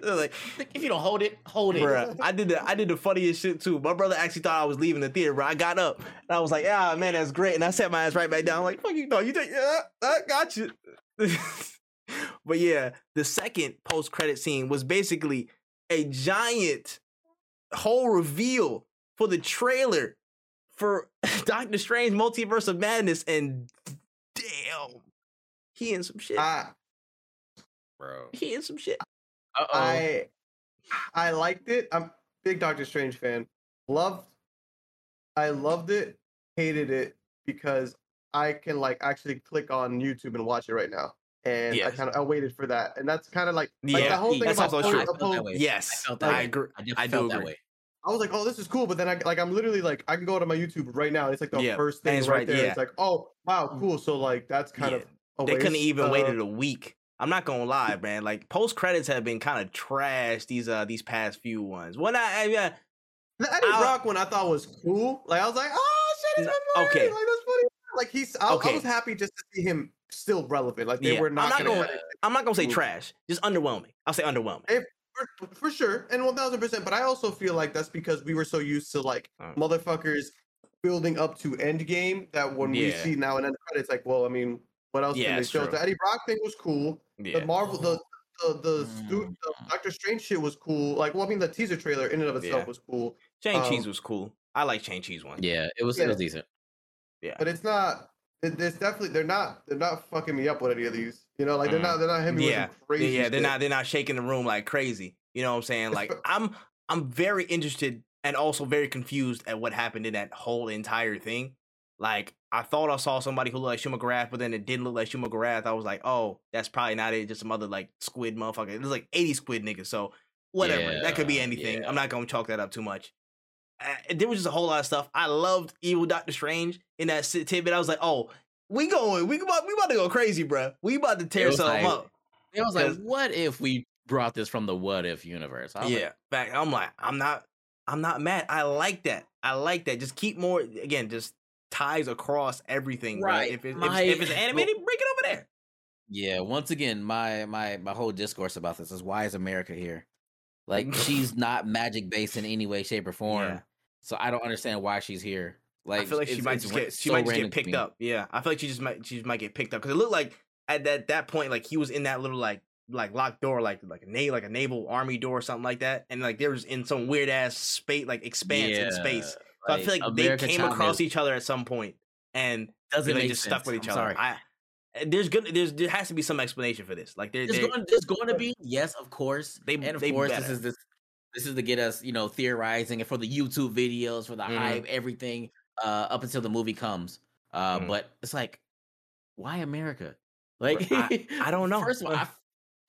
They're like, if you don't hold it, hold it. Bruh, I did the I did the funniest shit too. My brother actually thought I was leaving the theater, bro. I got up and I was like, "Yeah, man, that's great." And I sat my ass right back down, like, "Fuck you, thought you think? Yeah, I got you." but yeah, the second post credit scene was basically a giant whole reveal for the trailer for Doctor Strange Multiverse of Madness, and damn, he in some shit. I, Bro. he in some shit. Uh-oh. I I liked it. I'm a big Doctor Strange fan. Loved I loved it, hated it because I can like actually click on YouTube and watch it right now. And I kind of I waited for that. And that's kind of like, like Yeah, the whole thing that's about also post- true. I felt post- that way. Yes, I felt that I agree. I, just I do felt that agree. way. I was like, oh, this is cool. But then I like I'm literally like I can go to my YouTube right now. It's like the Yeah, first thing right, right- there. yeah. It's like, oh wow, cool. So like that's kind Yeah. of a They couldn't even Uh, waited a week. I'm not gonna lie, man. Like post credits have been kind of trash these uh these past few ones. When I, I yeah, The Eddie I'll- Brock one I thought was cool. Like I was like, oh shit, No, my okay. Like that's funny. Like he's, I, Okay. I was happy just to see him still relevant. Like they Yeah. were I'm not, not gonna, gonna- I'm not gonna say Cool. trash, just underwhelming. I'll say underwhelming. for, for sure, and one thousand percent. But I also feel like that's because we were so used to like Uh. motherfuckers building up to Endgame that when we see now an end credit, it's like, well, I mean, what else Yeah, can they show? true. The Eddie Brock thing was cool. Yeah, The Marvel, the the the, stu- the Mm. Doctor Strange shit was cool. Like, well, I mean, the teaser trailer in and of itself Yeah. was cool, Shang Chi's Um, was cool. I like Shang Chi's one. Yeah, it was it was decent. Yeah. but it's not. It, it's definitely they're not they're not fucking me up with any of these. You know, like they're Mm. not they're not hitting me Yeah, with some crazy. yeah, they're shit. not they're not shaking the room like crazy. You know what I'm saying? Like I'm I'm very interested and also very confused at what happened in that whole entire thing. Like I thought I saw somebody who looked like Shuma-Gorath, but then it didn't look like Shuma-Gorath. I was like, oh, that's probably not it. Just some other like squid motherfucker. It was like 80 squid niggas. So whatever. that could be anything. yeah. I'm not gonna chalk that up too much. Uh, there was just a whole lot of stuff. I loved Evil Doctor Strange in that tidbit. I was like, oh, we going, we about, we about to go crazy, bruh. We about to tear something like- up. It was like, what if we brought this from the what if universe? I was like, Yeah, back. I'm like, I'm not, I'm not mad. I like that. I like that. Just keep more. Again, just ties across everything. Right. Right. If, it, My- if, if it's animated, bring it over there. Yeah, once again, my my my whole discourse about this is why is America here? Like she's not magic based in any way, shape, or form. Yeah. So I don't understand why she's here. Like I feel like she might just get, she so might just get picked up. Yeah, I feel like she just might, she just might get picked up because it looked like at that that point, like he was in that little like like locked door, like like a naval like a naval army door or something like that, and like there was in some weird ass space like expanse in space. So I feel like America they came across each other at some point, and doesn't they just sense. stuck with each I'm other. Sorry. I, there's good. There's there has to be some explanation for this. Like there, There's there going, there's going to be yes, of course. They- and of they course, this is this this is to get us, you know, theorizing and for the YouTube videos, for the Mhm. hype, everything uh up until the movie comes. Uh Mhm. But it's like, why America? Like, I- I don't know. First of all, I,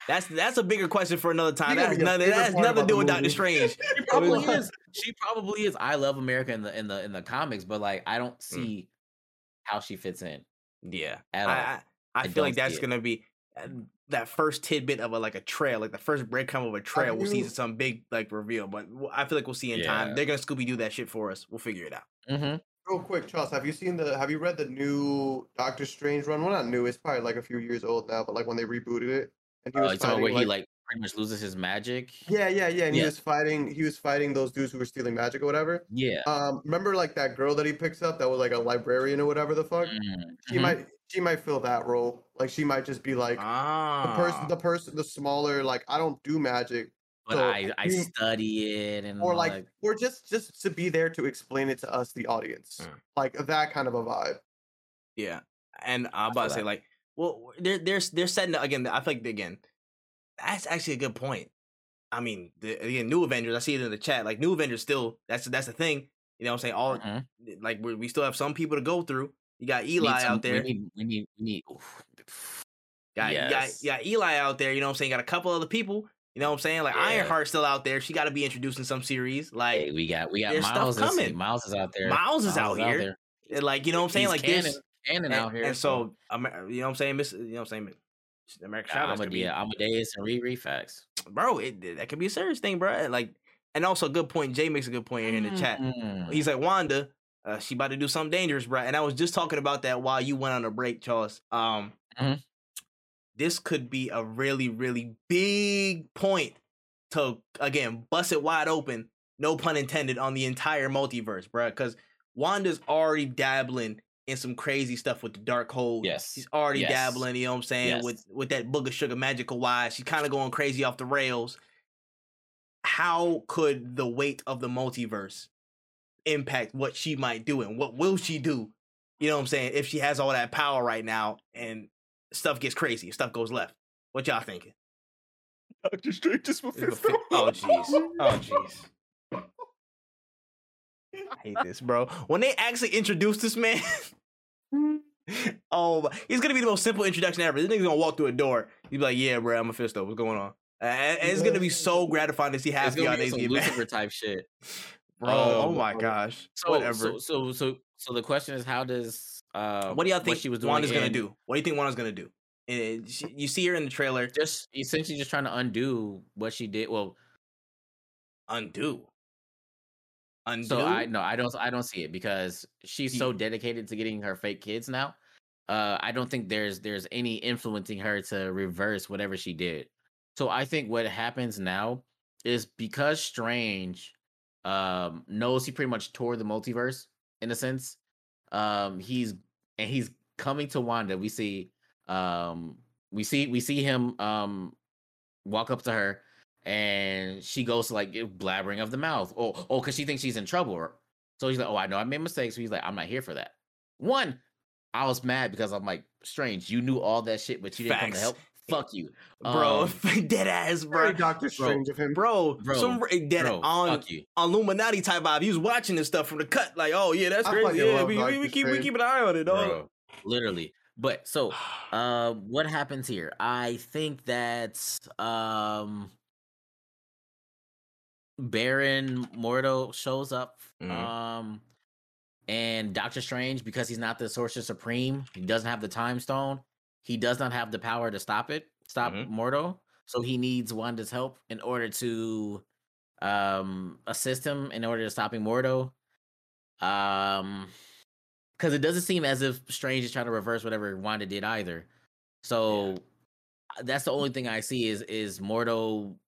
that's that's a bigger question for another time. You That has nothing. That has nothing to do the with Doctor. Strange. she probably was- is. She probably is. I love America in the in the in the comics, but like, I don't see how she fits in Yeah, at I all. I, I I feel like that's gonna be uh, that first tidbit of a like a trail, like the first breadcrumb of a trail. We'll see some big like reveal, but I feel like we'll see in time. They're gonna Scooby Doo that shit for us. We'll figure it out. mm-hmm. Real quick, Charles, have you seen the? Have you read the new Doctor Strange run? Well, not new. It's probably like a few years old now, but like when they rebooted it, and he Uh, was about fighting where he like, like pretty much loses his magic? yeah, yeah, yeah, and he was fighting. He was fighting those dudes who were stealing magic or whatever. Yeah. Um, remember like that girl that he picks up that was like a librarian or whatever the fuck. Mhm. She might, she might fill that role. Like she might just be like Ah, the person, the person, the smaller. Like I don't do magic, but so I I you- study it and or all like, or just just to be there to explain it to us, the audience. Mm. Like that kind of a vibe. yeah. And I'm about to say like, well, they're they're they're setting up again. I feel like again, that's actually a good point. I mean, the, again, New Avengers. I see it in the chat. Like New Avengers, still that's that's the thing. You know, what I'm saying all Mhm. like we we still have some people to go through. You got Eli some- out there. We need we need we need. Got, Yes. got, got Eli out there, you know what I'm saying? Got a couple other people, you know what I'm saying? Like Yeah. Ironheart's still out there. She got to be introduced in some series. Like, Hey, we got we got Miles. Coming. Miles is out there. Miles is out here. there. like you know what I'm saying? He's like canon, this, canon and, out here. and so Amer- you know what I'm saying? Miss, you know what I'm saying? American could Amade- be, Amadeus and Riri facts. bro. It, that could be a serious thing, bro. Like, and also a good point. Jay makes a good point here in the chat. He's like Wanda, uh, she about to do something dangerous, bro. And I was just talking about that while you went on a break, Charles. Um, Mhm. this could be a really, really big point to again bust it wide open. No pun intended on the entire multiverse, bro. Because Wanda's already dabbling in some crazy stuff with the Darkhold. Yes. she's already Yes. dabbling. You know what I'm saying Yes. with with that booger sugar magical wise. She's kind of going crazy off the rails. How could the weight of the multiverse impact what she might do and what will she do? You know what I'm saying? If she has all that power right now and stuff gets crazy, stuff goes left. What y'all thinking? Doctor Strange is Oh jeez. Oh jeez. I hate this, bro. When they actually introduce this man, oh, he's gonna be the most simple introduction ever. This nigga's gonna walk through a door. He's like, "Yeah, bro, I'm a Mephisto. What's going on?" And and it's gonna be so gratifying to see half y'all be niggas get Lucifer type shit. bro. Oh Um, my gosh. So Whatever. So so so so the question is, how does uh what do y'all think she was doing Wanda's gonna do? What do you think Wanda's gonna do? And she, you see her in the trailer. Just essentially just trying to undo what she did. Well, Undo. Undo. so I no, I don't I don't see it because she's so dedicated to getting her fake kids now. Uh, I don't think there's there's any influencing her to reverse whatever she did. So I think what happens now is because Strange um knows he pretty much tore the multiverse in a sense. Um he's and he's coming to Wanda. We see um we see we see him um walk up to her, and she goes to like blabbering of the mouth. Oh, oh, because she thinks she's in trouble. So he's like, "Oh, I know I made mistakes." So he's like, "I'm not here for that." One, I was mad because I'm like, "Strange, you knew all that shit, but you didn't come to help." Fuck you, bro. Um, dead ass, bro. Very Doctor Strange of him. Bro, Bro, some dead bro, on fuck you. Illuminati type vibe. He was watching this stuff from the cut, like, oh yeah, that's I crazy. Yeah, we, we, we keep we keep an eye on it, dog. Bro, literally. But so, uh, what happens here? I think that um, Baron Mordo shows up. Mhm. Um, and Doctor Strange, because he's not the Sorcerer Supreme, he doesn't have the Time Stone. He does not have the power to stop it, stop Mhm. Mordo. So he needs Wanda's help in order to um assist him in order to stopping Mordo. Um, because it doesn't seem as if Strange is trying to reverse whatever Wanda did either. So uh, that's the only thing I see is is Mordo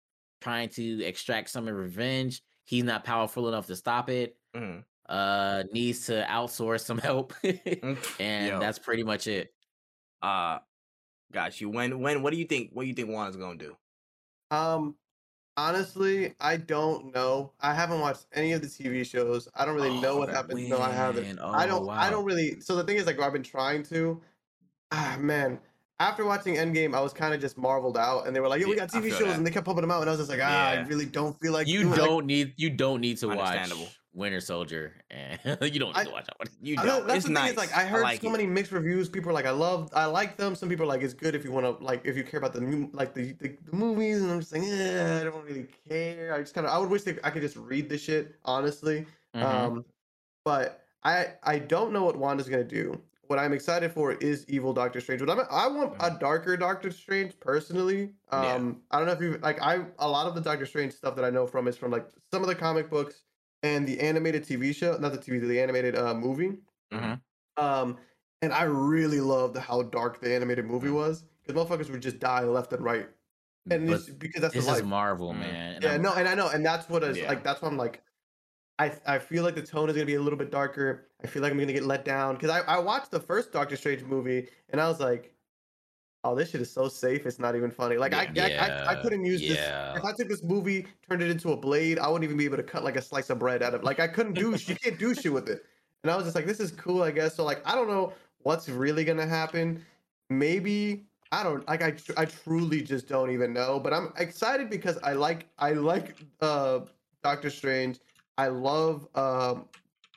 trying to extract some revenge. He's not powerful enough to stop it. Mhm. Uh, needs to outsource some help, and Yo. that's pretty much it. Uh, got you. When when what do you think? What do you think Wanda's gonna do? Um, honestly, I don't know. I haven't watched any of the TV shows. I don't really know what Oh, happens. No, I haven't. man. I Oh, don't. I don't really. So the thing is, like, I've been trying to. Ah, man. After watching Endgame, I was kind of just marveled out, and they were like, "Yo, we got TV shows," that. and they kept pumping them out, and I was just like, "Ah, I really don't feel like You don't need you don't need to watch Winter Soldier, and you don't need I- to watch that one. You I don't. know, that's it's the nice. thing. Is like I heard like so it. many mixed reviews. People are like, I love, I like them. Some people are like, it's good if you want to, like, if you care about the new, like the, the, the movies. And I'm just like, yeah, I don't really care. I just kind of, I would wish that I could just read the shit, honestly. Mhm. Um, but I, I don't know what Wanda's gonna do. What I'm excited for is evil Doctor Strange. But I'm, I want a darker Doctor Strange personally. Mm. Yeah. Um, I don't know if you like. I a lot of the Doctor Strange stuff that I know from is from like some of the comic books and the animated TV show, not the TV, the animated uh, movie. Mhm. Um, and I really loved how dark the animated movie was because motherfuckers would just die left and right, and But because that's this the is life. Marvel, Mm. man. and yeah, I'm- no, and I know, and that's what is Yeah. like. That's why I'm like, I I feel like the tone is gonna be a little bit darker. I feel like I'm gonna get let down because I I watched the first Doctor Strange movie and I was like, oh, this shit is so safe. It's not even funny. Like I, I, I I couldn't use yeah. this. If I took this movie, turned it into a blade, I wouldn't even be able to cut like a slice of bread out of. Like I couldn't do. you can't do shit with it. And I was just like, this is cool, I guess. So like, I don't know what's really gonna happen. Maybe I don't like. I tr- I truly just don't even know. But I'm excited because I like I like uh Doctor Strange. I love um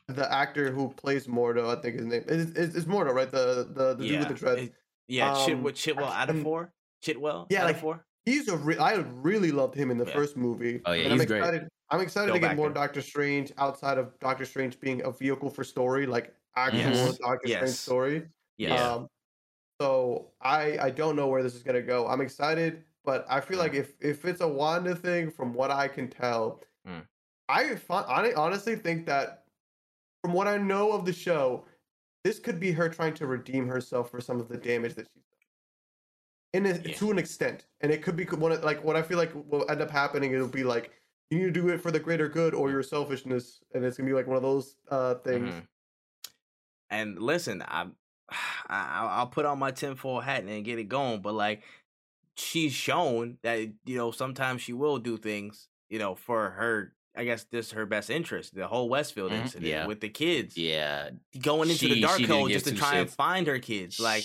the actor who plays Mordo. I think his name is is, is Mordo, right? The the, the dude with the dreads. it- yeah. Chit, Um, with Chitwell I- Adafor. Chitwell. Yeah, like, Adafor? He's a re- I really loved him in the Yeah. first movie. Oh, yeah, and I'm he's great. excited. I'm excited Dope to get more actor. Doctor Strange outside of Doctor Strange being a vehicle for story, like actual Yes. Doctor Strange story. Yes. Um, so I I don't know where this is gonna go. I'm excited, but I feel Mm. like if if it's a Wanda thing, from what I can tell, Mm. I I honestly think that from what I know of the show, this could be her trying to redeem herself for some of the damage that she's done. Yeah. to an extent, and it could be one of- like what I feel like will end up happening. It'll be like you need to do it for the greater good or your selfishness, and it's gonna be like one of those uh things. Mhm. And listen, I'm, I, I'll put on my tinfoil hat and get it going. But like, she's shown that you know sometimes she will do things, you know, for her. I guess this is her best interest. The whole Westfield Mhm, incident yeah. with the kids, yeah. going into the Darkhold just to try and find her kids. Like,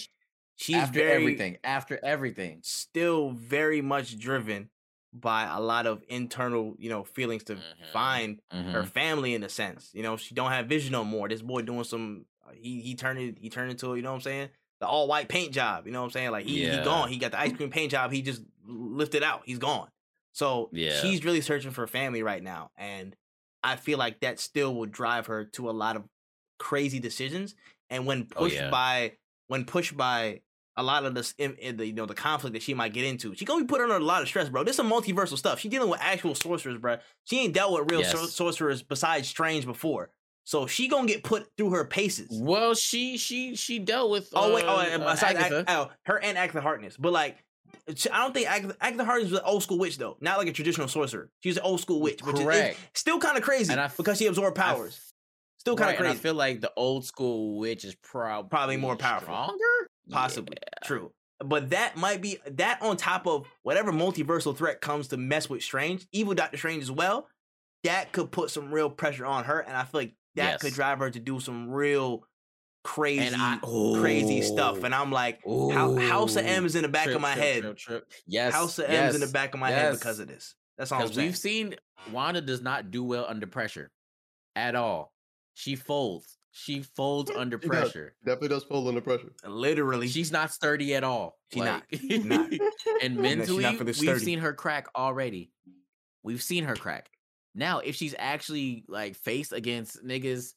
she's after very everything, after everything. still very much driven by a lot of internal, you know, feelings to Mhm, find her mhm. family in a sense. You know, she don't have vision no more. This boy doing some uh, he he turned it he turned into, you know what I'm saying? The all white paint job, you know what I'm saying? Like he Yeah. he gone. He got the ice cream paint job. He just lifted out. He's gone. So Yeah. she's really searching for family right now and I feel like that still will drive her to a lot of crazy decisions and when Oh, pushed yeah. by when pushed by a lot of this in, in the you know the conflict that she might get into. She gonna be put under a lot of stress, bro. This is some multiversal stuff. She dealing with actual sorcerers, bro. She ain't dealt with real sor- sorcerers besides Strange before. So she gonna get put through her paces. Well, she she she dealt with. Oh wait, oh, uh, uh, Agatha. oh, her and Agatha Harkness, but like. I don't think Agatha, Agatha Harkness was an old school witch though, not like a traditional sorcerer. She's an old school witch, which is- is Correct. still kind of crazy And I f- because she absorbed I f- powers. Still kind Right, of and crazy. I feel like the old school witch is probably Probably more powerful. stronger. Possibly Yeah. true. but that might be that on top of whatever multiversal threat comes to mess with Strange, evil Doctor Strange as well. That could put some real pressure on her, and I feel like that Yes. could drive her to do some real crazy, I- crazy stuff. Oh, and I'm like, House of Ooh. M is in the back Trip, of my trip, head. trip. Yes. House of M is in the back of my head because of this. That's all I'm Because saying. we've seen Wanda does not do well under pressure at all. She folds. She folds under She does. pressure. Definitely does fold under pressure. Literally, She's not sturdy at all. She not. Like- She not. and not mentally, for we've seen her crack already. We've seen her crack. Now, if she's actually like faced against niggas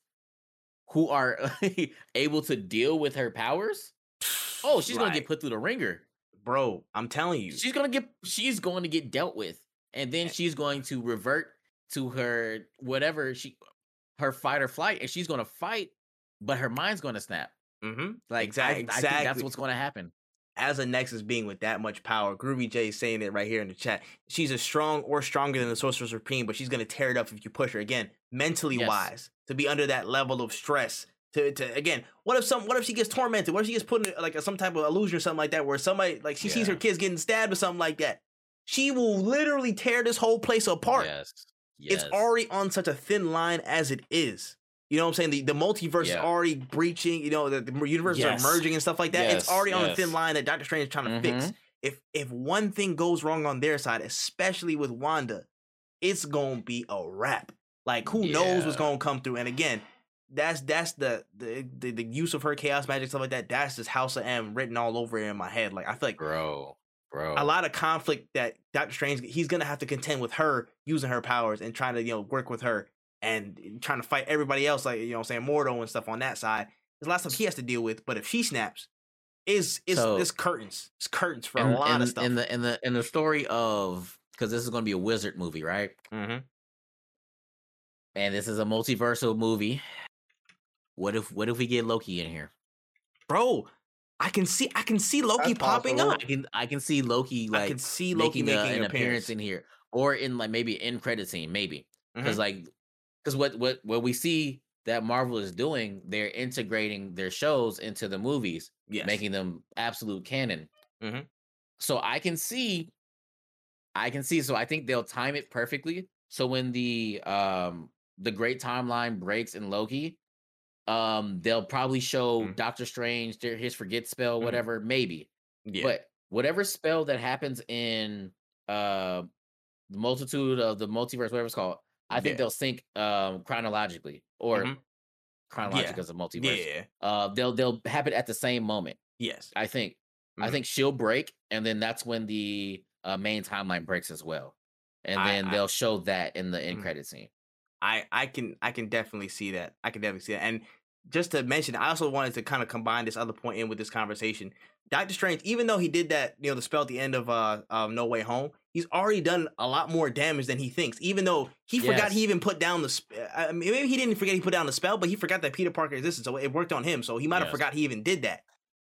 who are able to deal with her powers, oh, she's gonna get put through the ringer. bro. I'm telling you, She's gonna get she's going to get dealt with, and then she's going to revert to her whatever she her fight or flight, and she's gonna fight, but her mind's gonna snap. hmm Like Exact- I, that's what's gonna happen. as a Nexus being with that much power, Groovy J is saying it right here in the chat. She's as strong or stronger than the Sorcerer Supreme, but she's gonna tear it up if you push her again, mentally Yes. wise, to be under that level of stress. To, to again, what if some what if she gets tormented? What if she gets put in like a, some type of illusion or something like that, where somebody like she sees her kids getting stabbed or something like that? She will literally tear this whole place apart. Yes. It's already on such a thin line as it is. You know what I'm saying? The the multiverse is already breaching. You know the, the universes Yes. are merging and stuff like that. it's already on a thin line that Doctor Strange is trying to fix. Mhm. If if one thing goes wrong on their side, especially with Wanda, it's gonna be a wrap. Like who knows what's gonna come through? And again, that's that's the the, the the use of her chaos magic stuff like that. That's just House of M written all over it in my head. Like I feel like bro, bro. a lot of conflict that Doctor Strange he's gonna have to contend with her using her powers and trying to you know work with her and trying to fight everybody else like you know I'm saying Mordo and stuff on that side. There's a lot of stuff he has to deal with. But if she snaps, is is So- it's curtains. It's curtains for in, a lot in- of stuff. in the in the in the story of because this is going to be a wizard movie, right? mm-hmm. And this is a multiversal movie. What if what if we get Loki in here? Bro, I can see I can see Loki That's popping possible. up. I can I can see Loki like I can see Loki making, making an an appearance in here, or in like maybe in credit scene, maybe because like because what what what we see that Marvel is doing, they're integrating their shows into the movies, yes. making them absolute canon. Mhm. So I can see, I can see. So I think they'll time it perfectly. So when the um the great timeline breaks in Loki, um they'll probably show Mhm. Doctor Strange his forget spell, Mhm. whatever, maybe. yeah. But whatever spell that happens in uh the multitude of the multiverse, whatever it's called, I think Yeah. they'll sync um chronologically or Mhm. chronological Yeah. as a multiverse. yeah. Uh they'll they'll happen at the same moment. Yes. I think. I Mhm. think she'll break, and then that's when the uh, main timeline breaks as well, and I- then I- they'll show that in the end Mhm. credit scene. I I can I can definitely see that. I can definitely see that. And just to mention, I also wanted to kind of combine this other point in with this conversation. Doctor Strange, even though he did that, you know, the spell at the end of uh um, No Way Home, he's already done a lot more damage than he thinks. Even though he forgot he even put down the sp- I mean, maybe he didn't forget he put down the spell, but he forgot that Peter Parker existed, so it worked on him. So he might have Yes. forgot he even did that.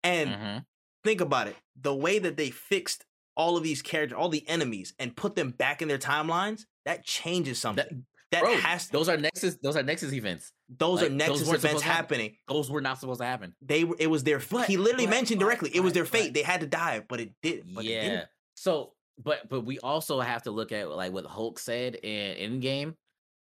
And Mhm. think about it the way that they fixed all of these characters all the enemies and put them back in their timelines that changes something that, Bro, has those are nexus. Those are nexus events. those like, are those nexus weren't events supposed happen. happening Those were not supposed to happen. they were it was their But- he literally but- mentioned but- directly it was their fate but- they had to die but it did but it yeah. didn't. So, but but we also have to look at like what Hulk said in Endgame.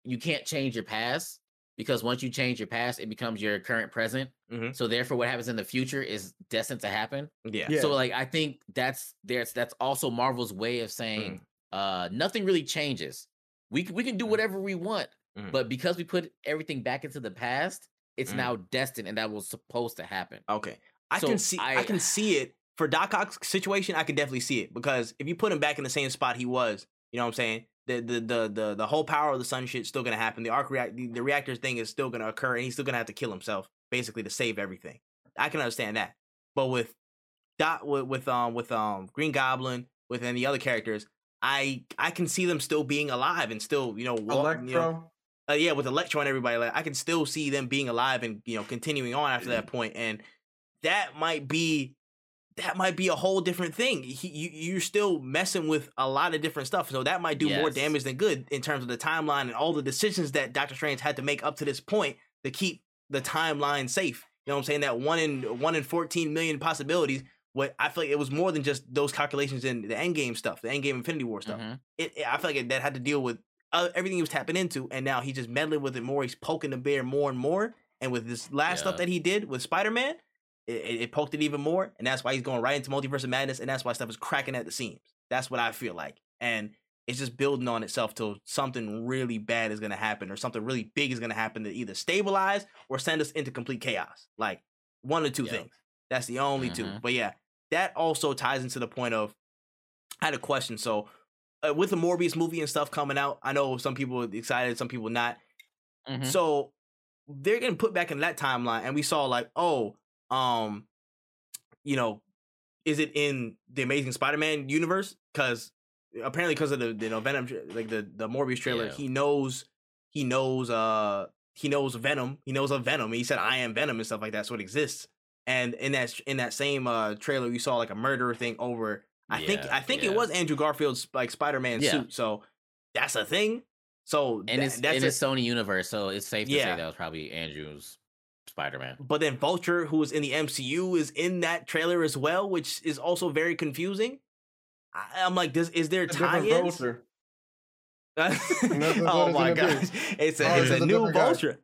You can't change your past because once you change your past, it becomes your current present. Mhm. So therefore, what happens in the future is destined to happen. yeah Yeah. So like I think that's there's that's also Marvel's way of saying uh nothing really changes. We we can do Mm. whatever we want, Mhm. but because we put everything back into the past, it's Mm. now destined and that was supposed to happen. okay i So can see I, I- can see it for doc ock's situation i can definitely see it because if you put him back in the same spot he was you know what i'm saying the the the the, the whole power of the sun shit's still gonna happen the arc react the, the reactors thing is still gonna occur and he's still gonna have to kill himself basically to save everything i can understand that but with dot with, with um with um green goblin with any other characters i i can see them still being alive and still you know walk, you know, Electro. uh, yeah, with Electro and everybody, like I can still see them being alive and you know continuing on after that point, and that might be that might be a whole different thing. He, you you're still messing with a lot of different stuff, so that might do more damage than good in terms of the timeline and all the decisions that Doctor Strange had to make up to this point to keep the timeline safe. You know what I'm saying? That one in one in 14 million possibilities what I feel like it was more than just those calculations in the Endgame stuff, the Endgame Infinity War stuff. Mhm. It, it- I feel like it, that had to deal with uh, everything he was tapping into, and now he's just meddling with it more. He's poking the bear more and more, and with this last stuff that he did with Spider Man, it, it, poked it even more, and that's why he's going right into Multiverse of Madness, and that's why stuff is cracking at the seams. That's what I feel like, and it's just building on itself till something really bad is gonna happen, or something really big is gonna happen to either stabilize or send us into complete chaos. Like one or two Yeah. things. That's the only two. Mhm. But yeah, that also ties into the point of I had a question. So uh, with the Morbius movie and stuff coming out, I know some people are excited, some people not. Mhm. So they're getting put back in that timeline, and we saw like, oh, um, you know, is it in the Amazing Spider-Man universe? Because apparently, because of the you know Venom, like the the Morbius trailer, Yeah. he knows he knows uh he knows Venom, he knows of Venom. He said, "I am Venom" and stuff like that, so it exists. And in that in that same uh trailer, you saw like a murderer thing over. I think I think it was Andrew Garfield's like Spider-Man Yeah. suit. So that's a thing. So and tha- it's that's in a- the Sony universe, so it's safe to Yeah. say that was probably Andrew's Spider Man. But then Vulture, who is in the MCU, is in that trailer as well, which is also very confusing. I, I'm like, this is there A different tie-ins? Oh my gonna gosh, it's a Oh, it's it's a a new different guy. Vulture.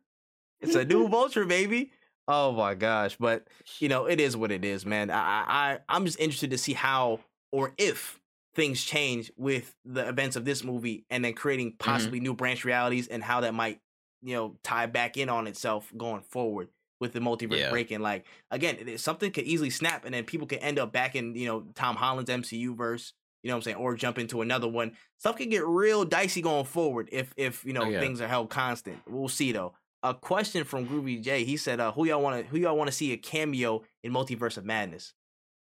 It's a new Vulture, baby. Oh my gosh, but you know it is what it is, man. I I I'm just interested to see how or if things change with the events of this movie, and then creating Mm-hmm. possibly new branch realities, and how that might you know tie back in on itself going forward with the multiverse Yeah. breaking. Like again, something could easily snap, and then people could end up back in you know Tom Holland's MCU verse. You know what I'm saying, or jump into another one. Stuff can get real dicey going forward if if you know Oh, yeah. things are held constant. We'll see though. A question from Groovy J. He said, uh, "Who y'all want to who y'all want to see a cameo in Multiverse of Madness?"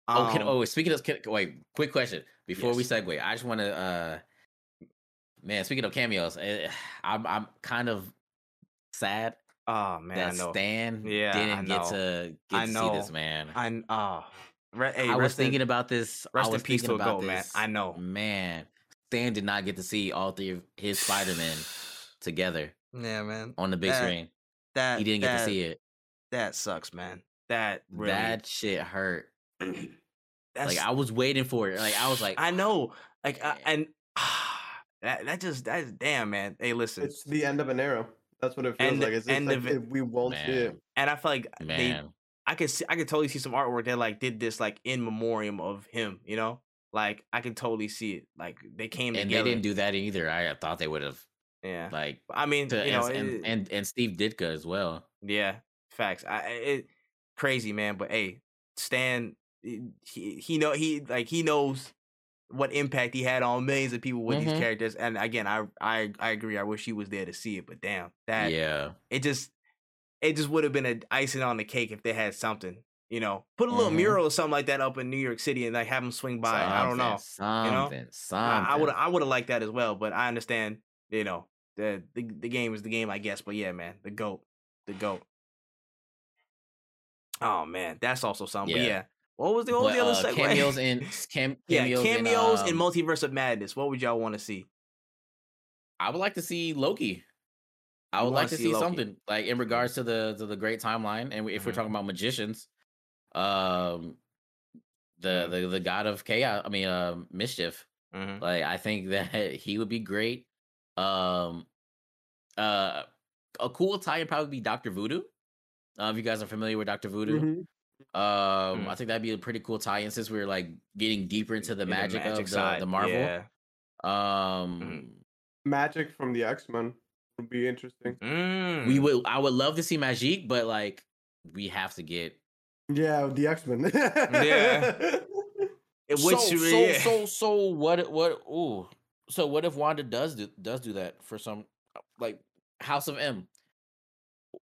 oh, can, Um, oh, speaking of can, wait, quick question before we segue. I just want to, uh man. Speaking of cameos, eh, I'm I'm kind of sad oh man, I know. Stan Yeah, didn't get to get I to see this man. I oh, re- hey, I was in- thinking about this. rest I in peace to about man. this. I know. man. Stan did not get to see all three of his Spider Men together Yeah, man. on the big That- screen. That He didn't get to see it. That sucks, man. That really. That shit hurt. that's, Like I was waiting for it. Like I was like, I know. Like I, Man. and that that just that's damn, man. Hey, listen. It's the end of an era. That's what it feels End- like. It's just end like of it. if we won't see it. and I feel like they man. I could see, I could totally see some artwork that like did this like in memoriam of him, you know? Like I could totally see it. Like they came And together. they didn't do that either. I thought they would have yeah. like I mean, to, you know, and, it- and, and and Steve Ditko as well. yeah, facts. I it crazy, man, but hey, Stan he he know he like he knows what impact he had on millions of people with these Mhm. characters and again, I I I agree. I wish he was there to see it, but damn, that yeah, it just it just would have been an icing on the cake if they had something you know put a little Mhm. mural or something like that up in new york city and like have them swing by i don't know Something, know? something, i something. would i would have liked that as well but i understand you know the, the the game is the game i guess but yeah man the goat the goat oh man that's also something but Yeah. yeah what was the what was But, the other uh, segue? cameos in cam, yeah cameos, cameos in, um, multiverse of madness what would y'all want to see I would like to see Loki. I would like to see see something like in regards to the to the great timeline, and if we're Mhm. talking about magicians, um, the Mhm. the the god of chaos. I mean, uh, mischief. Mhm. Like I think that he would be great. Um, uh, a cool tie would probably be Doctor Voodoo. Uh, if you guys are familiar with Doctor Voodoo, Mhm. um, Mm. I think that'd be a pretty cool tie-in since we're like getting deeper into the In magic, of the, side, the Marvel. yeah. Um, Magik from the X Men would be interesting. Mm. we would. I would love to see Magik, but like we have to get. Yeah, the X Men. Yeah. It- which so, so, yeah. so, so, what? What? Ooh. So, what if Wanda does do does do that for some, uh, like House of M?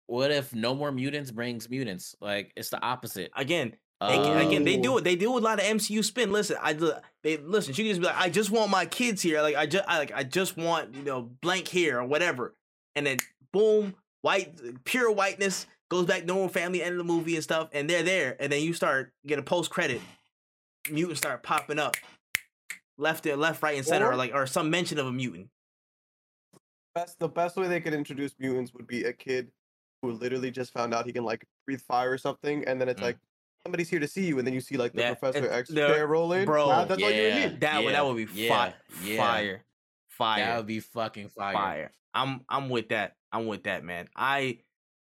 What if no more mutants brings mutants? Like it's the opposite. again They can- again, they oh. do Oh. it. They do a lot of MCU spin. Listen, I they listen. She can just be like, I just want my kids here. Like I just, I, like I just want you know blank here or whatever. And then boom, white, pure whiteness goes back normal family end of the movie and stuff. And they're there. And then you start get a post credit, mutants start popping up, left, and left, right, and center, or, Or- like or some mention of a mutant. best the best way they could introduce mutants would be a kid who literally just found out he can like breathe fire or something, and then it's Mm. like somebody's here to see you, and then you see like the That- Professor it- X the- chair roll in. bro, Nah, that's all you yeah. need. That would Yeah, that would be yeah, fi- yeah. fire, fire, That would be fucking fire. fire. I'm I'm with that. I'm with that, man. I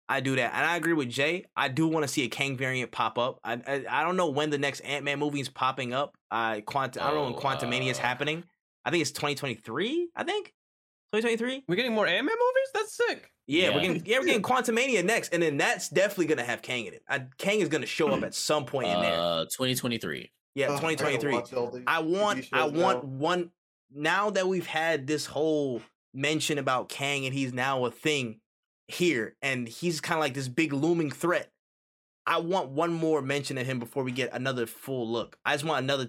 I do that, and I agree with Jay. I do want to see a Kang variant pop up. I I, I don't know when the next Ant Man movie is popping up. Uh, Quantum. I don't know when Oh, Quantumania is uh, happening. I think it's 2023. I think 2023. We're getting more Ant Man movies. That's sick. Yeah, we're getting yeah we're getting Quantumania next, and then that's definitely gonna have Kang in it. I, Kang is gonna show up at some point in there. Uh, 2023. Yeah, Ugh, 2023. watch I want I want now. one now that we've had this whole mention about Kang and he's now a thing here and he's kind of like this big looming threat. I want one more mention of him before we get another full look. I just want another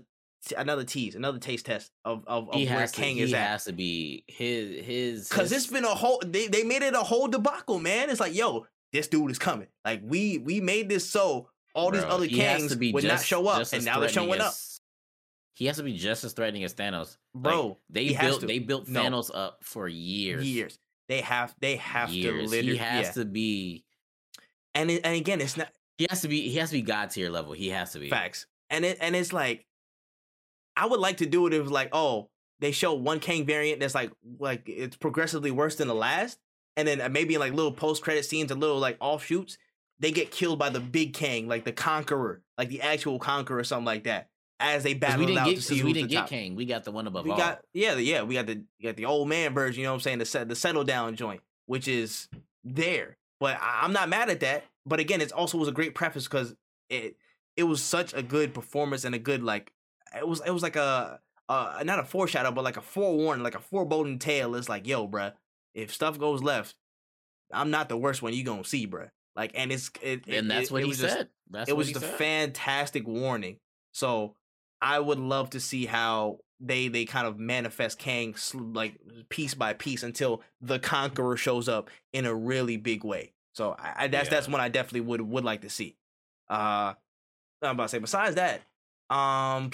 another tease, another taste test of of, of where has to. Kang He is at. He has to be his his. Cause his- it's been a whole they, they made it a whole debacle, man. It's like, yo, this dude is coming. Like we we made this so all these other Kangs would not show up, and now they're showing up. He has to be just as threatening as Thanos, Like, Bro, they he has built they built No. Thanos up for years. years. They have they have years. to literally He has yeah. to be. and it, and again it's not He has to be. He has to be god tier level. He has to be. facts. And it and it's like I would like to do it if like, oh, they show one Kang variant that's like like it's progressively worse than the last, and then uh, maybe like little post credit scenes and little like offshoots, they get killed by the big Kang, like the Conqueror, like the actual Conqueror or something like that, as they battle we didn't out get. to see we didn't get top. Kang. We got the one above We all. got yeah, yeah, we got the we got the old man version, you know what I'm saying, the set the settle down joint, which is there. But I, I'm not mad at that. But again, it also was a great preface because it it was such a good performance and a good like it was it was like a uh not a foreshadow, but like a forewarning, like a foreboding tale. It's like, yo, bruh, if stuff goes left, I'm not the worst one you gonna see, bruh. Like, and it's it, it- and that's it- what it he was just- said. That's it was he the said. fantastic warning. So I would love to see how they they kind of manifest Kang like piece by piece until the Conqueror shows up in a really big way. So I, I that's Yeah. that's one I definitely would would like to see. Uh, I'm about to say. Besides that, um,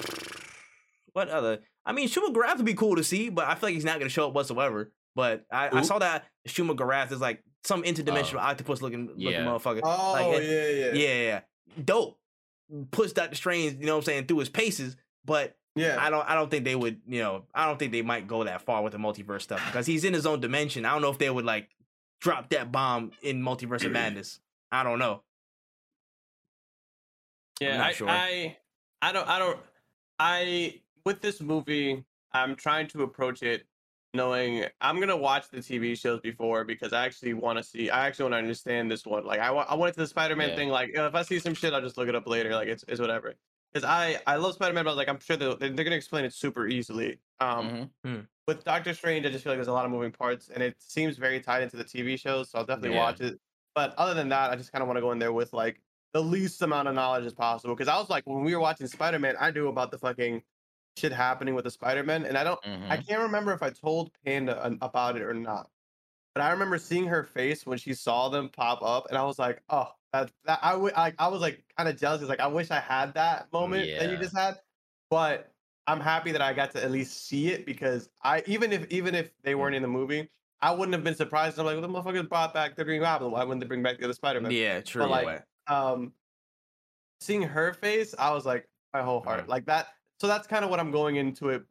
what other? I mean, Shuma-Gorath would be cool to see, but I feel like he's not going to show up whatsoever. But I, I saw that Shuma-Gorath is like some interdimensional octopus looking looking yeah. motherfucker. Oh Like, yeah, yeah, Yeah, yeah, yeah. Dope. Push Doctor Strange, you know what I'm saying, through his paces, but yeah. I don't I don't think they would, you know, I don't think they might go that far with the multiverse stuff because he's in his own dimension. I don't know if they would like drop that bomb in Multiverse of Madness. I don't know. Yeah, not I, sure. I, I don't, I don't, I with this movie, I'm trying to approach it knowing I'm gonna watch the TV shows before because I actually want to see, I actually want to understand this one. Like I, wa- I went to the Spider-Man Yeah. thing. Like you know, if I see some shit, I'll just look it up later. Like it's, it's whatever. Because I, I love Spider-Man, but I was like, I'm sure they're, they're gonna explain it super easily. Um, Mhm. with Doctor Strange, I just feel like there's a lot of moving parts, and it seems very tied into the TV shows. So I'll definitely Yeah. watch it. But other than that, I just kind of want to go in there with like the least amount of knowledge as possible. Because I was like, when we were watching Spider Man, I knew about the fucking shit happening with the Spider Man, and I don't, I Mhm. can't remember if I told Panda an- about it or not. But I remember seeing her face when she saw them pop up, and I was like, oh, that, that I would, I, I was like kind of jealous. 'cause, like, I wish I had that moment that you just had. But I'm happy that I got to at least see it because I even if even if they weren't in the movie, I wouldn't have been surprised. I'm like, well, the motherfuckers brought back the Green Goblin. Why wouldn't they bring back the other Spider-Man? Yeah, true. like, Um, seeing her face, I was like, my whole heart, Mhm. like that. So that's kind of what I'm going into it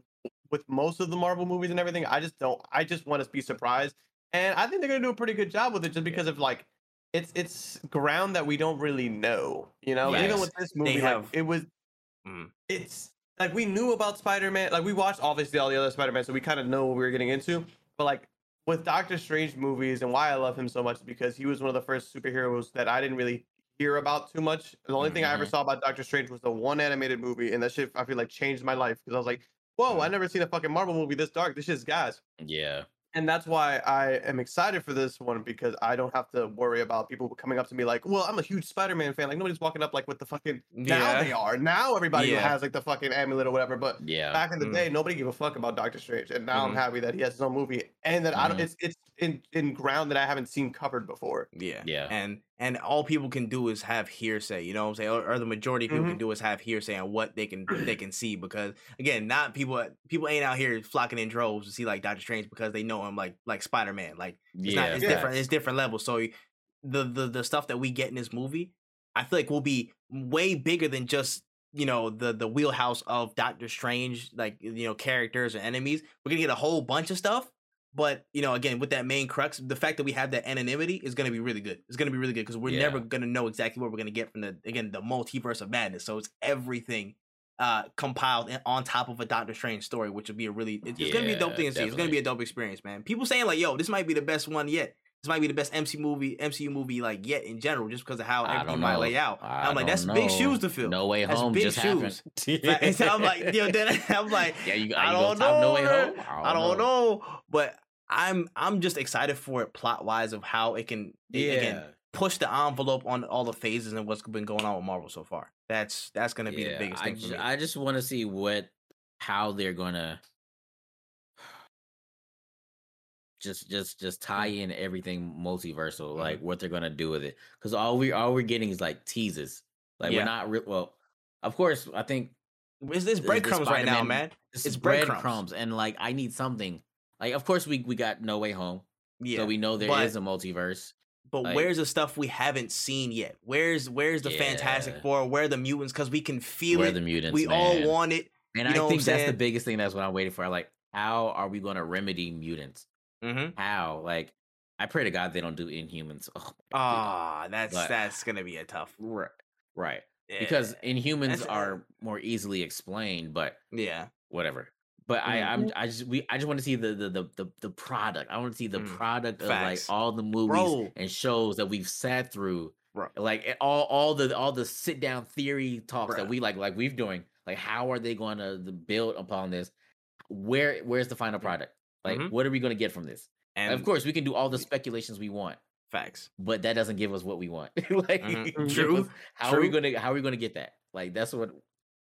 with most of the Marvel movies and everything. I just don't. I just want to be surprised, and I think they're gonna do a pretty good job with it, just because of like. It's it's ground that we don't really know, you know. Even with this movie, like, have- it was Mm. it's like we knew about Spider-Man. Like we watched obviously all the other Spider-Man, so we kind of know what we were getting into. But like with Doctor Strange movies and why I love him so much is because he was one of the first superheroes that I didn't really hear about too much. The only thing I ever Mhm. saw about Doctor Strange was the one animated movie, and that shit I feel like changed my life because I was like, whoa, I never seen a fucking Marvel movie this dark. This shit's gas Yeah. and that's why I am excited for this one because I don't have to worry about people coming up to me like, "Well, I'm a huge Spider-Man fan." Like nobody's walking up like with the fucking. Now Yeah. they are. Now everybody Yeah. has like the fucking amulet or whatever. But Yeah. back in the Mm. day, nobody gave a fuck about Doctor Strange, and now Mhm. I'm happy that he has his own movie and that I don't. Mhm. It's it's in in ground that I haven't seen covered before. Yeah. Yeah. And and all people can do is have hearsay, you know what I'm saying? Or, or the majority of people Mm-hmm. can do is have hearsay on what they can they can see because again, not people people ain't out here flocking in droves to see like Doctor Strange because they know him like like Spider Man. Like it's yeah. not it's Yeah. different, it's different levels. So the, the the stuff that we get in this movie, I feel like will be way bigger than just you know the the wheelhouse of Doctor Strange, like you know characters or enemies. We're gonna get a whole bunch of stuff, but you know, again with that main crux, the fact that we have that anonymity is gonna be really good. It's gonna be really good because we're Yeah. never gonna know exactly what we're gonna get from the again the multiverse of madness. So it's everything uh compiled on top of a Doctor Strange story, which would be a really it's, it's gonna be a dope thing to see. It's gonna be a dope experience, man. People saying like, "Yo, this might be the best one yet." This might be the best MC movie, MCU movie like yet in general, just because of how I everything might lay out. I I'm like, don't that's big shoes to fill. No Way That's Home big just shoes. Like, so I'm like, yo, then I'm like, yeah, you, I don't top No Way know, Home? I don't know, but I'm I'm just excited for it plot wise of how it can Yeah. again push the envelope on all the phases and what's been going on with Marvel so far. That's that's gonna be the Yeah, biggest I, thing for ju- me. I just want to see what how they're gonna just just just tie Mm. in everything multiversal, Mm-hmm. like what they're gonna do with it. Because all we all we're getting is like teases. Like Yeah. we're not real. Well, of course, I think it's, it's the breadcrumbs right now, man. this It's breadcrumbs. and like I need something. Like, of course, we we got No Way Home, Yeah, so we know there is but- a multiverse. But Like- where's the stuff we haven't seen yet? Where's where's the Fantastic Four? Where are the mutants? Because we can feel Where it. the mutants? we man. all want it. and you know I think that's the biggest thing. That's what I'm waiting for. Like, how are we going to remedy mutants? Mm-hmm. How? Like, I pray to God they don't do Inhumans. Oh, Ah, that's But- that's gonna be a tough. right, right. Because Inhumans That's- are more easily explained, but yeah, whatever. But I, Mhm. I'm, I just, we, I just want to see the, the, the, the, the product. I want to see the Mm. product of like all the movies Bro. and shows that we've sat through, Bro. like eh, all, all the, all the sit down theory talks Bruh. that we like, like we've doing. Like, how are they going to build upon this? Where, where's the final product? Like, Mhm. what are we going to get from this? and of course, we can do all the speculations we want, facts. but that doesn't give us what we want. like, Mhm. True, how are we gonna, how are we gonna get that? Like, that's what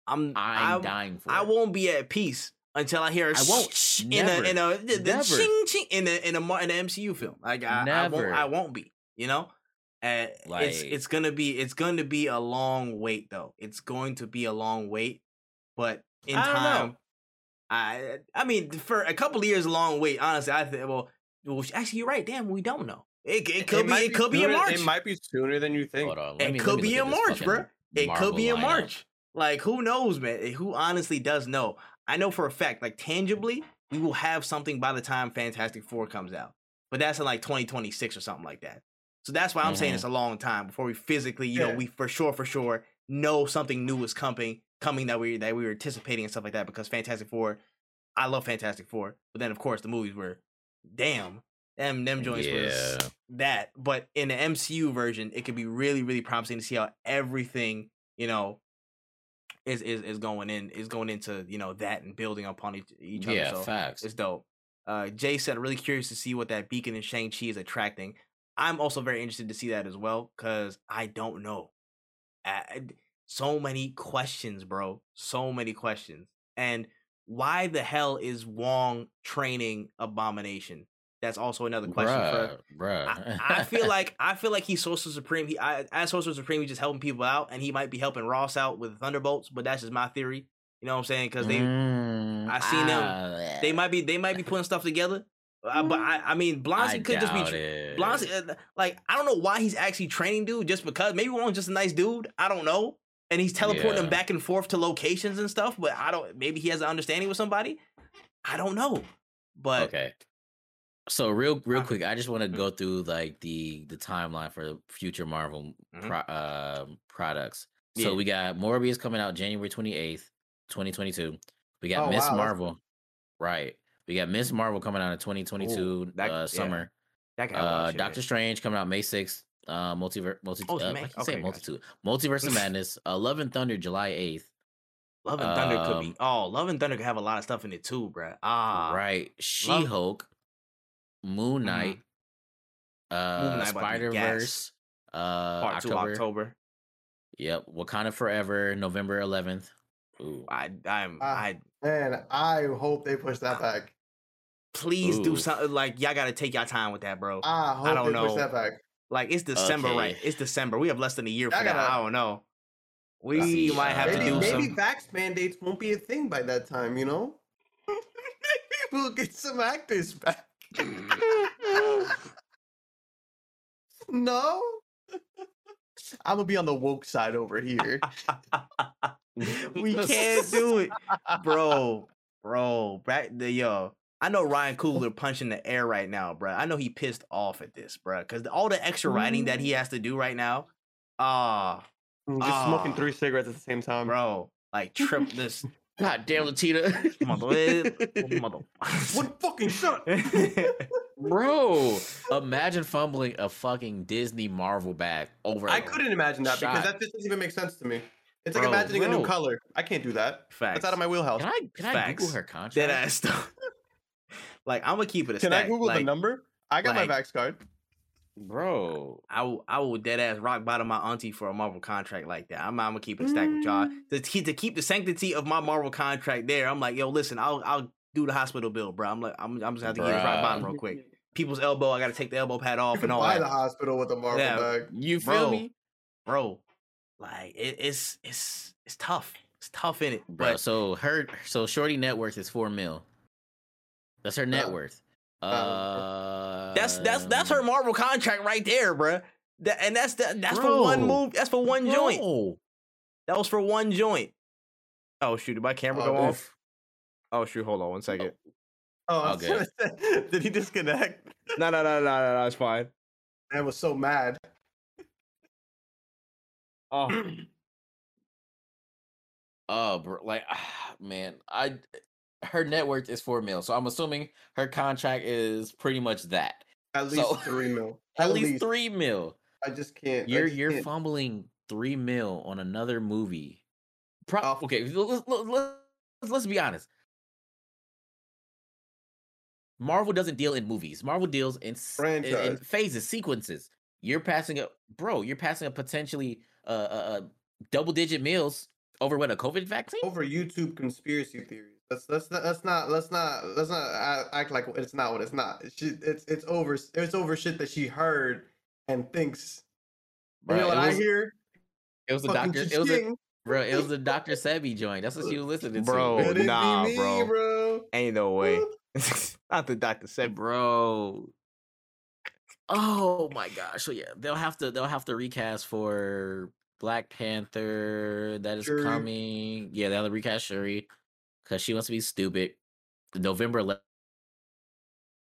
I'm I'm I, dying for. I won't be at peace until I hear a I won't. sh- in a in a the, the ching ching in a in a in an MCU film. Like I, I won't I won't be. You know, it's Like- it's gonna be it's going to be a long wait though. It's going to be a long wait, but in don't know. Time, I I mean for a couple of years, a long wait. Honestly, I think well, well actually you're right. Damn, we don't know. It, it could be it could be in March. It might be sooner than you think. Hold on. It me- could be look in March, bruh. fucking It could Marvel be in lineup. March. Like who knows, man? Who honestly does know? I know for a fact, like tangibly, we will have something by the time Fantastic Four comes out. But that's in like 2026 or something like that. So that's why I'm saying Mhm. it's a long time before we physically, you know, we for sure, for sure know something new is coming, coming that we that we were anticipating and stuff like that. Because Fantastic Four, I love Fantastic Four, but then of course the movies were, damn, them them joints Yeah. was that. But in the MCU version, it could be really, really promising to see how everything, you know, is is, is going in is going into you know that and building upon each, each Yeah, other. So facts. it's dope. Uh, Jay said, really curious to see what that beacon in Shang Chi is attracting. I'm also very interested to see that as well because I don't know. I- so many questions, bro. So many questions. And why the hell is Wong training Abomination? That's also another question for bruh, bruh. I, I feel like I feel like he's Sorcerer Supreme. He I, as Sorcerer Supreme, he's just helping people out, and he might be helping Ross out with Thunderbolts. But that's just my theory. You know what I'm saying? Because they Mm, I seen them- ah, they might be they might be putting stuff together. Uh, but I I mean, Blonsky could just be Blonsky. Uh, like I don't know why he's actually training dude. Just because maybe Wong's just a nice dude. I don't know. And he's teleporting them back and forth to locations and stuff. But I don't. Maybe he has an understanding with somebody. I don't know. But okay. So real, real Uh, quick, I just want to go through like the the timeline for future Marvel Mhm. pro- um products. Yeah. So we got Morbius coming out January twenty eighth, twenty twenty two. We got Oh, Miss wow, Marvel, right? We got Miss Marvel coming out in twenty twenty two uh, yeah. summer. that guy Uh, it. Doctor Strange coming out May sixth. Uh, multiverse, multi, Oh, uh, May. I can say Okay, gotcha. multitude, multiverse of madness. Uh, Love and Thunder, July eighth. Love and Thunder could um, be. Oh, Love and Thunder could have a lot of stuff in it too, bro Ah, right, She Hulk, Moon Mhm. Knight, uh, Knight about to be Spider Verse, uh, Part two October. October. Yep, Wakanda Forever, November eleventh. Ooh, I I'm Ah. I Man, I hope they push that back. please do something like y'all got to take your time with that, bro. I hope don't they push know. That back. Like it's December, Okay. right? It's December. We have less than a year for I that. gotta- I don't know. We See, might have to Maybe, do maybe some. vax mandates won't be a thing by that time, you know? maybe we'll get some actors back. no? I'm gonna be on the woke side over here. we can't do it, bro, bro. Back the yo. I know Ryan Coogler punching the air right now, bro. I know he pissed off at this, bro, because all the extra writing that he has to do right now. Ah, Mm, Just smoking Ah. three cigarettes at the same time. bro, like trip this God damn, Latina. mother, mother. What fucking shut? Bro, imagine fumbling a fucking Disney Marvel bag over. I couldn't imagine that because that just doesn't even make sense to me. It's like Bro, imagining a new color. I can't do that. Facts. That's out of my wheelhouse. Can I can I Facts. Google her contract? Dead ass stuff. Like I'm gonna keep it a stack. Can stack. I Google like, the number? I got like- my Vax card. Bro. I will, I will dead ass rock bottom my auntie for a Marvel contract like that. I'm, I'm gonna keep it stacked stack with y'all mm. to keep to keep the sanctity of my Marvel contract there. I'm like, yo, listen, I'll I'll do the hospital bill, bro. I'm like, I'm, I'm just have to get this rock bottom real quick. People's elbow, I gotta take the elbow pad off and all Buy the that, hospital with a Marvel Yeah. bag. You feel Bro. me? bro. Like it, it's it's it's tough. It's tough in it, Bro, but so her so Shorty net worth is four mil. That's her net Uh, worth. uh, that's that's that's her Marvel contract right there, bro. That, and that's that, that's for one move. That's for one joint. Bro. That was for one joint. Oh shoot! Did my camera Oh, go dude. off? Oh shoot! Hold on one second. Oh, I was Okay. say, did he disconnect? No, no, no, no, no, no. It's fine. I was so mad. Oh, Oh, bro, like ah, man, I her net worth is four mil, so I'm assuming her contract is pretty much that. At least So- three mil. At, least, three mil. I just can't. You're just you're can't. fumbling three mil on another movie. Pro- Off- okay, let's, let's, let's be honest. Marvel doesn't deal in movies. Marvel deals in, in, in phases, sequences. You're passing a bro. You're passing a potentially uh, uh, uh double digit meals over what a COVID vaccine. over YouTube conspiracy theories. Let's let's not let's not let's not let's not act like it's not what it's not. It's she, it's it's over it's over shit that she heard and thinks. You know what it I was, hear? It was the Fucking doctor. It was a, bro. It was the Doctor Sebi joint. That's what she was listening Bro, to. Could it nah, me, bro. bro. ain't no way. Not the doctor said, bro. Oh my gosh! So yeah, they'll have to they'll have to recast for Black Panther. That is Shuri. coming. Yeah, they'll recast Shuri because she wants to be stupid. November 11th.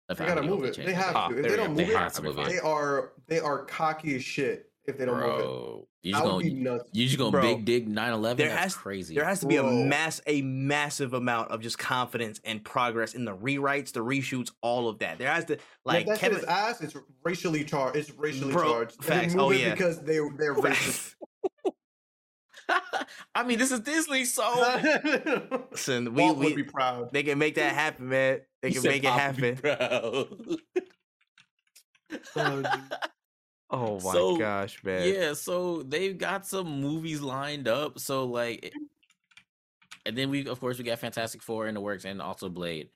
They gotta move it. They have to. If they don't move They it, have to it. they are they are cocky as shit. If they don't move it, Bro, you that just would be going nuts. you just going Bro, big dig 9/11. there That's has- crazy. there has to be a mass, a massive amount of just confidence and progress in the rewrites, the reshoots, all of that. There has to Like like that Kevin. shit is ass. It's racially charged. It's racially Bro, charged. And they facts. Oh, move Oh, it yeah. because they they're racist. I mean, this is Disney, so Listen, we, Walt we would be proud. they can make that happen, man. They He can make it happen. Oh. Oh my So, gosh, man. Yeah, so they've got some movies lined up. So like, and then we of course we got Fantastic Four in the works and also Blade.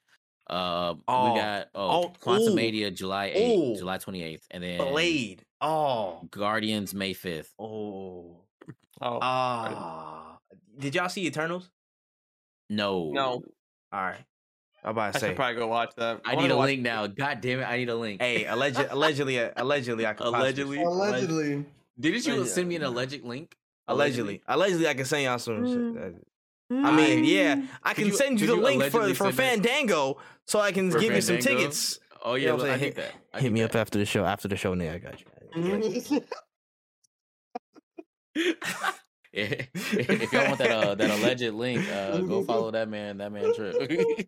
Uh, Oh, we got oh, oh, Quantumania July eighth, ooh. July twenty eighth, and then Blade. Oh. Guardians May fifth. Oh. Oh, Ah. Did y'all see Eternals? No, No. All right. I'm about I say. should probably go watch that. I wanna need a watch- link now. God damn it, I need a link. Hey, alleged, allegedly, uh, allegedly, I could possibly- Allegedly. Allegedly. didn't you send me an alleged link? allegedly, allegedly, I can send y'all some. shit. Uh, Mm. I mean, yeah, I can you- send you the you link for for send that- Fandango, so I can For give you some tickets. Oh You yeah, know what I'm I saying? that. I Hit me that. up after the show. After the show, nigga, I got you. if if y'all want that uh, that alleged link, uh, go follow that man. That Man Tripp.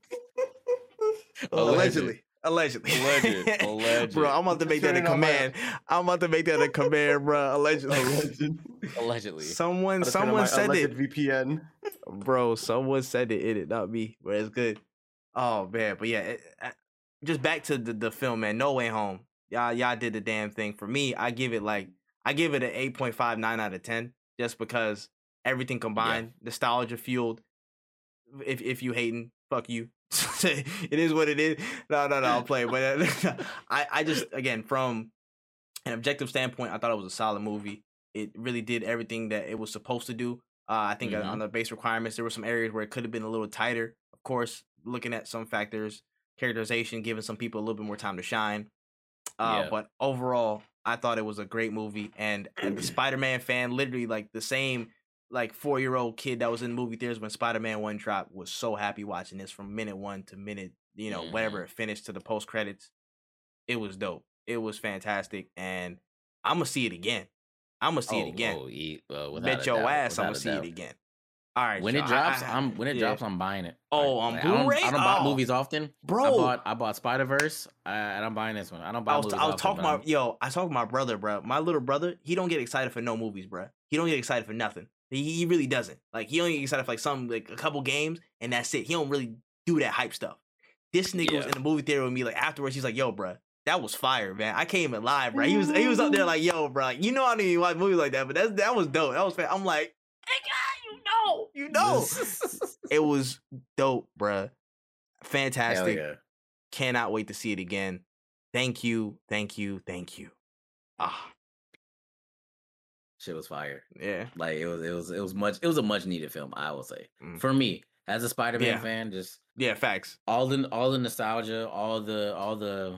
Allegedly. Allegedly. Alleged. Alleged. bro, I'm about to make that a Turn my- command. I'm about to make that a command, bro. Allegedly. Alleged. Allegedly. Someone, Gotta turn on someone said it, VPN. bro. Someone said it in it, not me. But it's good. Oh man, but yeah, it, uh, just back to the, the film, man. No Way Home. Y'all, y'all did the damn thing. For me, I give it like I give it an eight point five nine out of ten, just because everything combined, nostalgia fueled. If if you hating, fuck you. it is what it is. No, no, no, I'll play. But uh, I, I just again from an objective standpoint, I thought it was a solid movie. It really did everything that it was supposed to do. Uh, I think Mhm. on the base requirements, there were some areas where it could have been a little tighter. Of course, looking at some factors, characterization, giving some people a little bit more time to shine. Uh, Yeah. But overall, I thought it was a great movie, and as a Spider-Man fan, literally like the same like four year old kid that was in movie theaters when Spider-Man One dropped was so happy watching this from minute one to minute you know whatever it finished to the post credits. It was dope. It was fantastic, and I'm gonna see it again. I'm gonna see it Oh, again. oh, Bet your doubt, ass I'm gonna see it again. All right, When it y'all, I- drops, I- am when it yeah. drops, I'm buying it. Oh, on like, I don't, Blu-ray? I don't buy Oh. movies often. bro. I bought I bought Spider Verse, uh, and I'm buying this one. I don't buy I was, movies I was often, talking I'm- about yo. I talked to my brother, bro. My little brother, he don't get excited for no movies, bro. He don't get excited for nothing. He, he really doesn't. Like he only get excited for like some like a couple games, and that's it. He don't really do that hype stuff. This nigga was in the movie theater with me. Like afterwards, he's like, "Yo, bro, that was fire, man. I came in live, bro. He was he was up there like, "Yo, bro, like, you know I didn't even watch movies like that, but that's that was dope. That was fan. I'm like, you know, you know, it was dope, bruh. Fantastic. yeah. Cannot wait to see it again. Thank you, thank you, thank you. Ah, Shit was fire. yeah. Like it was it was it was much it was a much needed film, I will say. Mm. For me, as a Spider-Man Yeah. fan, just Yeah, facts. all the all the nostalgia, all the all the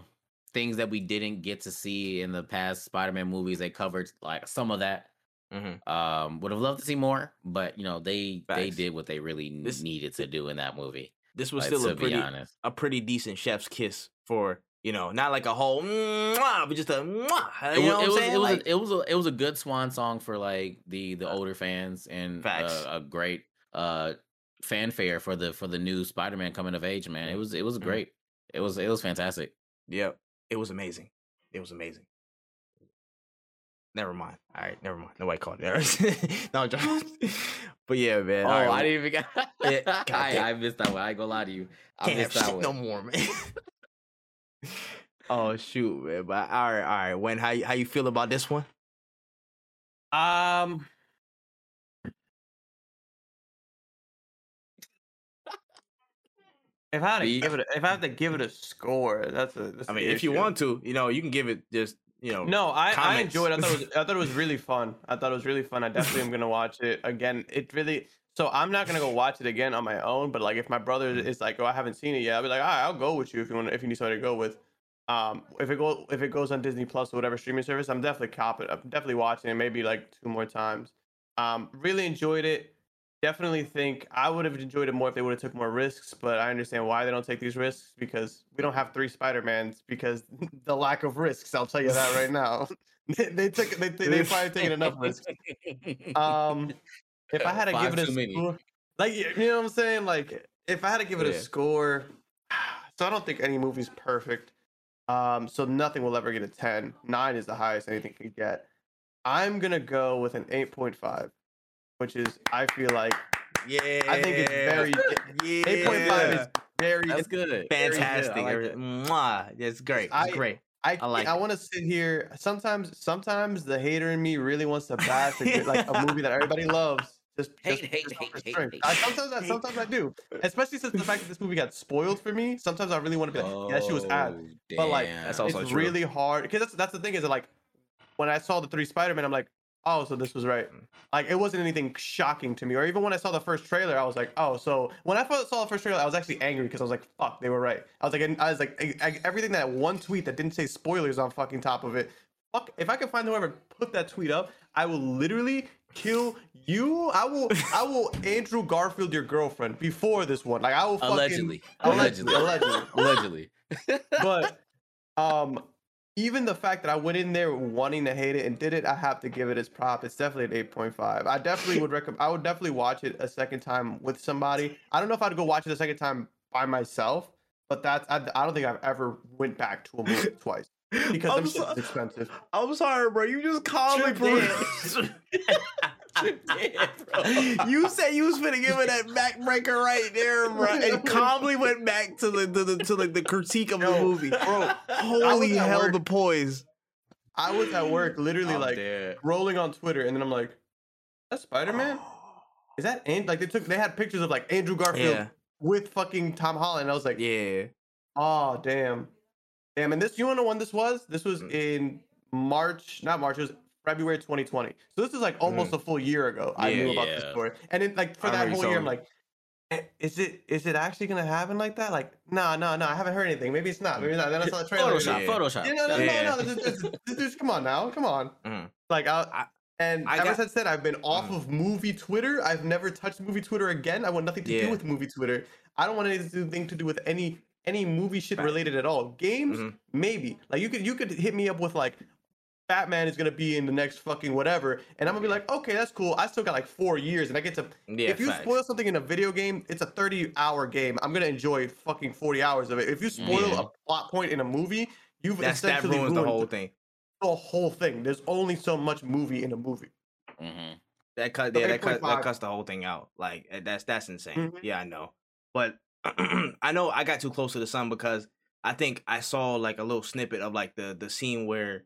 things that we didn't get to see in the past Spider-Man movies. They covered like some of that. Mhm. Um, would have loved to see more, but you know they they did what they really This- needed to do in that movie. This was Like, still a be pretty honest, a pretty decent chef's kiss for, you know, not like a whole mwah, but just a mwah. it know was it was it was, Like, a, it was a it was a good swan song for like the the older fans and Facts. uh, a great uh fanfare for the for the new Spider-Man coming of age. Man, it was it was Mhm. great. It was it was fantastic. Yep. It was amazing. It was amazing. Never mind. All right, never mind. Nobody called it. no, I'm joking. but yeah, man. Oh, all right, I didn't even. Yeah, I. I missed that one. I ain't gonna lie to you. I can't have missed that shit one. no more, man. oh shoot, man. But all right, all right. When how you, how you feel about this one? Um. If I had to give it, a, if I had to give it a score, that's a. That's I the mean, if you want to, you know, you can give it just, you know. No, I, I enjoyed. It. I thought it was. I thought it was really fun. I thought it was really fun. I definitely am gonna watch it again. It really. So I'm not gonna go watch it again on my own. But like, if my brother Mm. is like, "Oh, I haven't seen it yet," I'll be like, "All right, I'll go with you if you want. If you need somebody to go with." Um, if it go if it goes on Disney Plus or whatever streaming service, I'm definitely cop it. I'm definitely watching it. Maybe like two more times. Um, really enjoyed it. Definitely think I would have enjoyed it more if they would have took more risks. But I understand why they don't take these risks because we don't have three Spider Mans because the lack of risks. I'll tell you that right now. they, they took they they probably taken enough risks. Um, if I had to Five give it a score, like you know what I'm saying, like if I had to give it Yeah. a score, so I don't think any movie's perfect. Um, so nothing will ever get a 10. Nine is the highest anything could get. I'm gonna go with an 8.5, which is I feel like Yeah. I think it's very yeah. 8.5 is very. That's good. Very good. Fantastic. like Every- it. It's great. It's I- great. I I like I want to sit here. Sometimes, sometimes the hater in me really wants to bash a good- like a movie that everybody loves. Just, Hate, just, hate, just hate, hate, hate. I, sometimes, I, sometimes I do. Especially since the fact that this movie got spoiled for me. Sometimes I really want to be like, yeah, she was ad. Oh, But, like, That's also it's true. really hard because that's that's the thing is that, like when I saw the three Spider Man, I'm like, oh, so this was right. Like it wasn't anything shocking to me. Or even when I saw the first trailer, I was like, oh, so when I first saw the first trailer, I was actually angry because I was like, fuck, they were right. I was like, and I was like, I- I- everything that one tweet that didn't say spoilers on fucking top of it. Fuck, if I can find whoever put that tweet up, I will literally kill you. I will, I will Andrew Garfield your girlfriend before this one. Like I will fucking allegedly, allegedly, allegedly allegedly. but um even the fact that I went in there wanting to hate it and did it, I have to give it its prop. It's definitely an 8.5. I definitely would recommend I would definitely watch it a second time with somebody. I don't know if I'd go watch it a second time by myself, but that's I, I don't think I've ever went back to a movie twice because I'm so- expensive. I'm sorry, bro. You just calmly You said you was finna give it that backbreaker right there, bro, and calmly went back to the to the to like the critique of the movie. Bro, Holy hell, work. the poise. I was at work literally like rolling on Twitter and then I'm like, that's Spider-Man? Is that and like they took they had pictures of like Andrew Garfield Yeah, with fucking Tom Holland. And I was like, yeah. Oh damn, damn! And this, you wanna know when this was? This was Mm. in March, not March. It was February 2020. So this is like almost a full year ago. I knew about this story, and then like for I that whole year, I'm like, Eh, Is it is it actually gonna happen like that? Like, no, no, no. I haven't heard anything. Maybe it's not. Maybe not. Then I saw the trailer. Photoshop, Yeah. Photoshop. Yeah, no, no, Yeah. no, no. Just, just, just- come on now. Come on. Mhm. Like, I, I- and I ever got- since then, I've been off Mhm. of movie Twitter. I've never touched movie Twitter again. I want nothing to Yeah. do with movie Twitter. I don't want anything to do with any any movie shit related at all. Games, Mhm. maybe. Like you could you could hit me up with like. Batman is gonna be in the next fucking whatever, and I'm gonna be like, okay, that's cool. I still got like four years, and I get to Yeah, if you facts. spoil something in a video game, it's a 30 hour game. I'm gonna enjoy fucking 40 hours of it. If you spoil Yeah. a plot point in a movie, you've That's that essentially ruins the whole thing. the whole thing. There's only so much movie in a movie. hmm That cut, So yeah, that cut, that cuts the whole thing out. Like eh, that's that's insane. Mhm. Yeah, I know, but I know I got too close to the sun because I think I saw like a little snippet of like the the scene where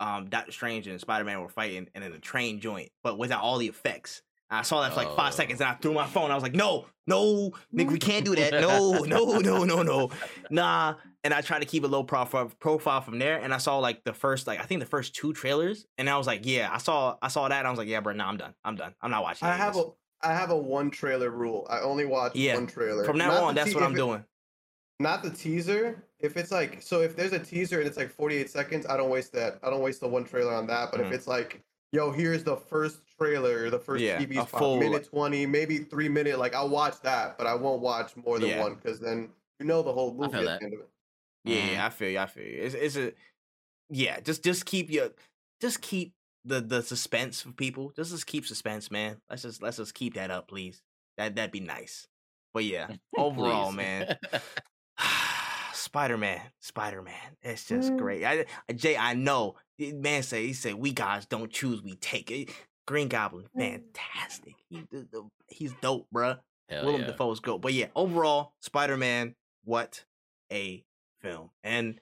um Doctor Strange and Spider Man were fighting and in a train joint, but without all the effects. I saw that for like five Oh. seconds and I threw my phone. I was like, no, no, nigga, we can't do that. No, no, no, no, no. Nah. And I tried to keep a low profile profile from there. And I saw like the first, like I think the first two trailers. And I was like, yeah, I saw I saw that. And I was like, yeah, bro, nah, I'm done. I'm done. I'm not watching. I have this. a I have a one trailer rule. I only watch Yeah. one trailer. From now Not on, that's te- what I'm it- doing. Not the teaser. If it's like so, if there's a teaser and it's like 48 seconds, I don't waste that. I don't waste the one trailer on that. But Mhm. if it's like, yo, here's the first trailer, the first Yeah, TV a spot, full, minute 20, maybe three minute, like I'll watch that, but I won't watch more than Yeah. one because then you know the whole I movie feel at that. the end of it. Yeah, Mhm. I feel you. I feel you. It's, it's a yeah. Just just keep your just keep the the suspense for people. Just just keep suspense, man. Let's just let's just keep that up, please. That that'd be nice. But yeah, overall, man. Spider Man, Spider Man. It's just Mm. great. I, I- Jay, I know. Man say he said we guys don't choose, we take it. Green Goblin, fantastic. He, the- the- he's dope, bruh. Hell Willem yeah. Dafoe's go. But yeah, overall, Spider Man, what a film. And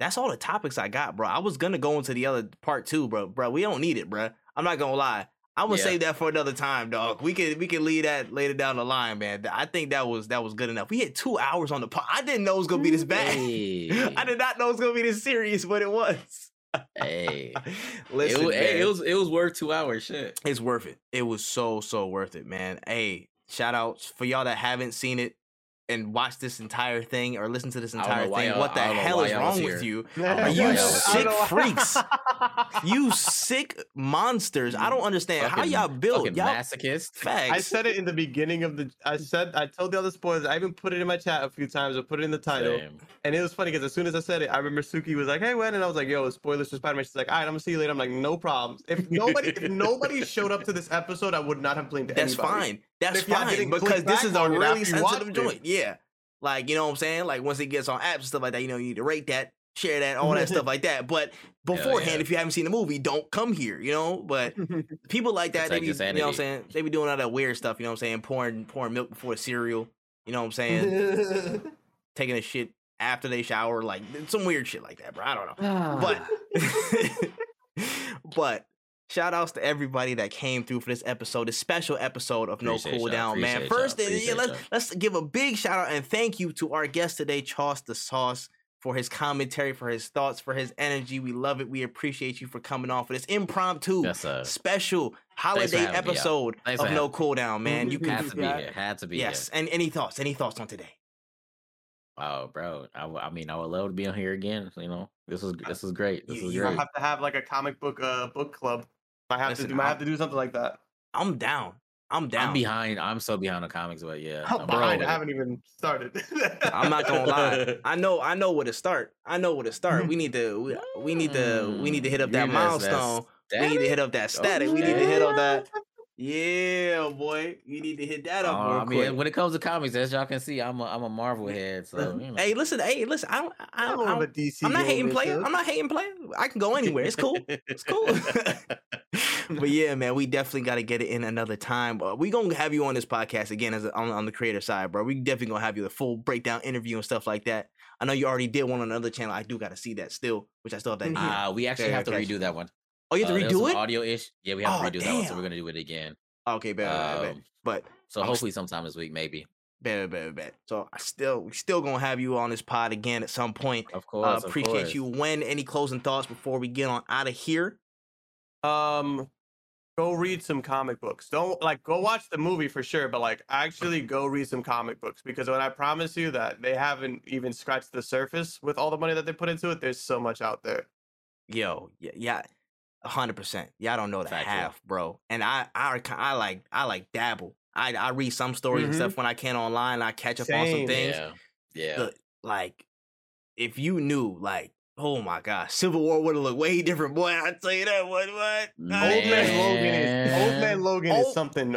that's all the topics I got, bro. I was gonna go into the other part too, bro. Bro, we don't need it, bro. I'm not gonna lie. I'm gonna Yeah. save that for another time, dog. We can we can leave that later down the line, man. I think that was that was good enough. We had two hours on the pod. I didn't know it was gonna be this bad. Hey, I did not know it was gonna be this serious, but it was. hey. Listen, it, wa- hey, it was it was worth two hours. Shit. It's worth it. It was so so worth it, man. Hey, shout outs for y'all that haven't seen it and watch this entire thing or listen to this I don't know entire thing. y'all- What the I don't know hell is wrong with you? Are you sick I don't know. freaks? You sick monsters. I don't understand how y'all build. Fucking Y'all masochist. facts. I said it in the beginning of the. I said I told the other spoilers. I even put it in my chat a few times. I put it in the title, Same. and it was funny because as soon as I said it, I remember Suki was like, "Hey, Wen?" And I was like, "Yo, spoilers for Spider-Man." She's like, "All right, I'm gonna see you later." I'm like, "No problems." If nobody, if nobody showed up to this episode, I would not have blamed That's anybody. fine. That's fine because this is a really after you watched sensitive it. joint. Yeah. Like, you know what I'm saying? Like once it gets on apps and stuff like that, you know, you need to rate that, share that, all that stuff like that. But beforehand, yeah. if you haven't seen the movie, don't come here, you know? But people like that, they Protect be, you know what I'm saying? They be doing all that weird stuff, you know what I'm saying? Pouring pouring milk before cereal, you know what I'm saying? Taking a shit after they shower, like some weird shit like that, bro. I don't know. But but shout outs to everybody that came through for this episode, this special episode of No Appreciate Cool y'all, Down, man. appreciate y'all, First, uh, yeah, let's y'all. let's give a big shout out and thank you to our guest today, Chauce Da Sauce, for his commentary, for his thoughts, for his energy. We love it. We appreciate you for coming on for this impromptu That's a special holiday having me, y'all. episode of No having Cool Down, man. You had to be here. Had to be yes. here. And any thoughts? Any thoughts on today? Wow, bro. I, I, mean, I would love to be on here again. You know, this is this is great. This You- is you I great. have to have like a comic book uh book club. I have Listen, to do. I have to do something like that. I'm down. I'm down. I'm behind. I'm so behind on comics, but yeah, I'm I'm behind. I haven't even started. I'm not gonna lie. I know. I know where to start. I know where to start. We need to. We, we need to. We need to hit up Mm, that you that's- that's milestone. We need to hit up that static. We need to hit up that. Yeah, boy. you need to hit that up Uh, real I quick. when it comes to comics, as y'all can see, I'm a I'm a Marvel head. So you know. Hey, listen. Hey, listen. I don't. I, I'm don't- I more of a don't DC. I'm not hating game player. myself. I'm not hating player. I can go anywhere. It's cool. It's cool. but yeah, man, we definitely got to get it in another time. But we gonna have you on this podcast again as a, on on the creator side, bro. We definitely gonna have you the full breakdown interview and stuff like that. I know you already did one on another channel. I do got to see that still, which I still have that. here. Uh, we actually Yeah, have to redo that one. Oh, you have to Uh, redo it. Audio ish. Yeah, we have Oh, to redo that one, so we're gonna do it again. Okay, bet, bet, bet, Um, But So I'm hopefully sometime this week, maybe. bet, bet, bet. So I still, we still gonna have you on this pod again at some point. Of course. Uh, of appreciate course. you. When any closing thoughts before we get on out of here? Um, go read some comic books. Don't like go watch the movie for sure, but like actually go read some comic books because when I promise you that they haven't even scratched the surface with all the money that they put into it, there's so much out there. Yo, yeah, yeah, hundred percent. Y'all don't know the Factual. half, bro. And I, I, I like, I like dabble. I, I read some stories and Mhm. stuff when I can online. I catch up on some things. Yeah. Yeah. Look, like, if you knew, like, oh my god, Civil War would have looked way different, boy. I tell you that. What? What? Man. Old man Logan is Old man Logan Oh. is something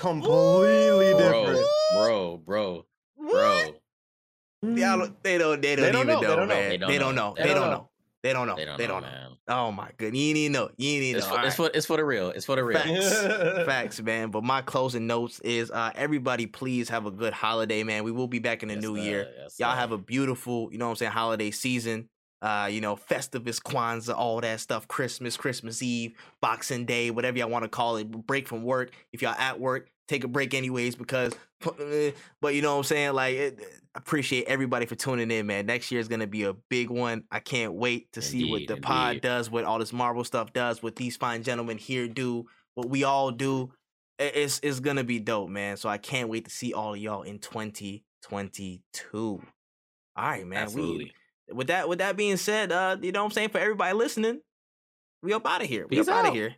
completely bro, different. bro, bro, What? bro. Y'all they don't. They don't, They don't even know, know, they don't know. man. They They don't know. They don't know. They don't know. They don't They know, don't know. Oh my goodness, you need to know. You need to It's know. for, it's right. for it's for the real. It's for the real. Facts. Facts, man. But my closing notes is uh everybody please have a good holiday, man. We will be back in the Yes, new sir. year. Yes, Y'all sir. have a beautiful, you know what I'm saying, holiday season. Uh, you know, Festivus, Kwanzaa, all that stuff, Christmas, Christmas Eve, Boxing Day, whatever y'all want to call it. Break from work. If y'all at work, take a break anyways, because but you know what I'm saying? Like it, appreciate everybody for tuning in, man. Next year is gonna be a big one. I can't wait to see what Indeed, the pod does, what all this Marvel stuff does, what these fine gentlemen here do, what we all do. It's it's gonna be dope, man. So I can't wait to see all of y'all in 2022. All right, man. Absolutely. We with that with that being said, uh, you know what I'm saying? For everybody listening, we up out of here. We Peace up out of here.